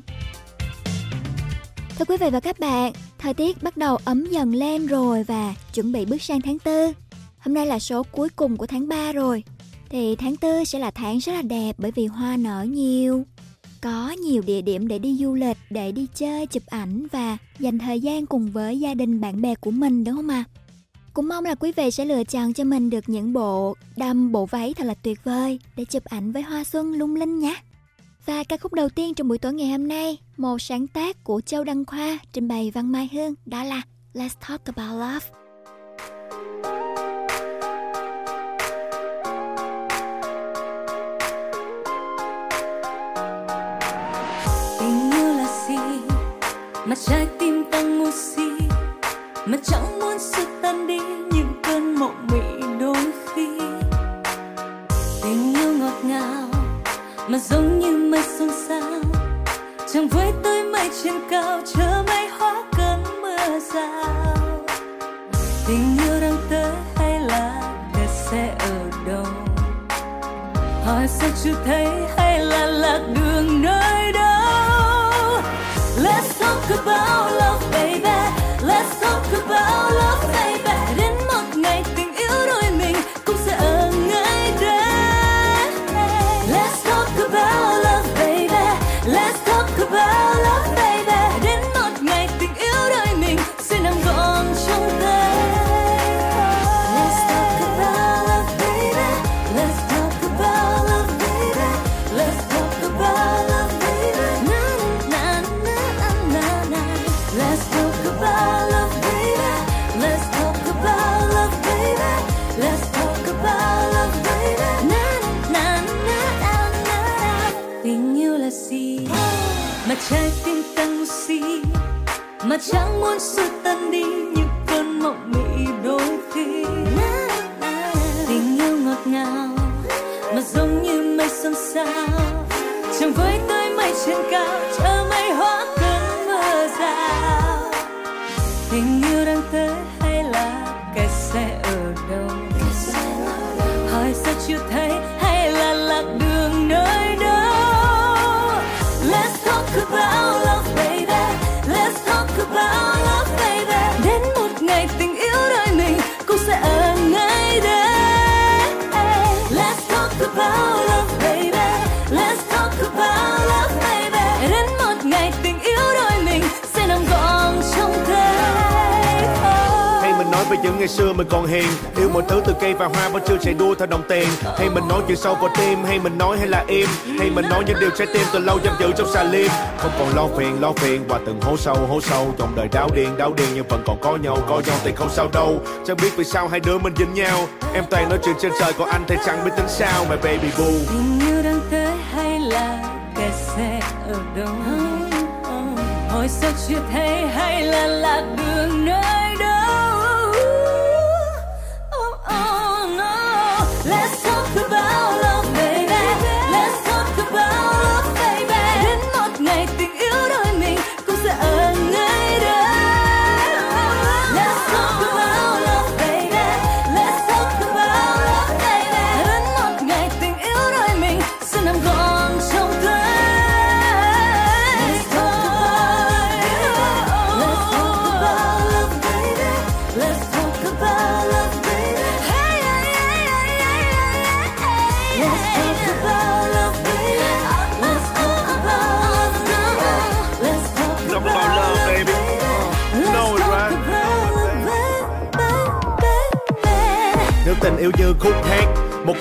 Thưa quý vị và các bạn, thời tiết bắt đầu ấm dần lên rồi và chuẩn bị bước sang tháng 4. Hôm nay là số cuối cùng của tháng 3 rồi. Thì tháng 4 sẽ là tháng rất là đẹp bởi vì hoa nở nhiều. Có nhiều địa điểm để đi du lịch, để đi chơi, chụp ảnh và dành thời gian cùng với gia đình bạn bè của mình đúng không ạ? Cũng mong là quý vị sẽ lựa chọn cho mình được những bộ đầm bộ váy thật là tuyệt vời để chụp ảnh với hoa xuân lung linh nhé. Và ca khúc đầu tiên trong buổi tối ngày hôm nay, một sáng tác của Châu Đăng Khoa trình bày Văn Mai Hương đó là Let's Talk About Love. tình yêu là gì mà trái tim ta ngu si mà chẳng muốn sự tan đi những cơn mộng mị đôi khi. Tình yêu ngọt ngào mà giống như mây xôn xao. Chẳng với tới mây trên cao chờ mây hóa cơn mưa rào. Tình yêu đang tới hay là kẹt sẽ ở đâu? Hỏi sao chưa thấy hay là lạc đường nơi đâu? Let's talk about love, baby. Let's talk about love baby mà chẳng muốn sự tan đi những cơn mộng mị đôi khi. Tình yêu ngọt ngào mà giống như mây xôn xao. Chẳng với tới mây trên cao, chờ mây hóa cơn mưa rào. Tình yêu đang tới hay là kẻ sẽ ở đâu? Hỏi sao chưa thấy hay là lạc đường nơi đâu? Let's talk about những ngày xưa mình còn hiền. Yêu mọi thứ từ cây và hoa vẫn chưa chạy đua theo đồng tiền. Hay mình nói chuyện sâu vào tim, hay mình nói hay là im. Hay mình nói những điều trái tim từ lâu giam giữ trong xà lim. Không còn lo phiền lo phiền, và từng hố sâu hố sâu. Trong đời đau điên đau điên nhưng vẫn còn có nhau có nhau thì không sao đâu. Chẳng biết vì sao hai đứa mình dính nhau. Em toàn nói chuyện trên trời, còn anh thì chẳng biết tính sao. Mà baby boo. Tình yêu đang tới hay là kẹt xe ở đâu? Hồi sao chưa thấy hay là lạc đường nơi let's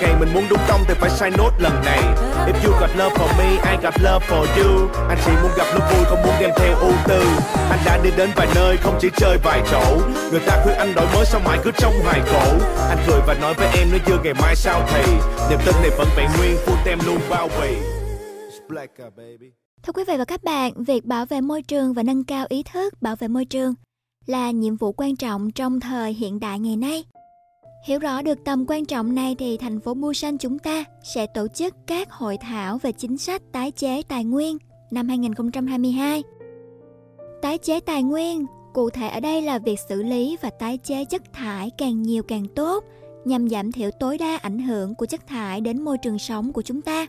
ngày mình muốn đúng công thì phải sai nốt lần này. If you got love for me, I got love for you. Anh chỉ muốn gặp lúc vui, không muốn đem theo ưu tư. Anh đã đi đến vài nơi, không chỉ chơi vài chỗ. Người ta khuyên anh đổi mới sao mãi cứ trong hoài cổ. Anh cười và nói với em nếu chưa ngày mai sao thì. Niềm tin này vẫn vẹn nguyên, full tem luôn bao bì. It's uh, baby. Thưa quý vị và các bạn, việc bảo vệ môi trường và nâng cao ý thức bảo vệ môi trường là nhiệm vụ quan trọng trong thời hiện đại ngày nay. Hiểu rõ được tầm quan trọng này thì thành phố Busan chúng ta sẽ tổ chức các hội thảo về chính sách tái chế tài nguyên năm 2022. Tái chế tài nguyên cụ thể ở đây là việc xử lý và tái chế chất thải càng nhiều càng tốt nhằm giảm thiểu tối đa ảnh hưởng của chất thải đến môi trường sống của chúng ta.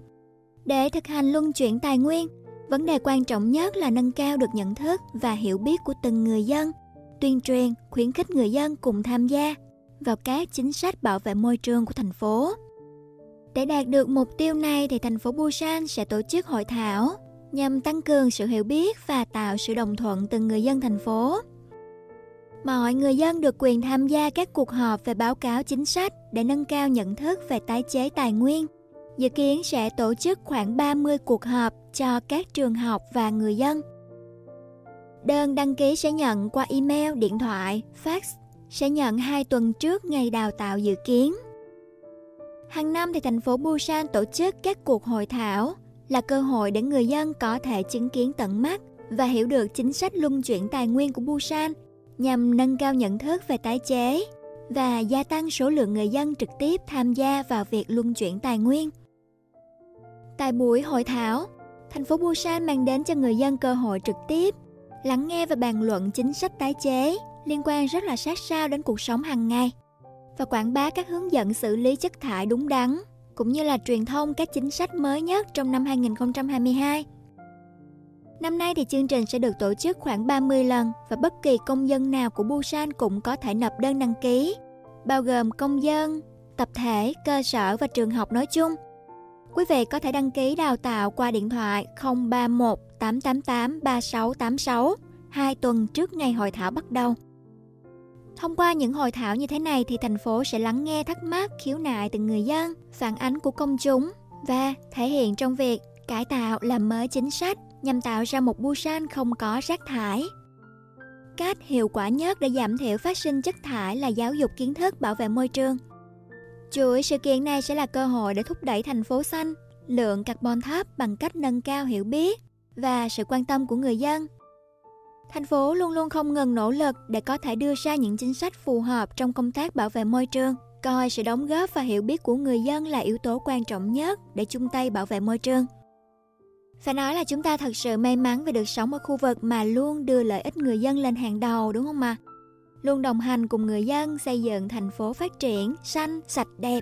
Để thực hành luân chuyển tài nguyên, vấn đề quan trọng nhất là nâng cao được nhận thức và hiểu biết của từng người dân, tuyên truyền, khuyến khích người dân cùng tham gia vào các chính sách bảo vệ môi trường của thành phố. Để đạt được mục tiêu này thì thành phố Busan sẽ tổ chức hội thảo nhằm tăng cường sự hiểu biết và tạo sự đồng thuận từ người dân thành phố. Mọi người dân được quyền tham gia các cuộc họp về báo cáo chính sách để nâng cao nhận thức về tái chế tài nguyên. Dự kiến sẽ tổ chức khoảng 30 cuộc họp cho các trường học và người dân. Đơn đăng ký sẽ nhận qua email, điện thoại, fax sẽ nhận 2 tuần trước ngày đào tạo dự kiến. Hàng năm thì thành phố Busan tổ chức các cuộc hội thảo là cơ hội để người dân có thể chứng kiến tận mắt và hiểu được chính sách luân chuyển tài nguyên của Busan nhằm nâng cao nhận thức về tái chế và gia tăng số lượng người dân trực tiếp tham gia vào việc luân chuyển tài nguyên. Tại buổi hội thảo, thành phố Busan mang đến cho người dân cơ hội trực tiếp lắng nghe và bàn luận chính sách tái chế liên quan rất là sát sao đến cuộc sống hàng ngày và quảng bá các hướng dẫn xử lý chất thải đúng đắn cũng như là truyền thông các chính sách mới nhất trong năm 2022. Năm nay thì chương trình sẽ được tổ chức khoảng 30 lần và bất kỳ công dân nào của Busan cũng có thể nộp đơn đăng ký, bao gồm công dân, tập thể, cơ sở và trường học nói chung. Quý vị có thể đăng ký đào tạo qua điện thoại 031 888 3686 2 tuần trước ngày hội thảo bắt đầu. Thông qua những hội thảo như thế này thì thành phố sẽ lắng nghe thắc mắc, khiếu nại từ người dân, phản ánh của công chúng và thể hiện trong việc cải tạo làm mới chính sách nhằm tạo ra một Busan không có rác thải. Cách hiệu quả nhất để giảm thiểu phát sinh chất thải là giáo dục kiến thức bảo vệ môi trường. Chuỗi sự kiện này sẽ là cơ hội để thúc đẩy thành phố xanh, lượng carbon thấp bằng cách nâng cao hiểu biết và sự quan tâm của người dân thành phố luôn luôn không ngừng nỗ lực để có thể đưa ra những chính sách phù hợp trong công tác bảo vệ môi trường. Coi sự đóng góp và hiểu biết của người dân là yếu tố quan trọng nhất để chung tay bảo vệ môi trường. Phải nói là chúng ta thật sự may mắn vì được sống ở khu vực mà luôn đưa lợi ích người dân lên hàng đầu, đúng không ạ? Luôn đồng hành cùng người dân xây dựng thành phố phát triển, xanh, sạch, đẹp.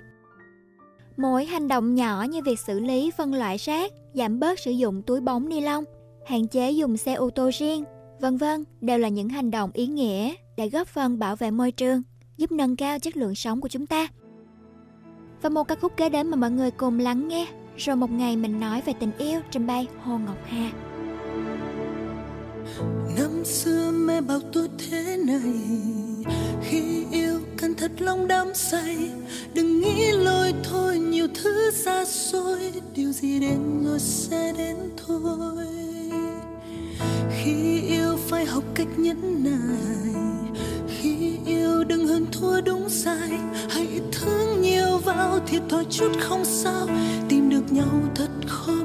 Mỗi hành động nhỏ như việc xử lý phân loại rác, giảm bớt sử dụng túi bóng ni lông, hạn chế dùng xe ô tô riêng Vân vân, đều là những hành động ý nghĩa để góp phần bảo vệ môi trường, giúp nâng cao chất lượng sống của chúng ta. Và một ca khúc kế đến mà mọi người cùng lắng nghe, rồi một ngày mình nói về tình yêu trình bày Hồ Ngọc Hà. Năm xưa mẹ bảo tôi thế này Khi yêu cần thật lòng đắm say Đừng nghĩ lôi thôi nhiều thứ xa xôi Điều gì đến rồi sẽ đến thôi khi yêu phải học cách nhẫn nại, khi yêu đừng hơn thua đúng sai, hãy thương nhiều vào thiệt thòi chút không sao, tìm được nhau thật khó.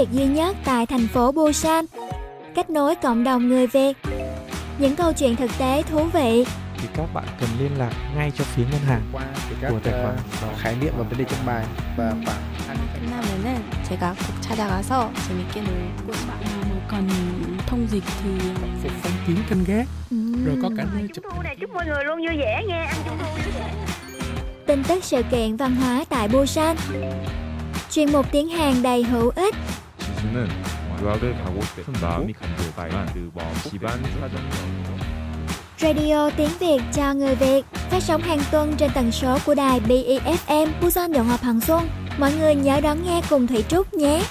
Radio tiếng Việt duy nhất tại thành phố Busan. Kết nối cộng đồng người Việt. Những câu chuyện thực tế thú vị. Thì các bạn cần liên lạc ngay cho phía ngân hàng qua các của tài khoản uh, khái niệm và vấn đề trong bài và khoảng 끝나면은 제가 꼭 찾아가서 재밌게 놀고 뭐 còn thông dịch thì phục phong kiến canh gác rồi có cả nơi chụp thu này chúc mọi người luôn vui vẻ nghe ăn trung thu vui vẻ tin tức sự kiện văn hóa tại Busan chuyên mục tiếng Hàn đầy hữu ích 지수는 유학을 가고 싶은 마음이 간절하지만 그 집안 사정으로 Radio tiếng Việt cho người Việt phát sóng hàng tuần trên tần số của đài BEFM Busan Điện Hòa Hằng Xuân. Mọi người nhớ đón nghe cùng Thủy Trúc nhé.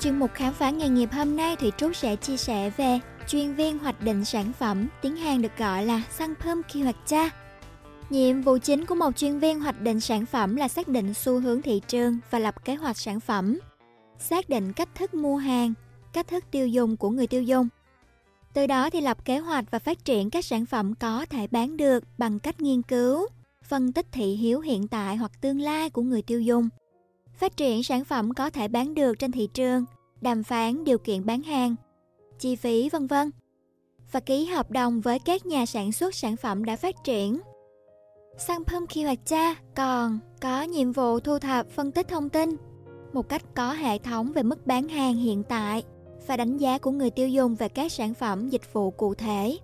Trong chuyên mục khám phá nghề nghiệp hôm nay thì Trúc sẽ chia sẻ về chuyên viên hoạch định sản phẩm, tiếng Hàn được gọi là sang phơm khi hoạch cha. Nhiệm vụ chính của một chuyên viên hoạch định sản phẩm là xác định xu hướng thị trường và lập kế hoạch sản phẩm, xác định cách thức mua hàng, cách thức tiêu dùng của người tiêu dùng. Từ đó thì lập kế hoạch và phát triển các sản phẩm có thể bán được bằng cách nghiên cứu, phân tích thị hiếu hiện tại hoặc tương lai của người tiêu dùng phát triển sản phẩm có thể bán được trên thị trường, đàm phán điều kiện bán hàng, chi phí vân vân và ký hợp đồng với các nhà sản xuất sản phẩm đã phát triển. Sanpom Khi Hoạch Cha còn có nhiệm vụ thu thập phân tích thông tin một cách có hệ thống về mức bán hàng hiện tại và đánh giá của người tiêu dùng về các sản phẩm dịch vụ cụ thể.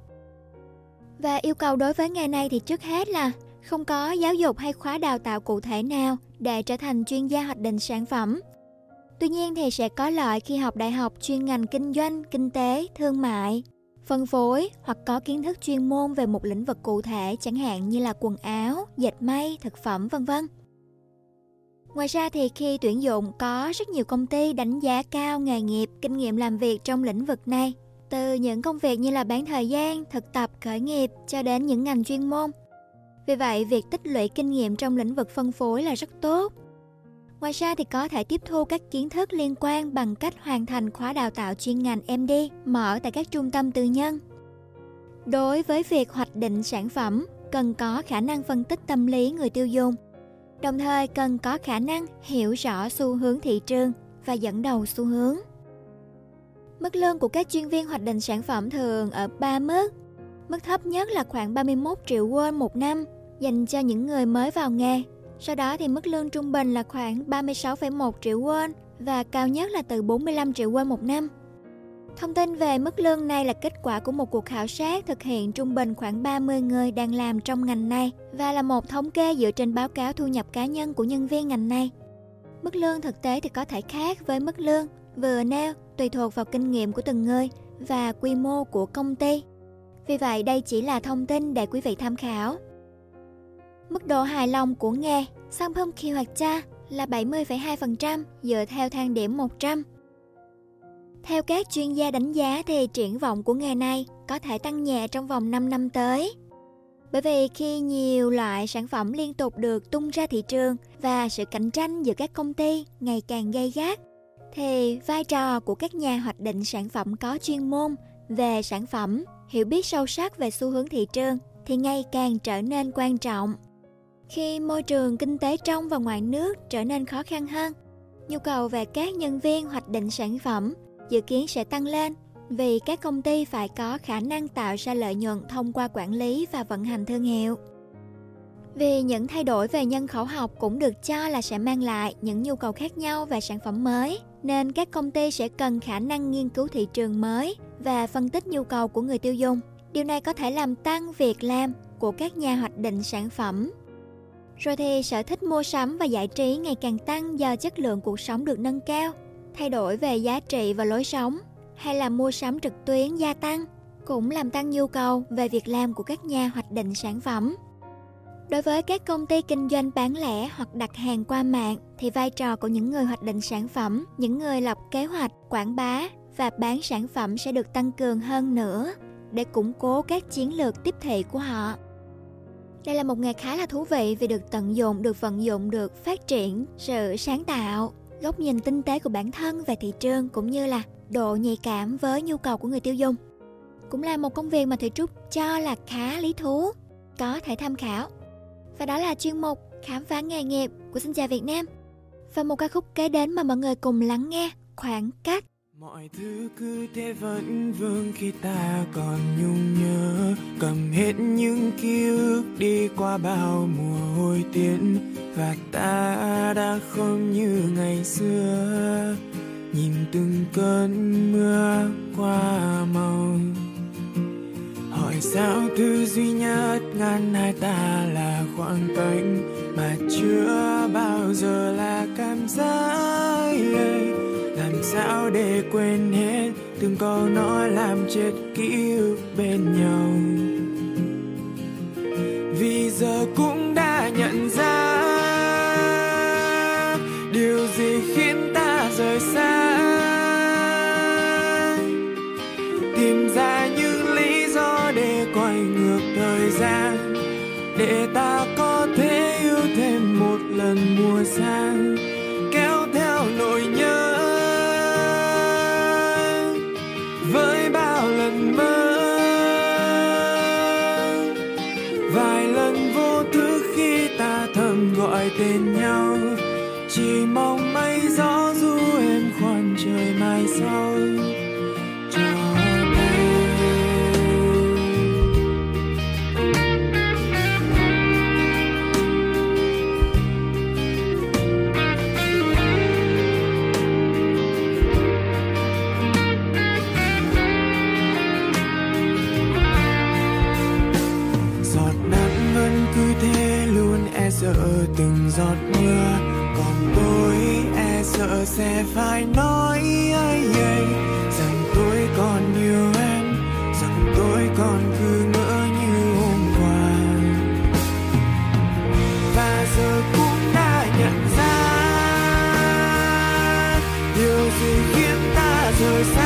Và yêu cầu đối với nghề này thì trước hết là không có giáo dục hay khóa đào tạo cụ thể nào để trở thành chuyên gia hoạch định sản phẩm. Tuy nhiên thì sẽ có lợi khi học đại học chuyên ngành kinh doanh, kinh tế, thương mại, phân phối hoặc có kiến thức chuyên môn về một lĩnh vực cụ thể chẳng hạn như là quần áo, dệt may, thực phẩm vân vân. Ngoài ra thì khi tuyển dụng có rất nhiều công ty đánh giá cao nghề nghiệp, kinh nghiệm làm việc trong lĩnh vực này, từ những công việc như là bán thời gian, thực tập, khởi nghiệp cho đến những ngành chuyên môn vì vậy, việc tích lũy kinh nghiệm trong lĩnh vực phân phối là rất tốt. Ngoài ra thì có thể tiếp thu các kiến thức liên quan bằng cách hoàn thành khóa đào tạo chuyên ngành MD mở tại các trung tâm tư nhân. Đối với việc hoạch định sản phẩm, cần có khả năng phân tích tâm lý người tiêu dùng, đồng thời cần có khả năng hiểu rõ xu hướng thị trường và dẫn đầu xu hướng. Mức lương của các chuyên viên hoạch định sản phẩm thường ở 3 mức. Mức thấp nhất là khoảng 31 triệu won một năm dành cho những người mới vào nghề. Sau đó thì mức lương trung bình là khoảng 36,1 triệu won và cao nhất là từ 45 triệu won một năm. Thông tin về mức lương này là kết quả của một cuộc khảo sát thực hiện trung bình khoảng 30 người đang làm trong ngành này và là một thống kê dựa trên báo cáo thu nhập cá nhân của nhân viên ngành này. Mức lương thực tế thì có thể khác với mức lương vừa nêu tùy thuộc vào kinh nghiệm của từng người và quy mô của công ty. Vì vậy đây chỉ là thông tin để quý vị tham khảo. Mức độ hài lòng của nghề sản phẩm khi hoạt cha là 70,2% dựa theo thang điểm 100. Theo các chuyên gia đánh giá thì triển vọng của nghề này có thể tăng nhẹ trong vòng 5 năm tới. Bởi vì khi nhiều loại sản phẩm liên tục được tung ra thị trường và sự cạnh tranh giữa các công ty ngày càng gay gắt, thì vai trò của các nhà hoạch định sản phẩm có chuyên môn về sản phẩm, hiểu biết sâu sắc về xu hướng thị trường thì ngày càng trở nên quan trọng. Khi môi trường kinh tế trong và ngoài nước trở nên khó khăn hơn, nhu cầu về các nhân viên hoạch định sản phẩm dự kiến sẽ tăng lên vì các công ty phải có khả năng tạo ra lợi nhuận thông qua quản lý và vận hành thương hiệu. Vì những thay đổi về nhân khẩu học cũng được cho là sẽ mang lại những nhu cầu khác nhau về sản phẩm mới, nên các công ty sẽ cần khả năng nghiên cứu thị trường mới và phân tích nhu cầu của người tiêu dùng. Điều này có thể làm tăng việc làm của các nhà hoạch định sản phẩm rồi thì sở thích mua sắm và giải trí ngày càng tăng do chất lượng cuộc sống được nâng cao, thay đổi về giá trị và lối sống, hay là mua sắm trực tuyến gia tăng, cũng làm tăng nhu cầu về việc làm của các nhà hoạch định sản phẩm. Đối với các công ty kinh doanh bán lẻ hoặc đặt hàng qua mạng thì vai trò của những người hoạch định sản phẩm, những người lập kế hoạch, quảng bá và bán sản phẩm sẽ được tăng cường hơn nữa để củng cố các chiến lược tiếp thị của họ. Đây là một nghề khá là thú vị vì được tận dụng, được vận dụng được phát triển sự sáng tạo, góc nhìn tinh tế của bản thân về thị trường cũng như là độ nhạy cảm với nhu cầu của người tiêu dùng. Cũng là một công việc mà Thủy Trúc cho là khá lý thú, có thể tham khảo. Và đó là chuyên mục Khám phá nghề nghiệp của Xin chào Việt Nam. Và một ca khúc kế đến mà mọi người cùng lắng nghe, khoảng cách. Mọi thứ cứ thế vẫn vương khi ta còn nhung nhớ. Cầm hết những ký ức đi qua bao mùa hồi tiễn. Và ta đã không như ngày xưa. Nhìn từng cơn mưa qua màu Hỏi sao thứ duy nhất ngăn hai ta là khoảng cách Mà chưa bao giờ là cảm giác. Làm sao để quên hết từng câu nói làm chết ký ức bên nhau? Vì giờ cũng đã nhận ra điều gì khiến ta rời xa. Tìm ra eta sẽ phải nói ai ấy rằng tôi còn yêu em, rằng tôi còn cứ ngỡ như hôm qua. Và giờ cũng đã nhận ra, điều gì khiến ta rời xa?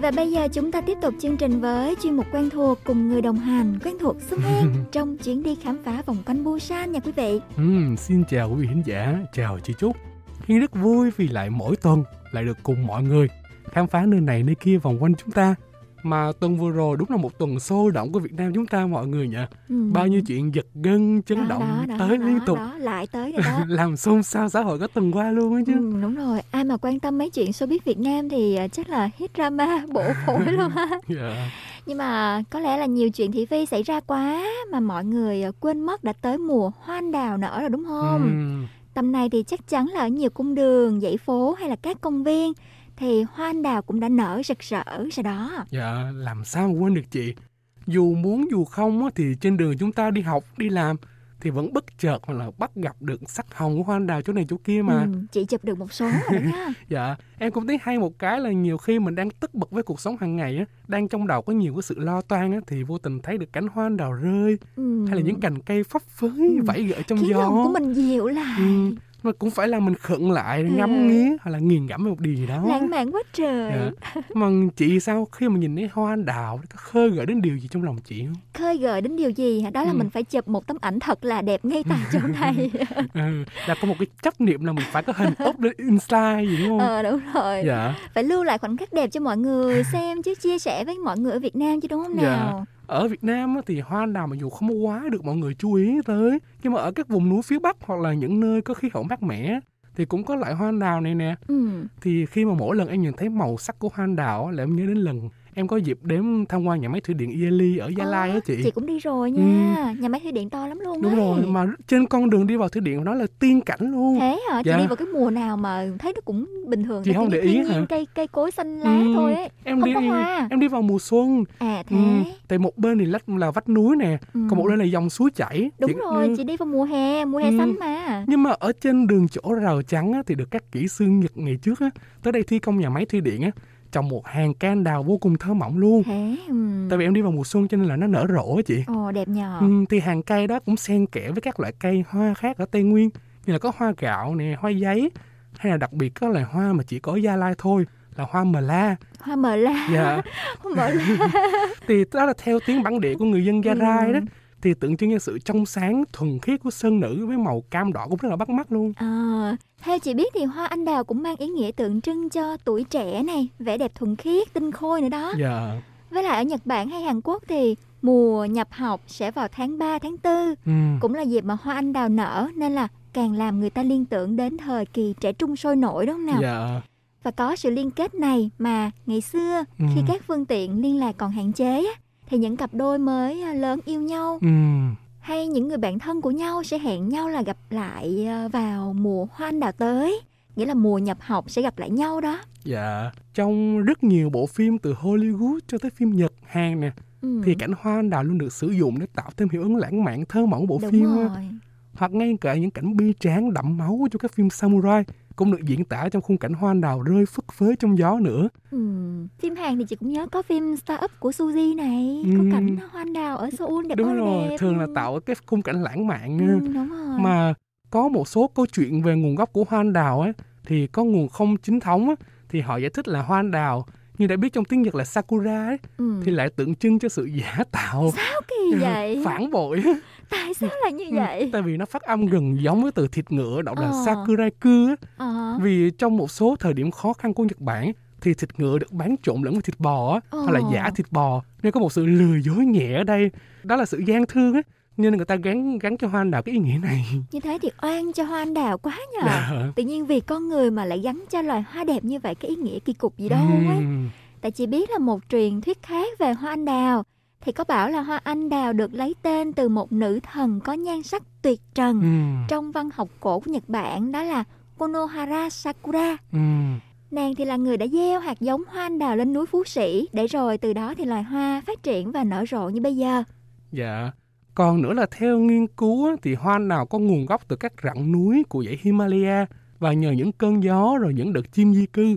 Và bây giờ chúng ta tiếp tục chương trình với chuyên mục quen thuộc cùng người đồng hành quen thuộc Xuân Hen trong chuyến đi khám phá vòng quanh Busan nha quý vị. Ừm, xin chào quý vị khán giả, chào chị Trúc. Hiên rất vui vì lại mỗi tuần lại được cùng mọi người khám phá nơi này nơi kia vòng quanh chúng ta. Mà tuần vừa rồi đúng là một tuần sôi động của Việt Nam chúng ta mọi người nhỉ. Ừ. Bao nhiêu chuyện giật gân, chấn Đó, động đó, đó, tới đó, liên tục. đó, lại tới rồi đó. Làm xôn xao xã hội có tuần qua luôn á chứ. Ừ, đúng rồi, ai mà quan tâm mấy chuyện showbiz Việt Nam thì à, chắc là hit drama bổ phổi luôn ha. Dạ. Nhưng mà có lẽ là nhiều chuyện thị phi xảy ra quá mà mọi người à, quên mất đã tới mùa hoa đào nở rồi đúng không? Ừm. Tầm này thì chắc chắn là ở nhiều cung đường, dãy phố hay là các công viên thì hoa anh đào cũng đã nở rực rỡ rồi đó. Dạ, làm sao mà quên được chị. Dù muốn dù không thì trên đường chúng ta đi học, đi làm thì vẫn bất chợt hoặc là bắt gặp được sắc hồng của hoa anh đào chỗ này chỗ kia mà. Ừ, chị chụp được một số rồi đó nha. Dạ, em cũng thấy hay một cái là nhiều khi mình đang tức bực với cuộc sống hàng ngày á, đang trong đầu có nhiều cái sự lo toan á, thì vô tình thấy được cánh hoa anh đào rơi, Ừ. hay là những cành cây phấp phới vẫy gợi trong Khiến gió. lòng của mình dịu lại. Ừ, mà cũng phải là mình khựng lại, ngắm Ừ. nghía hoặc là nghiền ngẫm một điều gì đó. Lãng mạn quá trời. Dạ. Mà chị sao khi mà nhìn thấy hoa anh đào có khơi gợi đến điều gì trong lòng chị không? Khơi gợi đến điều gì hả? Đó là Ừ. mình phải chụp một tấm ảnh thật là đẹp ngay tại chỗ này. ừ, là có một cái chấp niệm là mình phải có hình up lên Insta gì đúng không? ờ đúng rồi. Dạ. Phải lưu lại khoảnh khắc đẹp cho mọi người xem chứ chia sẻ với mọi người ở Việt Nam chứ đúng không nào? Dạ. Ở Việt Nam thì hoa anh đào mặc dù không có quá được mọi người chú ý tới nhưng mà ở các vùng núi phía Bắc hoặc là những nơi có khí hậu mát mẻ thì cũng có loại hoa anh đào này nè. Ừ. Thì khi mà mỗi lần em nhìn thấy màu sắc của hoa anh đào là em nhớ đến lần em có dịp đến tham quan nhà máy thủy điện Yali ở Gia Lai á chị. Chị cũng đi rồi nha. Nhà máy thủy điện to lắm luôn Đúng ấy. rồi, mà trên con đường đi vào thủy điện đó là tiên cảnh luôn. Thế hả? Chị Dạ. đi vào cái mùa nào mà thấy nó cũng bình thường. Chị không để ý hả? Cây cây cối xanh lá Ừ, thôi ấy. Em không đi có hoa. em đi vào mùa xuân. À thế. Ừ, tại một bên thì lách là vách núi nè, Ừ. còn một bên là dòng suối chảy. Đúng Chị- rồi, ừ. chị đi vào mùa hè, mùa hè Ừ. xanh mà. Nhưng mà ở trên đường chỗ rào trắng á, thì được các kỹ sư Nhật ngày trước á, tới đây thi công nhà máy thủy điện á, trồng một hàng cây anh đào vô cùng thơ mộng luôn. Thế, ừ. Tại vì em đi vào mùa xuân cho nên là nó nở rộ á chị. Ồ, đẹp nhờ. Ừ, thì hàng cây đó cũng xen kẽ với các loại cây hoa khác ở Tây Nguyên như là có hoa gạo nè, hoa giấy hay là đặc biệt có loài hoa mà chỉ có ở Gia Lai thôi là hoa mờ la. Hoa mờ la. Dạ. Hoa mờ la. thì đó là theo tiếng bản địa của người dân Gia Ừ. Rai đó thì tượng trưng cho sự trong sáng thuần khiết của sơn nữ với màu cam đỏ cũng rất là bắt mắt luôn. À, theo chị biết thì hoa anh đào cũng mang ý nghĩa tượng trưng cho tuổi trẻ này, vẻ đẹp thuần khiết, tinh khôi nữa đó. Dạ. Với lại ở Nhật Bản hay Hàn Quốc thì mùa nhập học sẽ vào tháng 3, tháng 4. Ừ. Cũng là dịp mà hoa anh đào nở nên là càng làm người ta liên tưởng đến thời kỳ trẻ trung sôi nổi đúng không nào? Dạ. Và có sự liên kết này mà ngày xưa Ừ. khi các phương tiện liên lạc còn hạn chế á, thì những cặp đôi mới à, lớn yêu nhau Ừ. hay những người bạn thân của nhau sẽ hẹn nhau là gặp lại à, vào mùa hoa anh đào tới. Nghĩa là mùa nhập học sẽ gặp lại nhau đó. Dạ. Trong rất nhiều bộ phim từ Hollywood cho tới phim Nhật, Hàn nè Ừ. thì cảnh hoa anh đào luôn được sử dụng để tạo thêm hiệu ứng lãng mạn thơ mộng bộ Đúng phim rồi. hoặc ngay cả những cảnh bi tráng đậm máu trong các phim samurai cũng được diễn tả trong khung cảnh hoa đào rơi phất phới trong gió nữa. Ừ. Phim Hàn thì chị cũng nhớ có phim Star Up của Suzy này, có Ừ. cảnh hoa đào ở Seoul đẹp Đúng ơi rồi, đẹp. thường là tạo cái khung cảnh lãng mạn Ừ, đúng rồi. mà có một số câu chuyện về nguồn gốc của hoa đào ấy thì có nguồn không chính thống á, thì họ giải thích là hoa đào như đã biết trong tiếng Nhật là sakura ấy, Ừ. thì lại tượng trưng cho sự giả tạo Sao kỳ vậy? phản bội Tại sao lại như Ừ, vậy? tại vì nó phát âm gần giống với từ thịt ngựa đọc là Ờ. sakuraiku á. Ờ. Vì trong một số thời điểm khó khăn của Nhật Bản thì thịt ngựa được bán trộn lẫn với thịt bò á, Ồ. hay là giả thịt bò nên có một sự lừa dối nhẹ ở đây đó là sự gian thương á nên người ta gắn gắn cho hoa anh đào cái ý nghĩa này Như thế thì oan cho hoa anh đào quá nhờ. Dạ. Tự nhiên vì con người mà lại gắn cho loài hoa đẹp như vậy cái ý nghĩa kỳ cục gì đâu ấy. Ừm. Tại chị biết là một truyền thuyết khác về hoa anh đào thì có bảo là hoa anh đào được lấy tên từ một nữ thần có nhan sắc tuyệt trần Ừm. trong văn học cổ của Nhật Bản đó là Konohara Sakura. Ừm. Nàng thì là người đã gieo hạt giống hoa anh đào lên núi Phú Sĩ để rồi từ đó thì loài hoa phát triển và nở rộ như bây giờ. Dạ. Còn nữa là theo nghiên cứu thì hoa anh đào có nguồn gốc từ các rặng núi của dãy Himalaya và nhờ những cơn gió rồi những đợt chim di cư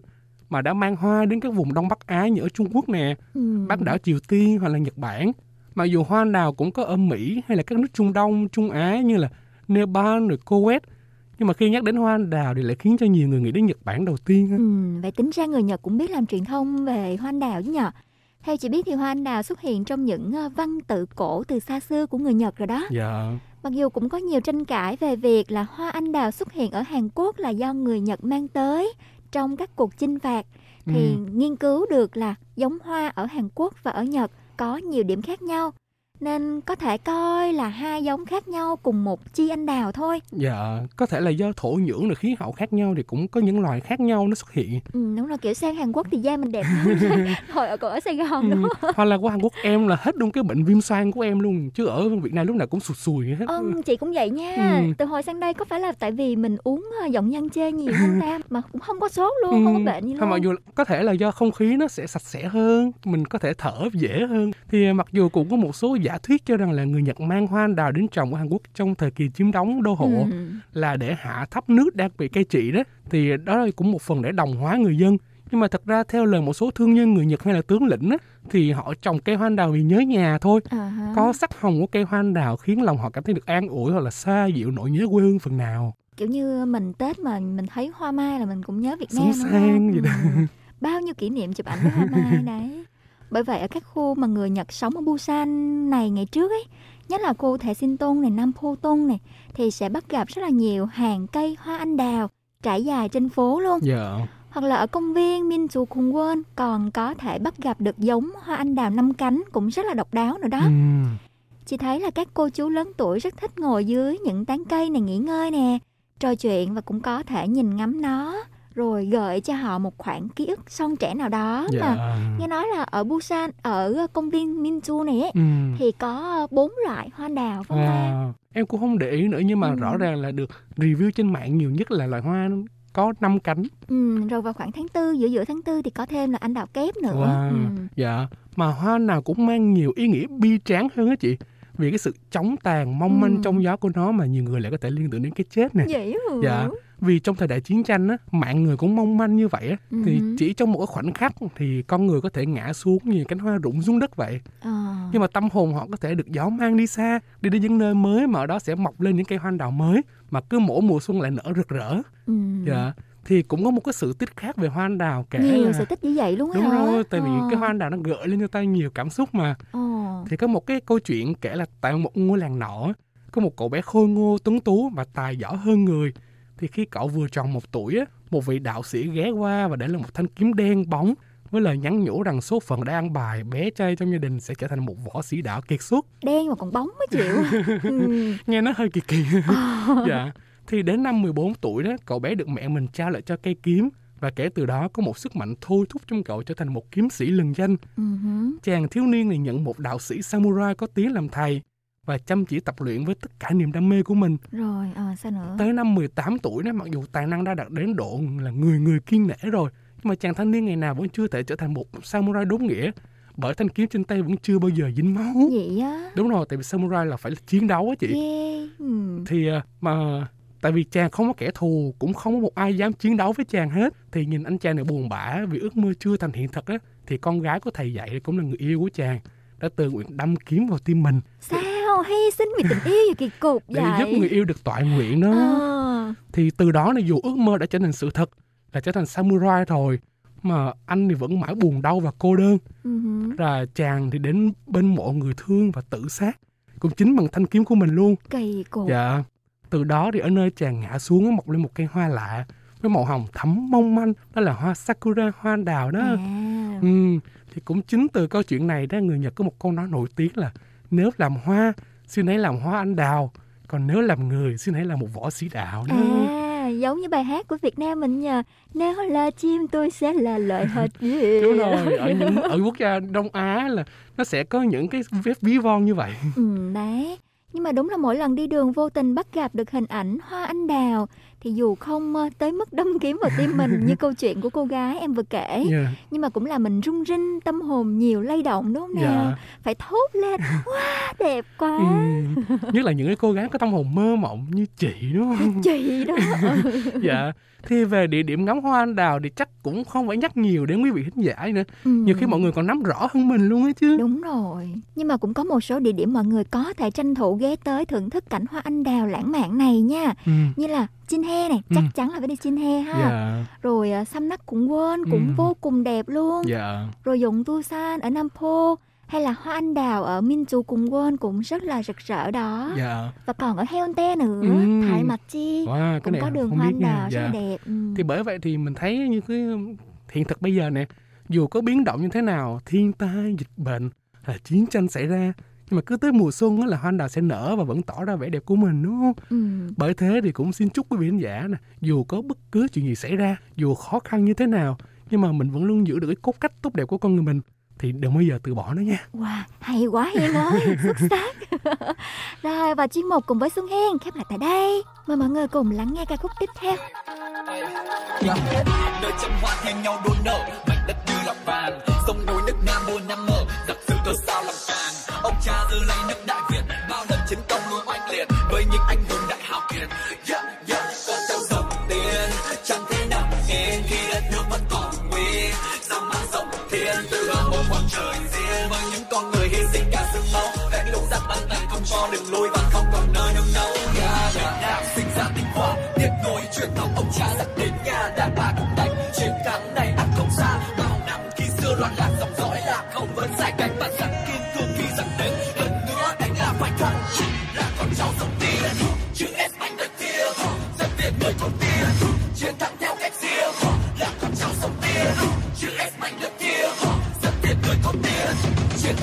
mà đã mang hoa đến các vùng Đông Bắc Á như ở Trung Quốc nè, Ừm. bán đảo Triều Tiên hoặc là Nhật Bản. Mặc dù hoa đào cũng có ở Mỹ hay là các nước Trung Đông, Trung Á như là Nepal rồi Kuwait. Nhưng mà khi nhắc đến hoa anh đào thì lại khiến cho nhiều người nghĩ đến Nhật Bản đầu tiên. Ừ, vậy tính ra người Nhật cũng biết làm truyền thông về hoa anh đào chứ nhờ. Theo chị biết thì hoa anh đào xuất hiện trong những ờ, văn tự cổ từ xa xưa của người Nhật rồi đó. Dạ. Mặc dù cũng có nhiều tranh cãi về việc là hoa anh đào xuất hiện ở Hàn Quốc là do người Nhật mang tới trong các cuộc chinh phạt thì Ừ. nghiên cứu được là giống hoa ở Hàn Quốc và ở Nhật có nhiều điểm khác nhau nên có thể coi là hai giống khác nhau cùng một chi anh đào thôi. Dạ, có thể là do thổ nhưỡng rồi khí hậu khác nhau thì cũng có những loài khác nhau nó xuất hiện. Ừ, đúng rồi kiểu sang Hàn Quốc thì da mình đẹp hơn hồi ở còn ở Sài Gòn đúng Ừ. không? Hoặc là qua Hàn Quốc em là hết luôn cái bệnh viêm xoang của em luôn chứ ở Việt Nam lúc nào cũng sụt sùi hết. Ừ, chị cũng vậy nha. Ừ. Từ hồi sang đây có phải là tại vì mình uống ờ, giọng nhân chê nhiều không ta mà cũng không có sốt luôn, không có bệnh gì Thôi mặc luôn. dù có thể là do không khí nó sẽ sạch sẽ hơn, mình có thể thở dễ hơn. Thì mặc dù cũng có một số giả thuyết cho rằng là người Nhật mang hoa anh đào đến trồng ở Hàn Quốc trong thời kỳ chiếm đóng đô hộ Ừ. là để hạ thấp nước đang bị cai trị đó. Thì đó cũng một phần để đồng hóa người dân. Nhưng mà thật ra theo lời một số thương nhân người Nhật hay là tướng lĩnh á, thì họ trồng cây hoa anh đào vì nhớ nhà thôi. Ha. Có sắc hồng của cây hoa anh đào khiến lòng họ cảm thấy được an ủi hoặc là xa dịu nỗi nhớ quê hương phần nào. Kiểu như mình Tết mà mình thấy hoa mai là mình cũng nhớ Việt Nam sang vậy đó. Ừ. Bao nhiêu kỷ niệm chụp ảnh với hoa mai đấy. Bởi vậy ở các khu mà người Nhật sống ở Busan này ngày trước ấy, nhất là khu Thệ Sinh Tôn này, Nam Pô Tôn này, thì sẽ bắt gặp rất là nhiều hàng cây hoa anh đào trải dài trên phố luôn. Dạ. Hoặc là ở công viên Minju Kungwon còn có thể bắt gặp được giống hoa anh đào năm cánh cũng rất là độc đáo nữa đó. Ừm. Chị thấy là các cô chú lớn tuổi rất thích ngồi dưới những tán cây này nghỉ ngơi nè, trò chuyện và cũng có thể nhìn ngắm nó rồi gợi cho họ một khoảng ký ức son trẻ nào đó Dạ. mà nghe nói là ở Busan ở công viên Minju này ấy, Ừm. thì có bốn loại hoa đào ta? À, em cũng không để ý nữa nhưng mà Ừ. rõ ràng là được review trên mạng nhiều nhất là loài hoa có năm cánh. Ừ, rồi vào khoảng tháng tư giữa giữa tháng tư thì có thêm là anh đào kép nữa. Wow. Ừ. Dạ, mà hoa nào cũng mang nhiều ý nghĩa bi tráng hơn á chị. Vì cái sự chóng tàn mong manh Ừ. trong gió của nó mà nhiều người lại có thể liên tưởng đến cái chết nè. Vậy hả? Dạ, vì trong thời đại chiến tranh á, mạng người cũng mong manh như vậy á, thì Ừ. chỉ trong một khoảnh khắc thì con người có thể ngã xuống như cánh hoa rụng xuống đất vậy. Ờ. Nhưng mà tâm hồn họ có thể được gió mang đi xa, đi đến những nơi mới mà ở đó sẽ mọc lên những cây hoa đào mới mà cứ mỗi mùa xuân lại nở rực rỡ. Ừ. Dạ. Thì cũng có một cái sự tích khác về hoa anh đào kể Nhiều là sự tích như vậy luôn đúng hả? rồi tại vì Ờ. cái hoa anh đào nó gợi lên cho ta nhiều cảm xúc mà Ờ. thì có một cái câu chuyện kể là tại một ngôi làng nọ có một cậu bé khôi ngô tuấn tú và tài giỏi hơn người thì khi cậu vừa tròn một tuổi á một vị đạo sĩ ghé qua và để lại một thanh kiếm đen bóng với lời nhắn nhủ rằng số phận đã ăn bài bé trai trong gia đình sẽ trở thành một võ sĩ đạo kiệt xuất Đen mà còn bóng mới chịu. ừ. nghe nó hơi kỳ kỳ dạ thì đến năm 14 tuổi đó cậu bé được mẹ mình trao lại cho cây kiếm và kể từ đó có một sức mạnh thôi thúc trong cậu trở thành một kiếm sĩ lừng danh hứ. chàng thiếu niên này nhận một đạo sĩ samurai có tiếng làm thầy và chăm chỉ tập luyện với tất cả niềm đam mê của mình. Rồi, ờ, sao nữa? Tới năm 18 tuổi đó, mặc dù tài năng đã đạt đến độ là người người kiên nể rồi, nhưng mà chàng thanh niên ngày nào vẫn chưa thể trở thành một samurai đúng nghĩa, bởi thanh kiếm trên tay vẫn chưa bao giờ dính máu. Vậy á? Đúng rồi, tại vì samurai là phải là chiến đấu á chị. Ghê. Ừ. Thì à, mà tại vì chàng không có kẻ thù, cũng không có một ai dám chiến đấu với chàng hết. Thì nhìn anh chàng này buồn bã vì ước mơ chưa thành hiện thực á, thì con gái của thầy dạy cũng là người yêu của chàng đã tự nguyện đâm kiếm vào tim mình Sao hy sinh vì tình yêu vậy kỳ cục để vậy? giúp người yêu được tọa nguyện đó. Ờ. Thì từ đó là dù ước mơ đã trở thành sự thật, là trở thành samurai rồi, mà anh thì vẫn mãi buồn đau và cô đơn. Ừ hứ. Và chàng thì đến bên mộ người thương và tự sát, cũng chính bằng thanh kiếm của mình luôn. Kỳ cục. Dạ. Từ đó thì ở nơi chàng ngã xuống mọc lên một cây hoa lạ với màu hồng thẫm mong manh đó là hoa sakura hoa anh đào đó À. ừ, thì cũng chính từ câu chuyện này đó người Nhật có một câu nói nổi tiếng là nếu làm hoa xin hãy làm hoa anh đào còn nếu làm người xin hãy là một võ sĩ đạo. Đó À, giống như bài hát của Việt Nam mình nhờ Nếu là chim tôi sẽ là hoa gì đúng rồi ở những ở quốc gia Đông Á là nó sẽ có những cái vết ví von như vậy. Ừ, đấy. Nhưng mà đúng là mỗi lần đi đường vô tình bắt gặp được hình ảnh hoa anh đào thì dù không tới mức đâm kiếm vào tim mình như câu chuyện của cô gái em vừa kể Dạ. nhưng mà cũng là mình rung rinh tâm hồn nhiều lay động đúng không nào? Dạ. phải thốt lên wow đẹp quá! Ừ, nhất là những cái cô gái có tâm hồn mơ mộng như chị đúng không? Chị đó dạ thì về địa điểm ngắm hoa anh đào thì chắc cũng không phải nhắc nhiều đến quý vị khán giả nữa Ừ. nhiều khi mọi người còn nắm rõ hơn mình luôn á chứ Đúng rồi. Nhưng mà cũng có một số địa điểm mọi người có thể tranh thủ ghé tới thưởng thức cảnh hoa anh đào lãng mạn này nha. Ừ. Như là Chin He này, Ừ. chắc chắn là phải đi Chin He ha. Dạ. Rồi uh, Sam Nắc cũng quên cũng Ừ. vô cùng đẹp luôn. dạ Rồi Dụng Tu San ở Nam Po hay là hoa anh đào ở Minju cùng quên cũng rất là rực rỡ đó. dạ Và còn ở Haeundae nữa, Ừ. Thái Mặt Chi Wow, cũng có đường không hoa anh nha. đào rất là Dạ. đẹp. Ừ. thì bởi vậy thì mình thấy như cái hiện thực bây giờ nè dù có biến động như thế nào thiên tai dịch bệnh là chiến tranh xảy ra nhưng mà cứ tới mùa xuân là hoa anh đào sẽ nở và vẫn tỏ ra vẻ đẹp của mình đúng không Ừ. bởi thế thì cũng xin chúc quý vị khán giả nè dù có bất cứ chuyện gì xảy ra dù khó khăn như thế nào nhưng mà mình vẫn luôn giữ được cái cốt cách tốt đẹp của con người mình thì đừng bao giờ từ bỏ nó nha Wow, hay quá Hiên ơi, xuất sắc. Rồi và chuyên mục cùng với Xuân Hiên khép lại tại đây. Mời mọi người cùng lắng nghe ca khúc tiếp theo. nơi trăm hoa thay nhau đua nở mảnh đất như lọc vàng sông núi nước nam muôn năm mở giặc giữ cớ sao lòng càng ông cha giữ lấy nước đại việt bao lần chiến công luôn oanh liệt với những anh hùng đại một khoảng trời riêng với những con người hy sinh cả xương máu vẽ lục giặc bắn tàn không cho đường lui và không còn nơi nương náu nhà Việt Nam sinh ra tinh hoa tiếp nối truyền thống ông cha giặc đến nhà đàn bà cũng đánh chiến thắng này ắt không xa bao năm khi xưa loạn lạc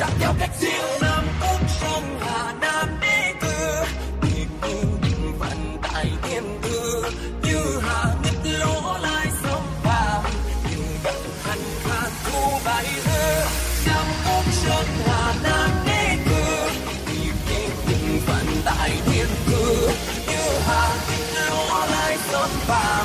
chiến theo cách riêng. Nam Quốc sông Hà Nam đế đi tiền như cùng vận tại thiên thư như hà nước lỗ lai sông vàng như đặng hành khan thu bài thơ. Nam Quốc sông Hà Nam đế đi tiền như cùng vận tại thiên thư như hà nước lỗ lai sông vàng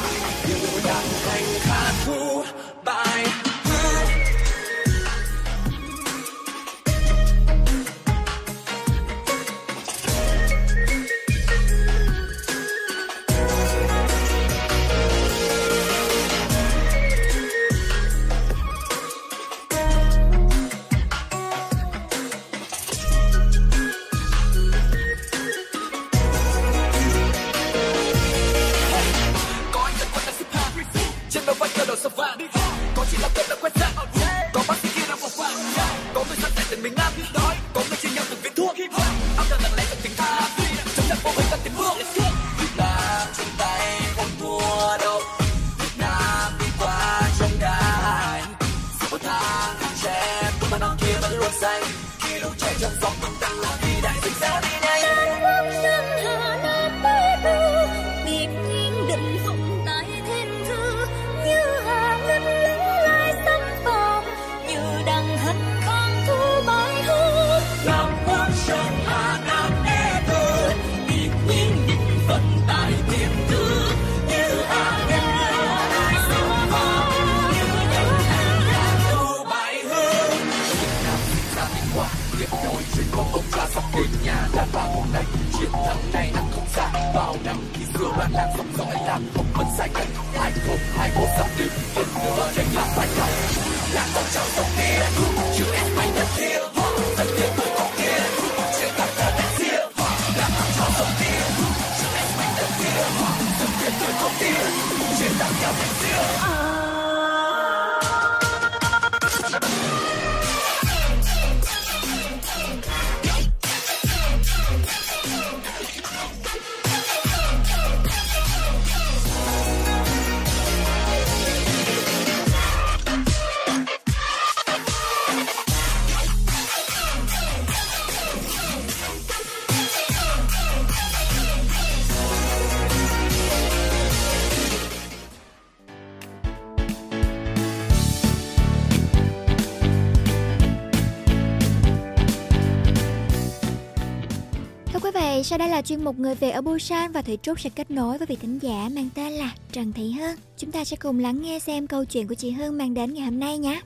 sau đây là chuyên mục Người Việt ở Busan và Thủy Trúc sẽ kết nối với vị thính giả mang tên là Trần Thị Hương. Chúng ta sẽ cùng lắng nghe xem câu chuyện của chị Hương mang đến ngày hôm nay nhé.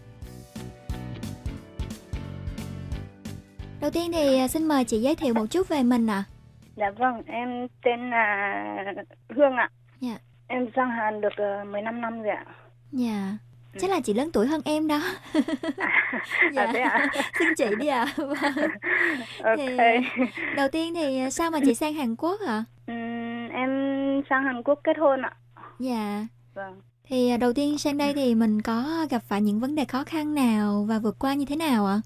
Đầu tiên thì à, xin mời chị giới thiệu một chút về mình ạ. Dạ vâng, em tên là Hương ạ. Dạ. Em sang Hàn được uh, 15 năm rồi ạ. Dạ. Chắc là chị lớn tuổi hơn em đó. À, thế ạ? Xin chị đi ạ. Vâng. Thì Ok. đầu tiên thì à, sao mà chị sang Hàn Quốc hả? Ừm, em sang Hàn Quốc kết hôn ạ. Dạ. Vâng. Thì à, đầu tiên sang đây thì mình có gặp phải những vấn đề khó khăn nào và vượt qua như thế nào ạ?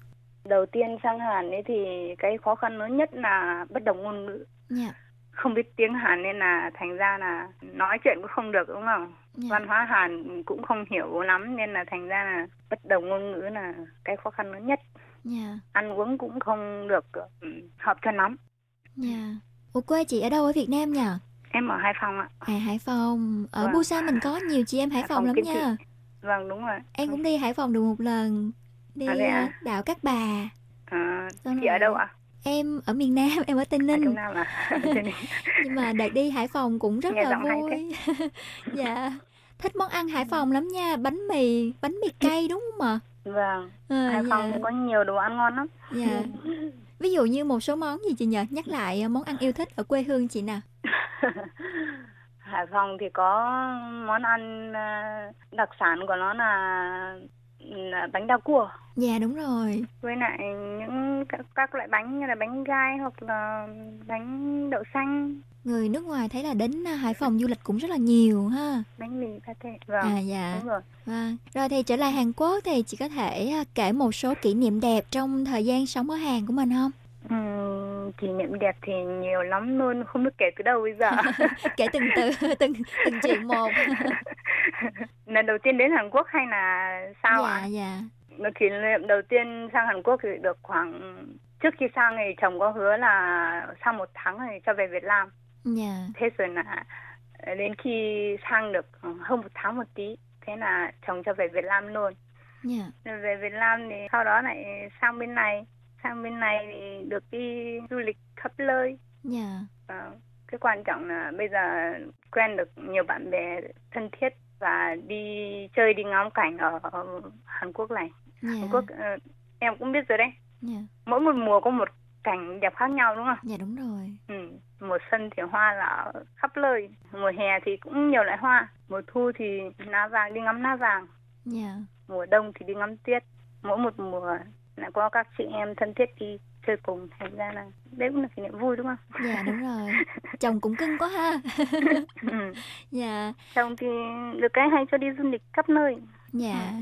Đầu tiên sang Hàn ấy thì cái khó khăn lớn nhất là bất đồng ngôn ngữ. Dạ. Không biết tiếng Hàn nên là thành ra là nói chuyện cũng không được đúng không? Dạ. Văn hóa Hàn cũng không hiểu lắm nên là thành ra là bất đồng ngôn ngữ là cái khó khăn lớn nhất. Dạ. Ăn uống cũng không được ừ, hợp cho lắm. Dạ. Ủa quê chị ở đâu ở Việt Nam nhỉ? Em ở Hải Phòng ạ. À Hải Phòng. Ở Vâng. Busan mình có nhiều chị em Hải Hải Phòng Phòng lắm nha. Vâng đúng rồi. Em cũng đi Hải Phòng được một lần. Đi À, à? à, đảo Cát Bà. À, Xong chị ở rồi- đâu ạ? Em ở miền Nam, em ở Tây Ở Ninh. à? Ninh. Nhưng mà đợt đi Hải Phòng cũng rất Nghe là vui. dạ. Thích món ăn Hải Phòng lắm nha, bánh mì, bánh mì cay đúng không ạ? Vâng. À, Hải Phòng dạ. có nhiều đồ ăn ngon lắm. Dạ. Ví dụ như một số món gì chị nhờ? Nhắc lại à, món ăn yêu thích ở quê hương chị nè. Hải Phòng thì có món ăn à, đặc sản của nó là bánh đa cua Dạ đúng rồi. với lại những các, các loại bánh như là bánh gai hoặc là bánh đậu xanh, Người nước ngoài thấy là đến à, Hải Phòng du lịch cũng rất là nhiều ha. bánh mì pate. Vâng. À dạ. Đúng rồi. Vâng. Rồi thì trở lại Hàn Quốc thì chị có thể à, kể một số kỷ niệm đẹp trong thời gian sống ở Hàn của mình không? Ừm, kỷ niệm đẹp thì nhiều lắm luôn, không biết kể từ đâu bây giờ. kể từng từ từng từng chuyện một. Lần đầu tiên đến Hàn Quốc hay là sao dạ ạ? dạ. Mà kỷ niệm đầu tiên sang Hàn Quốc thì được khoảng trước khi sang thì chồng có hứa là sau một tháng thì cho về Việt Nam. Dạ. Thế rồi là đến khi sang được hơn một tháng một tí, thế là chồng cho về Việt Nam luôn. Dạ. Rồi về Việt Nam thì sau đó lại sang bên này, sang bên này thì được đi du lịch khắp nơi. Dạ. Ờ, cái quan trọng là bây giờ quen được nhiều bạn bè thân thiết và đi chơi đi ngắm cảnh ở Hàn Quốc này. Dạ. Hàn Quốc ờ, em cũng biết rồi đấy. Dạ. Mỗi một mùa có một cảnh đẹp khác nhau đúng không? Dạ đúng rồi. Ừ. Mùa xuân thì hoa là khắp nơi, mùa hè thì cũng nhiều loại hoa, mùa thu thì lá vàng đi ngắm lá vàng, Dạ. mùa đông thì đi ngắm tuyết. Mỗi một mùa lại có các chị em thân thiết đi chơi cùng, thành ra là đấy cũng là kỷ niệm vui đúng không? Dạ đúng rồi. Chồng cũng cưng quá ha. ừ. Dạ. Chồng thì được cái hay cho đi du lịch khắp nơi. Dạ.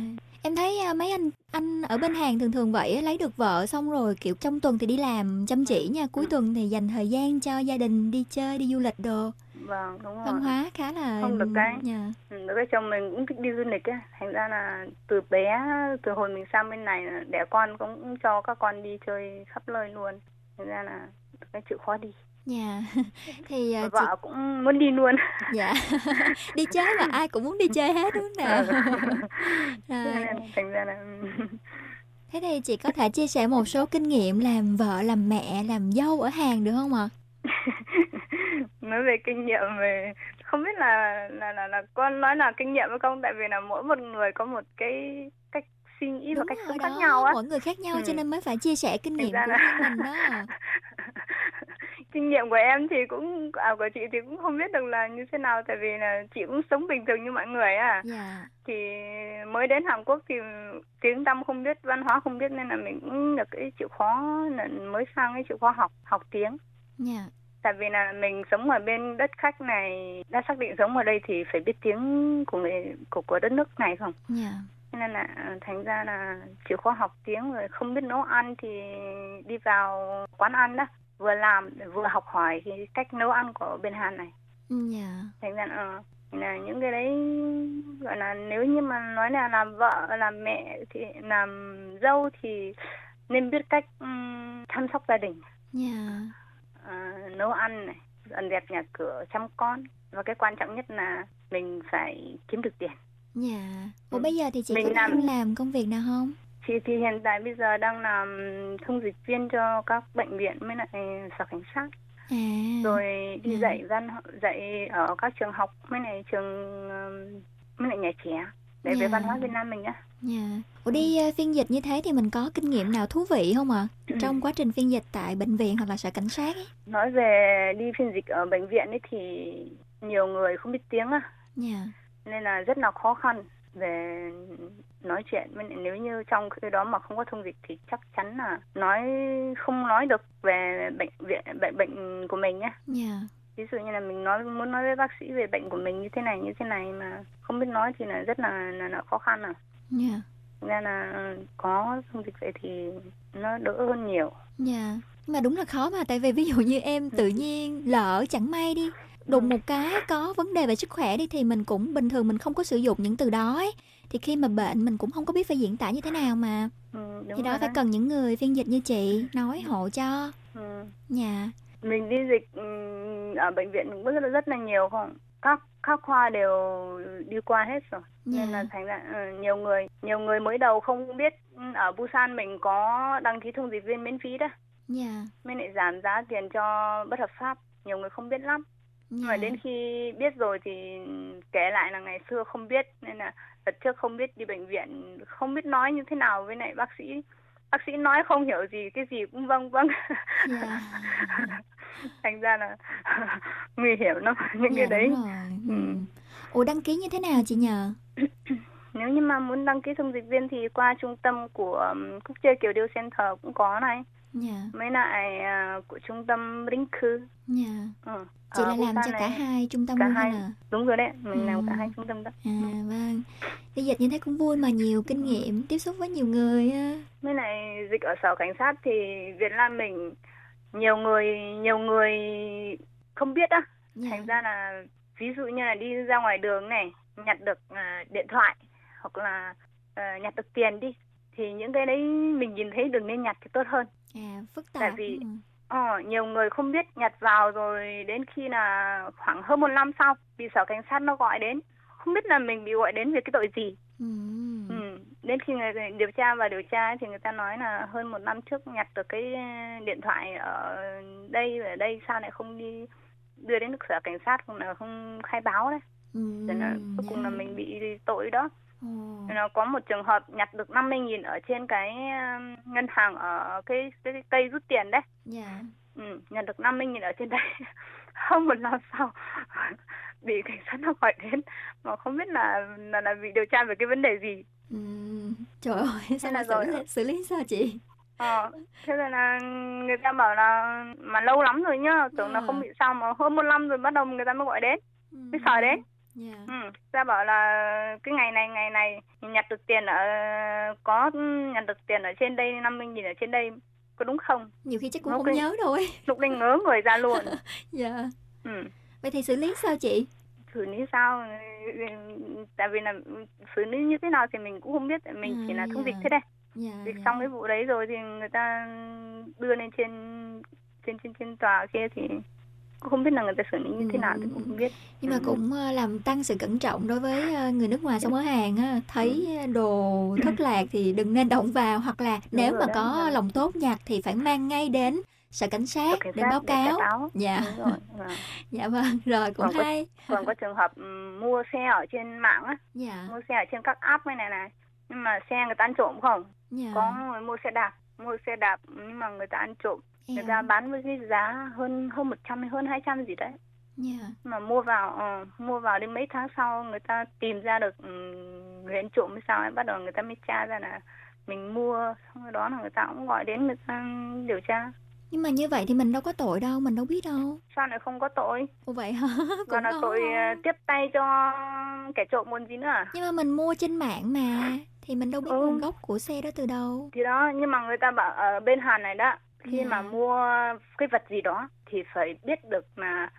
Em thấy à, mấy anh anh ở bên Hàn thường thường vậy lấy được vợ xong rồi kiểu trong tuần thì đi làm chăm chỉ nha, cuối tuần thì dành thời gian cho gia đình đi chơi đi du lịch đồ. Vâng, đúng rồi. Văn hóa khá là Không được cái. Dạ. Ừ, được cái chồng mình cũng thích đi du lịch á, thành ra là từ bé, từ hồi mình sang bên này là đẻ con cũng cho các con đi chơi khắp nơi luôn. Thành ra là cái chịu khó đi. Dạ. Thì à, Và chị vợ cũng muốn đi luôn. dạ đi chơi mà ai cũng muốn đi chơi hết đúng không nào Thế rồi thành ra là thế thì chị có thể chia sẻ một số kinh nghiệm làm vợ làm mẹ làm dâu ở Hàn được không ạ nói về kinh nghiệm về không biết là là là là con nói là kinh nghiệm hay không? Tại vì là mỗi một người có một cái cách suy nghĩ và cách sống khác nhau á. mỗi người khác nhau cho Ừ. nên mới phải chia sẻ kinh nghiệm của là- mình đó. Kinh nghiệm của em thì cũng à của chị thì cũng không biết được là như thế nào tại vì là chị cũng sống bình thường như mọi người à dạ. Thì mới đến Hàn Quốc thì tiếng tăm không biết văn hóa không biết nên là mình cũng được cái chịu khó là mới sang cái chịu khó học học tiếng. Dạ tại vì là mình sống ở bên đất khách này đã xác định sống ở đây thì phải biết tiếng của người của của đất nước này không? Dạ. Cho nên là ờ, thành ra là chịu khó học tiếng rồi không biết nấu ăn thì đi vào quán ăn đó vừa làm vừa học hỏi cái cách nấu ăn của bên Hàn này. Dạ. Thành ra là, ờ, là những cái đấy gọi là nếu như mà nói là làm vợ làm mẹ thì làm dâu thì nên biết cách ừm, chăm sóc gia đình. Dạ à, nấu ăn này dọn dẹp nhà cửa chăm con. Và cái quan trọng nhất là mình phải kiếm được tiền. Dạ. Ủa bây giờ thì chị Mình có đang làm- làm công việc nào không? Chị thì hiện tại bây giờ đang làm thông dịch viên cho các bệnh viện với lại sở cảnh sát. À. rồi đi Ừ. dạy văn dạy ở các trường học mấy này trường mấy lại nhà trẻ để về Dạ. văn hóa Việt Nam mình á Dạ. Ủa đi ờ, phiên dịch như thế thì mình có kinh nghiệm nào thú vị không ạ? Trong quá trình phiên dịch tại bệnh viện hoặc là sở cảnh sát ấy? nói về đi phiên dịch ở bệnh viện ấy thì nhiều người không biết tiếng á Dạ. nên là rất là khó khăn về nói chuyện nếu như trong cái đó mà không có thông dịch thì chắc chắn là nói không nói được về bệnh viện bệnh bệnh của mình nhé Dạ. ví dụ như là mình nói muốn nói với bác sĩ về bệnh của mình như thế này như thế này mà không biết nói thì là rất là là, là khó khăn à Dạ. nên là ừ, có thông dịch vậy thì nó đỡ hơn nhiều Dạ. Nhưng mà đúng là khó mà tại vì ví dụ như em tự nhiên lỡ chẳng may đi đùng một cái có vấn đề về sức khỏe đi thì mình cũng bình thường mình không có sử dụng những từ đó ấy. Thì khi mà bệnh mình cũng không có biết phải diễn tả như thế nào mà. ừ, Thì đó phải cần những người phiên dịch như chị nói hộ cho. ừ. Dạ. mình đi dịch ừ, ở bệnh viện cũng rất là rất là nhiều không các các khoa đều đi qua hết rồi. Nên là thành ra ừ, nhiều người nhiều người mới đầu không biết ừ, ở Busan mình có đăng ký thông dịch viên miễn phí đó. Dạ. mới lại giảm giá tiền cho bất hợp pháp nhiều người không biết lắm. Nhưng mà đến khi biết rồi thì kể lại là ngày xưa không biết nên là đợt trước không biết đi bệnh viện không biết nói như thế nào với lại bác sĩ bác sĩ nói không hiểu gì cái gì cũng vâng vâng Dạ. thành ra là nguy hiểm lắm những Dạ, cái đấy. Ừ. Ủa đăng ký như thế nào chị nhờ? nếu như mà muốn đăng ký thông dịch viên thì qua trung tâm của um, quốc chế kiều điêu center cũng có này Dạ. mấy lại à, của trung tâm Rinku Dạ. ừ. Chị ở là làm cho cả này. hai trung tâm cả luôn hai là? đúng rồi đấy mình làm cả Ừ. hai trung tâm đó À vâng. Đi dịch như thế cũng vui mà nhiều kinh nghiệm tiếp xúc với nhiều người. Mấy này dịch ở sở cảnh sát thì Việt Nam mình nhiều người nhiều người không biết á. Dạ. Thành ra là ví dụ như là đi ra ngoài đường này nhặt được à, điện thoại hoặc là à, nhặt được tiền đi thì những cái đấy mình nhìn thấy đừng nên nhặt thì tốt hơn. À phức Tại tạp. vì ừ. ờ, nhiều người không biết nhặt vào rồi đến khi là khoảng hơn một năm sau bị sở cảnh sát nó gọi đến không biết là mình bị gọi đến về cái tội gì Ừ. Ừ. Đến khi người điều tra và điều tra thì người ta nói là hơn một năm trước nhặt được cái ờ, điện thoại ở đây ở đây sao lại không đi đưa đến sở cảnh sát cũng là không khai báo đấy. Ừ. Cho nên cuối cùng là mình bị tội đó. Nên là có một trường hợp nhặt được 50.000 ở trên cái ờ, ngân hàng ở cái, cái, cái cây rút tiền đấy. Dạ. Ừ, nhặt được 50.000 ở trên đây. Hơn một năm sau bị cảnh sát nó gọi đến mà không biết là là, là bị điều tra về cái vấn đề gì. Ừ. Trời ơi, sao là xử, rồi. lý, xử lý sao chị? Ờ, thế rồi là người ta bảo là mà lâu lắm rồi nhá, tưởng là Ờ. không bị sao mà hơn một năm rồi bắt đầu người ta mới gọi đến, mới sờ đến. Dạ. Ừ, ta bảo là cái ngày này ngày này nhặt được tiền ở có nhặt được tiền ở trên đây 50 nghìn ở trên đây có đúng không? Nhiều khi chắc cũng Lúc không nhớ ấy. Lúc đấy ngớ người ra luôn. Dạ. Ừ. Vậy thì xử lý sao chị? xử lý sao tại vì là xử lý như thế nào thì mình cũng không biết mình chỉ là thông dịch thế đây Dạ. dịch xong cái vụ đấy rồi thì người ta đưa lên trên trên trên trên tòa kia thì cũng không biết là người ta xử lý như thế nào thì cũng không biết Nhưng mà cũng ờ, làm tăng sự cẩn trọng đối với ờ, người nước ngoài sống ở Hàn á, thấy ờ, đồ thất lạc thì đừng nên động vào hoặc là nếu rồi mà đấy, có dạ. lòng tốt nhặt thì phải mang ngay đến sở cảnh sát để sát báo để cáo. Dạ. Đúng rồi, vâng. Dạ vâng, rồi cũng còn có, hay. còn có trường hợp ừm, mua xe ở trên mạng á Dạ. mua xe ở trên các app này này này nhưng mà xe người ta ăn trộm không Dạ. có người mua xe đạp mua xe đạp nhưng mà người ta ăn trộm người ta bán với cái giá hơn hơn một trăm hay hơn hai trăm gì đấy Dạ. mà mua vào ờ, mua vào đến mấy tháng sau người ta tìm ra được ừ, người ăn trộm hay sao ấy bắt đầu người ta mới tra ra là mình mua xong rồi đó là người ta cũng gọi đến người ta điều tra Nhưng mà như vậy thì mình đâu có tội đâu, mình đâu biết đâu. sao lại không có tội Ồ vậy hả? còn là tội ờ, tiếp tay cho kẻ trộm còn gì nữa à? Nhưng mà mình mua trên mạng mà thì mình đâu biết nguồn gốc của xe đó từ đâu. thì đó nhưng mà người ta bảo ở bên Hàn này đó khi Dạ. mà mua cái vật gì đó thì phải biết được là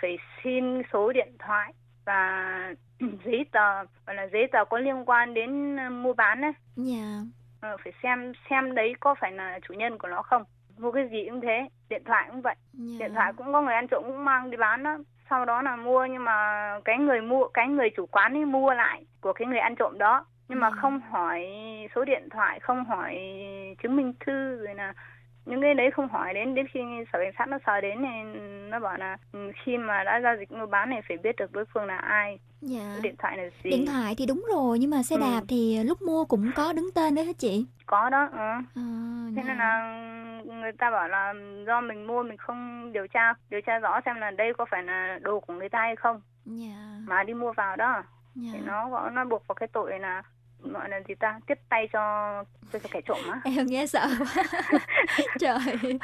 phải xin số điện thoại và giấy tờ gọi là giấy tờ có liên quan đến ờ, mua bán đấy Dạ. Ờ, phải xem xem đấy có phải là chủ nhân của nó không mua cái gì cũng thế điện thoại cũng vậy Dạ. điện thoại cũng có người ăn trộm cũng mang đi bán đó sau đó là mua nhưng mà cái người mua cái người chủ quán ấy mua lại của cái người ăn trộm đó nhưng mà không hỏi số điện thoại không hỏi chứng minh thư rồi là những cái đấy không hỏi đến đến khi sở cảnh sát nó sờ đến thì nó bảo là ừ, khi mà đã giao dịch mua bán này phải biết được đối phương là ai Dạ. điện thoại là gì Điện thoại thì đúng rồi nhưng mà xe Ừ. đạp thì lúc mua cũng có đứng tên đấy hả chị? có đó ừ. À, thế nên là người ta bảo là do mình mua mình không điều tra điều tra rõ xem là đây có phải là đồ của người ta hay không Dạ. mà đi mua vào đó Dạ. thì nó nó buộc vào cái tội là gọi là gì ta tiếp tay cho cho, cho kẻ trộm á Em nghe sợ quá. Trời.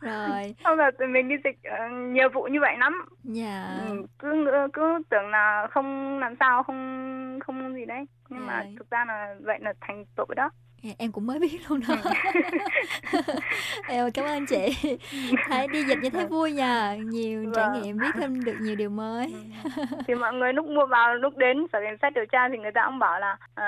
Rồi. không là tụi mình đi dịch ờ, nhiều vụ như vậy lắm Dạ. ừ, cứ cứ tưởng là không làm sao không không gì đấy nhưng mà Rồi. thực ra là vậy là thành tội đó Em cũng mới biết luôn đó. em cảm ơn chị. Thấy đi dịch như thế vui nha, nhiều trải Vâng. nghiệm biết thêm được nhiều điều mới. thì mọi người lúc mua vào lúc đến sở cảnh sát điều tra thì người ta cũng bảo là ờ,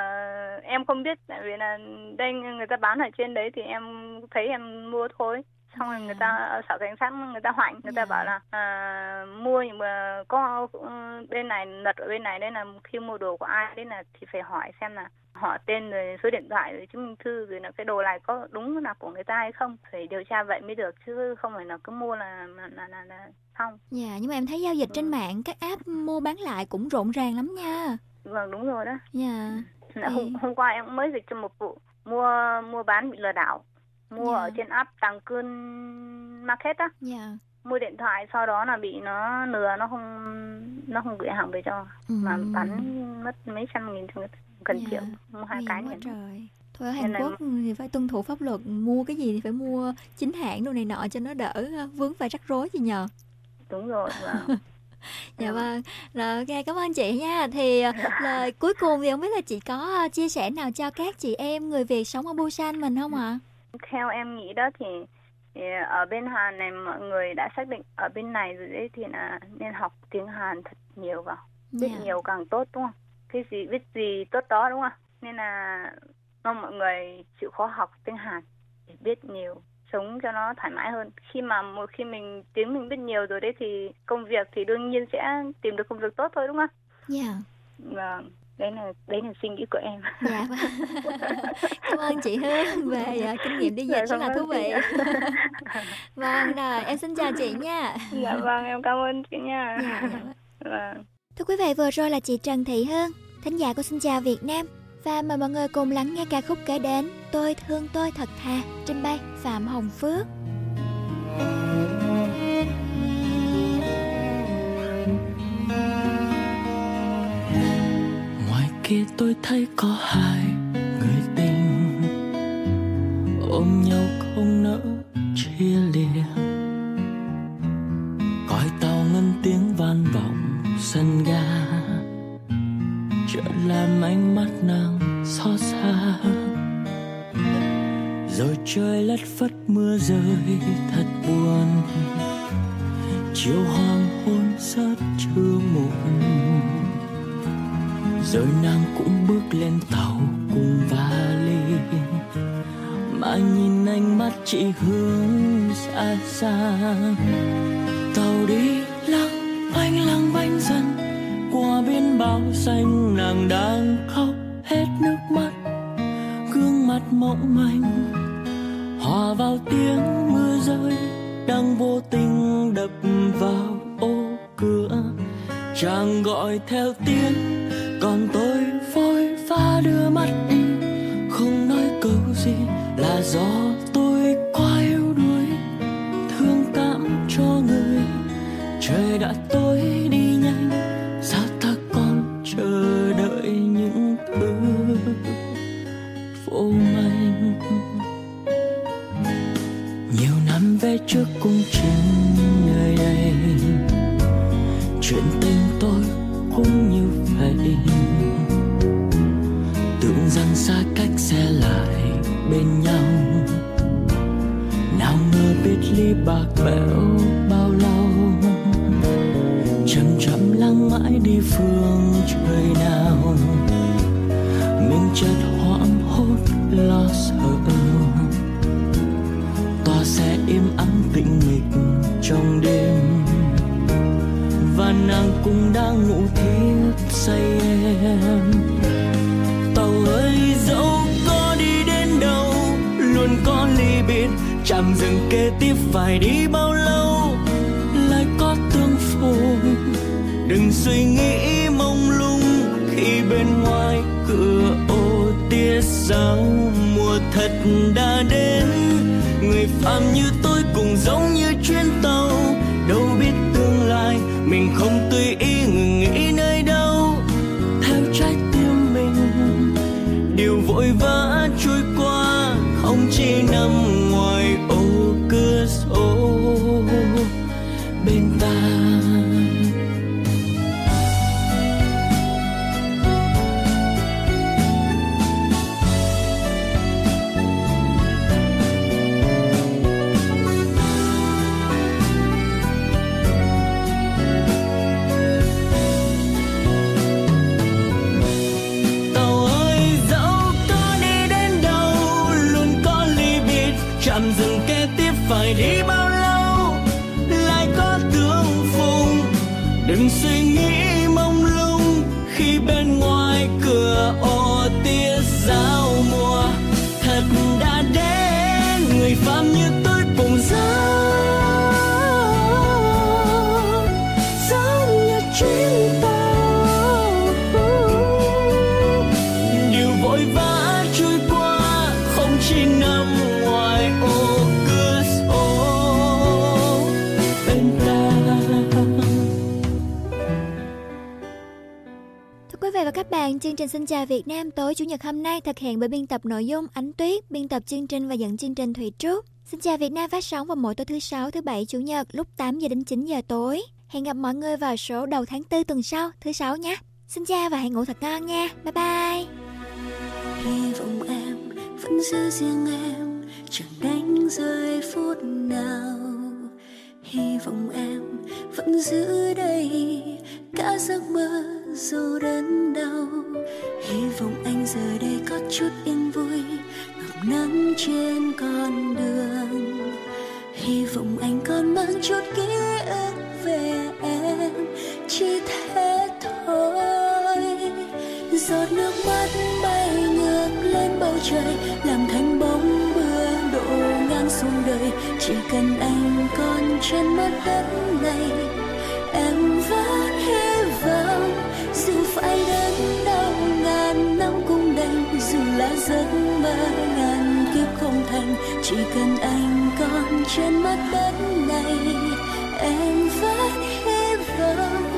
em không biết tại vì là đây người ta bán ở trên đấy thì em thấy em mua thôi xong rồi người ta ở sở cảnh sát người ta hoạnh người ta bảo là à, mua nhưng mà có ừ, bên này lật ở bên này đấy là khi mua đồ của ai đấy là thì phải hỏi xem là họ tên rồi số điện thoại rồi chứng minh thư rồi là cái đồ này có đúng là của người ta hay không. Phải điều tra vậy mới được chứ không phải là cứ mua là là là, là, xong. Dạ, nhưng mà em thấy giao dịch trên mạng các app mua bán lại cũng rộn ràng lắm nha. vâng đúng rồi đó. Dạ. Là hôm, hôm qua em cũng mới dịch cho một vụ mua mua bán bị lừa đảo mua Dạ. ở trên app Tàng Cơn Market á Dạ. mua điện thoại sau đó là bị nó lừa nó không nó không gửi hàng về cho mà Ừ. bán mất mấy trăm nghìn gần Dạ. triệu mua hai cái liền. trời. Thôi ở Nên Hàn là- Quốc thì phải tuân thủ pháp luật, mua cái gì thì phải mua chính hãng đồ này nọ cho nó đỡ ờ, vướng phải rắc rối chị nhờ. đúng rồi vâng. Dạ vâng. Rồi ok, cảm ơn chị nha. Thì ờ, lời cuối cùng thì không biết là chị có ờ, chia sẻ nào cho các chị em người Việt sống ở Busan mình không ạ? Theo em nghĩ đó thì, thì ở bên Hàn này mọi người đã xác định ở bên này rồi đấy thì là nên học tiếng Hàn thật nhiều vào. Biết Dạ. nhiều càng tốt đúng không? Cái gì biết gì tốt đó đúng không? Nên là mong mọi người chịu khó học tiếng Hàn để biết nhiều sống cho nó thoải mái hơn. Khi mà một khi mình tiếng mình biết nhiều rồi đấy thì công việc thì đương nhiên sẽ tìm được công việc tốt thôi đúng không? Dạ. vâng đấy là đấy là suy nghĩ của em Dạ vâng. Cảm ơn chị Hương về ờ, kinh nghiệm đi dịch rất là thú vị. vâng rồi, em xin chào chị nha. dạ vâng em cảm ơn chị nha Dạ, vâng Thưa quý vị, vừa rồi là chị Trần Thị Hương, thính giả của Xin Chào Việt Nam. Và mời mọi người cùng lắng nghe ca khúc kể đến Tôi thương tôi thật thà, trình bày Phạm Hồng Phước. Kia tôi thấy có hai người tình. Ôm nhau không nỡ chia lìa. Còi tàu ngân tiếng van vọng sân ga. Chợt làm ánh mắt nàng xót xa. Rồi trời lất phất mưa rơi thật buồn. Chiều hoàng hôn rất chưa muộn rồi nàng cũng bước lên tàu cùng vali mà nhìn ánh mắt chị hướng xa xa. Tàu đi lặng anh lặng bánh dần, qua bên bao xanh nàng đang khóc hết nước mắt. Gương mặt mộng manh, hòa vào tiếng mưa rơi, đang vô tình đập vào ô cửa. Chàng gọi theo tiếng còn tôi vội vã đưa mắt đi, không nói câu gì là do tôi quá yếu đuối. Thương cảm cho người, trời đã tối đi nhanh sao ta còn chờ đợi những thứ vô manh. Nhiều năm về trước cũng chính nơi đây chuyện tình tôi cũng như vậy tưởng rằng xa cách sẽ lại bên nhau. Nào ngờ biết ly bạc bẽo bao lâu. Chậm chậm lắng mãi đi phương trời nào. Mình chợt hoảng hốt, lo sợ. Kế tiếp phải đi bao lâu, lại có tương phùng. Đừng suy nghĩ mông lung khi bên ngoài cửa ô tia sáng. Mùa thật đã đến, người phàm như tôi cũng giống như chuyến tàu. Đâu biết tương lai, mình không tùy ý trình Xin chào Việt Nam tối Chủ nhật hôm nay thực hiện bởi biên tập nội dung Ánh Tuyết, biên tập chương trình và dẫn chương trình Thủy Trúc. Xin chào Việt Nam phát sóng vào mỗi tối thứ sáu, thứ bảy, chủ nhật lúc 8 giờ đến 9 giờ tối. Hẹn gặp mọi người vào số đầu tháng 4 tuần sau, thứ sáu nhé. Xin chào và hãy ngủ thật ngon nha. Bye bye. hy vọng em vẫn giữ riêng em chẳng đánh rơi phút nào hy vọng em vẫn giữ đây. Cả giấc mơ dù đớn đau, hy vọng anh giờ đây có chút yên vui. Ngập nắng trên con đường, hy vọng anh còn mang chút ký ức về em. Chỉ thế thôi, giọt nước mắt bay ngược lên bầu trời, làm thành bóng xuống đời, chỉ cần anh còn trên mặt đất này, em vẫn hy vọng dù phải đến đâu ngàn năm cũng đành dù là giấc mơ ngàn kiếp không thành, chỉ cần anh còn trên mặt đất này, em vẫn hy vọng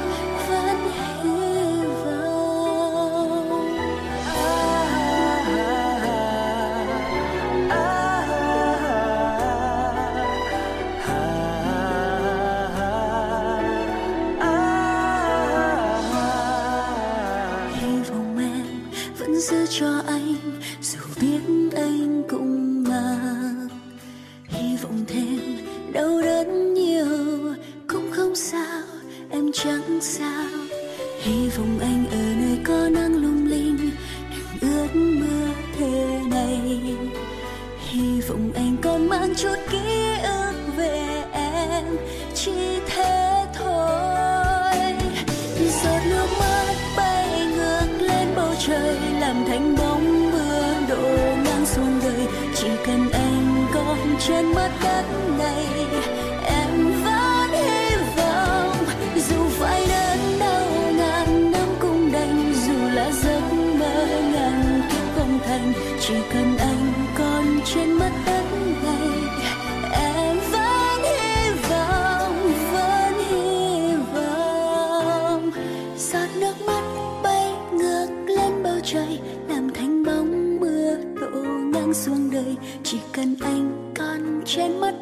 chẳng sao? Hy vọng anh ở nơi có nắng lung linh đừng ướt mưa thế này? Hy vọng anh còn mang chút ký trên mắt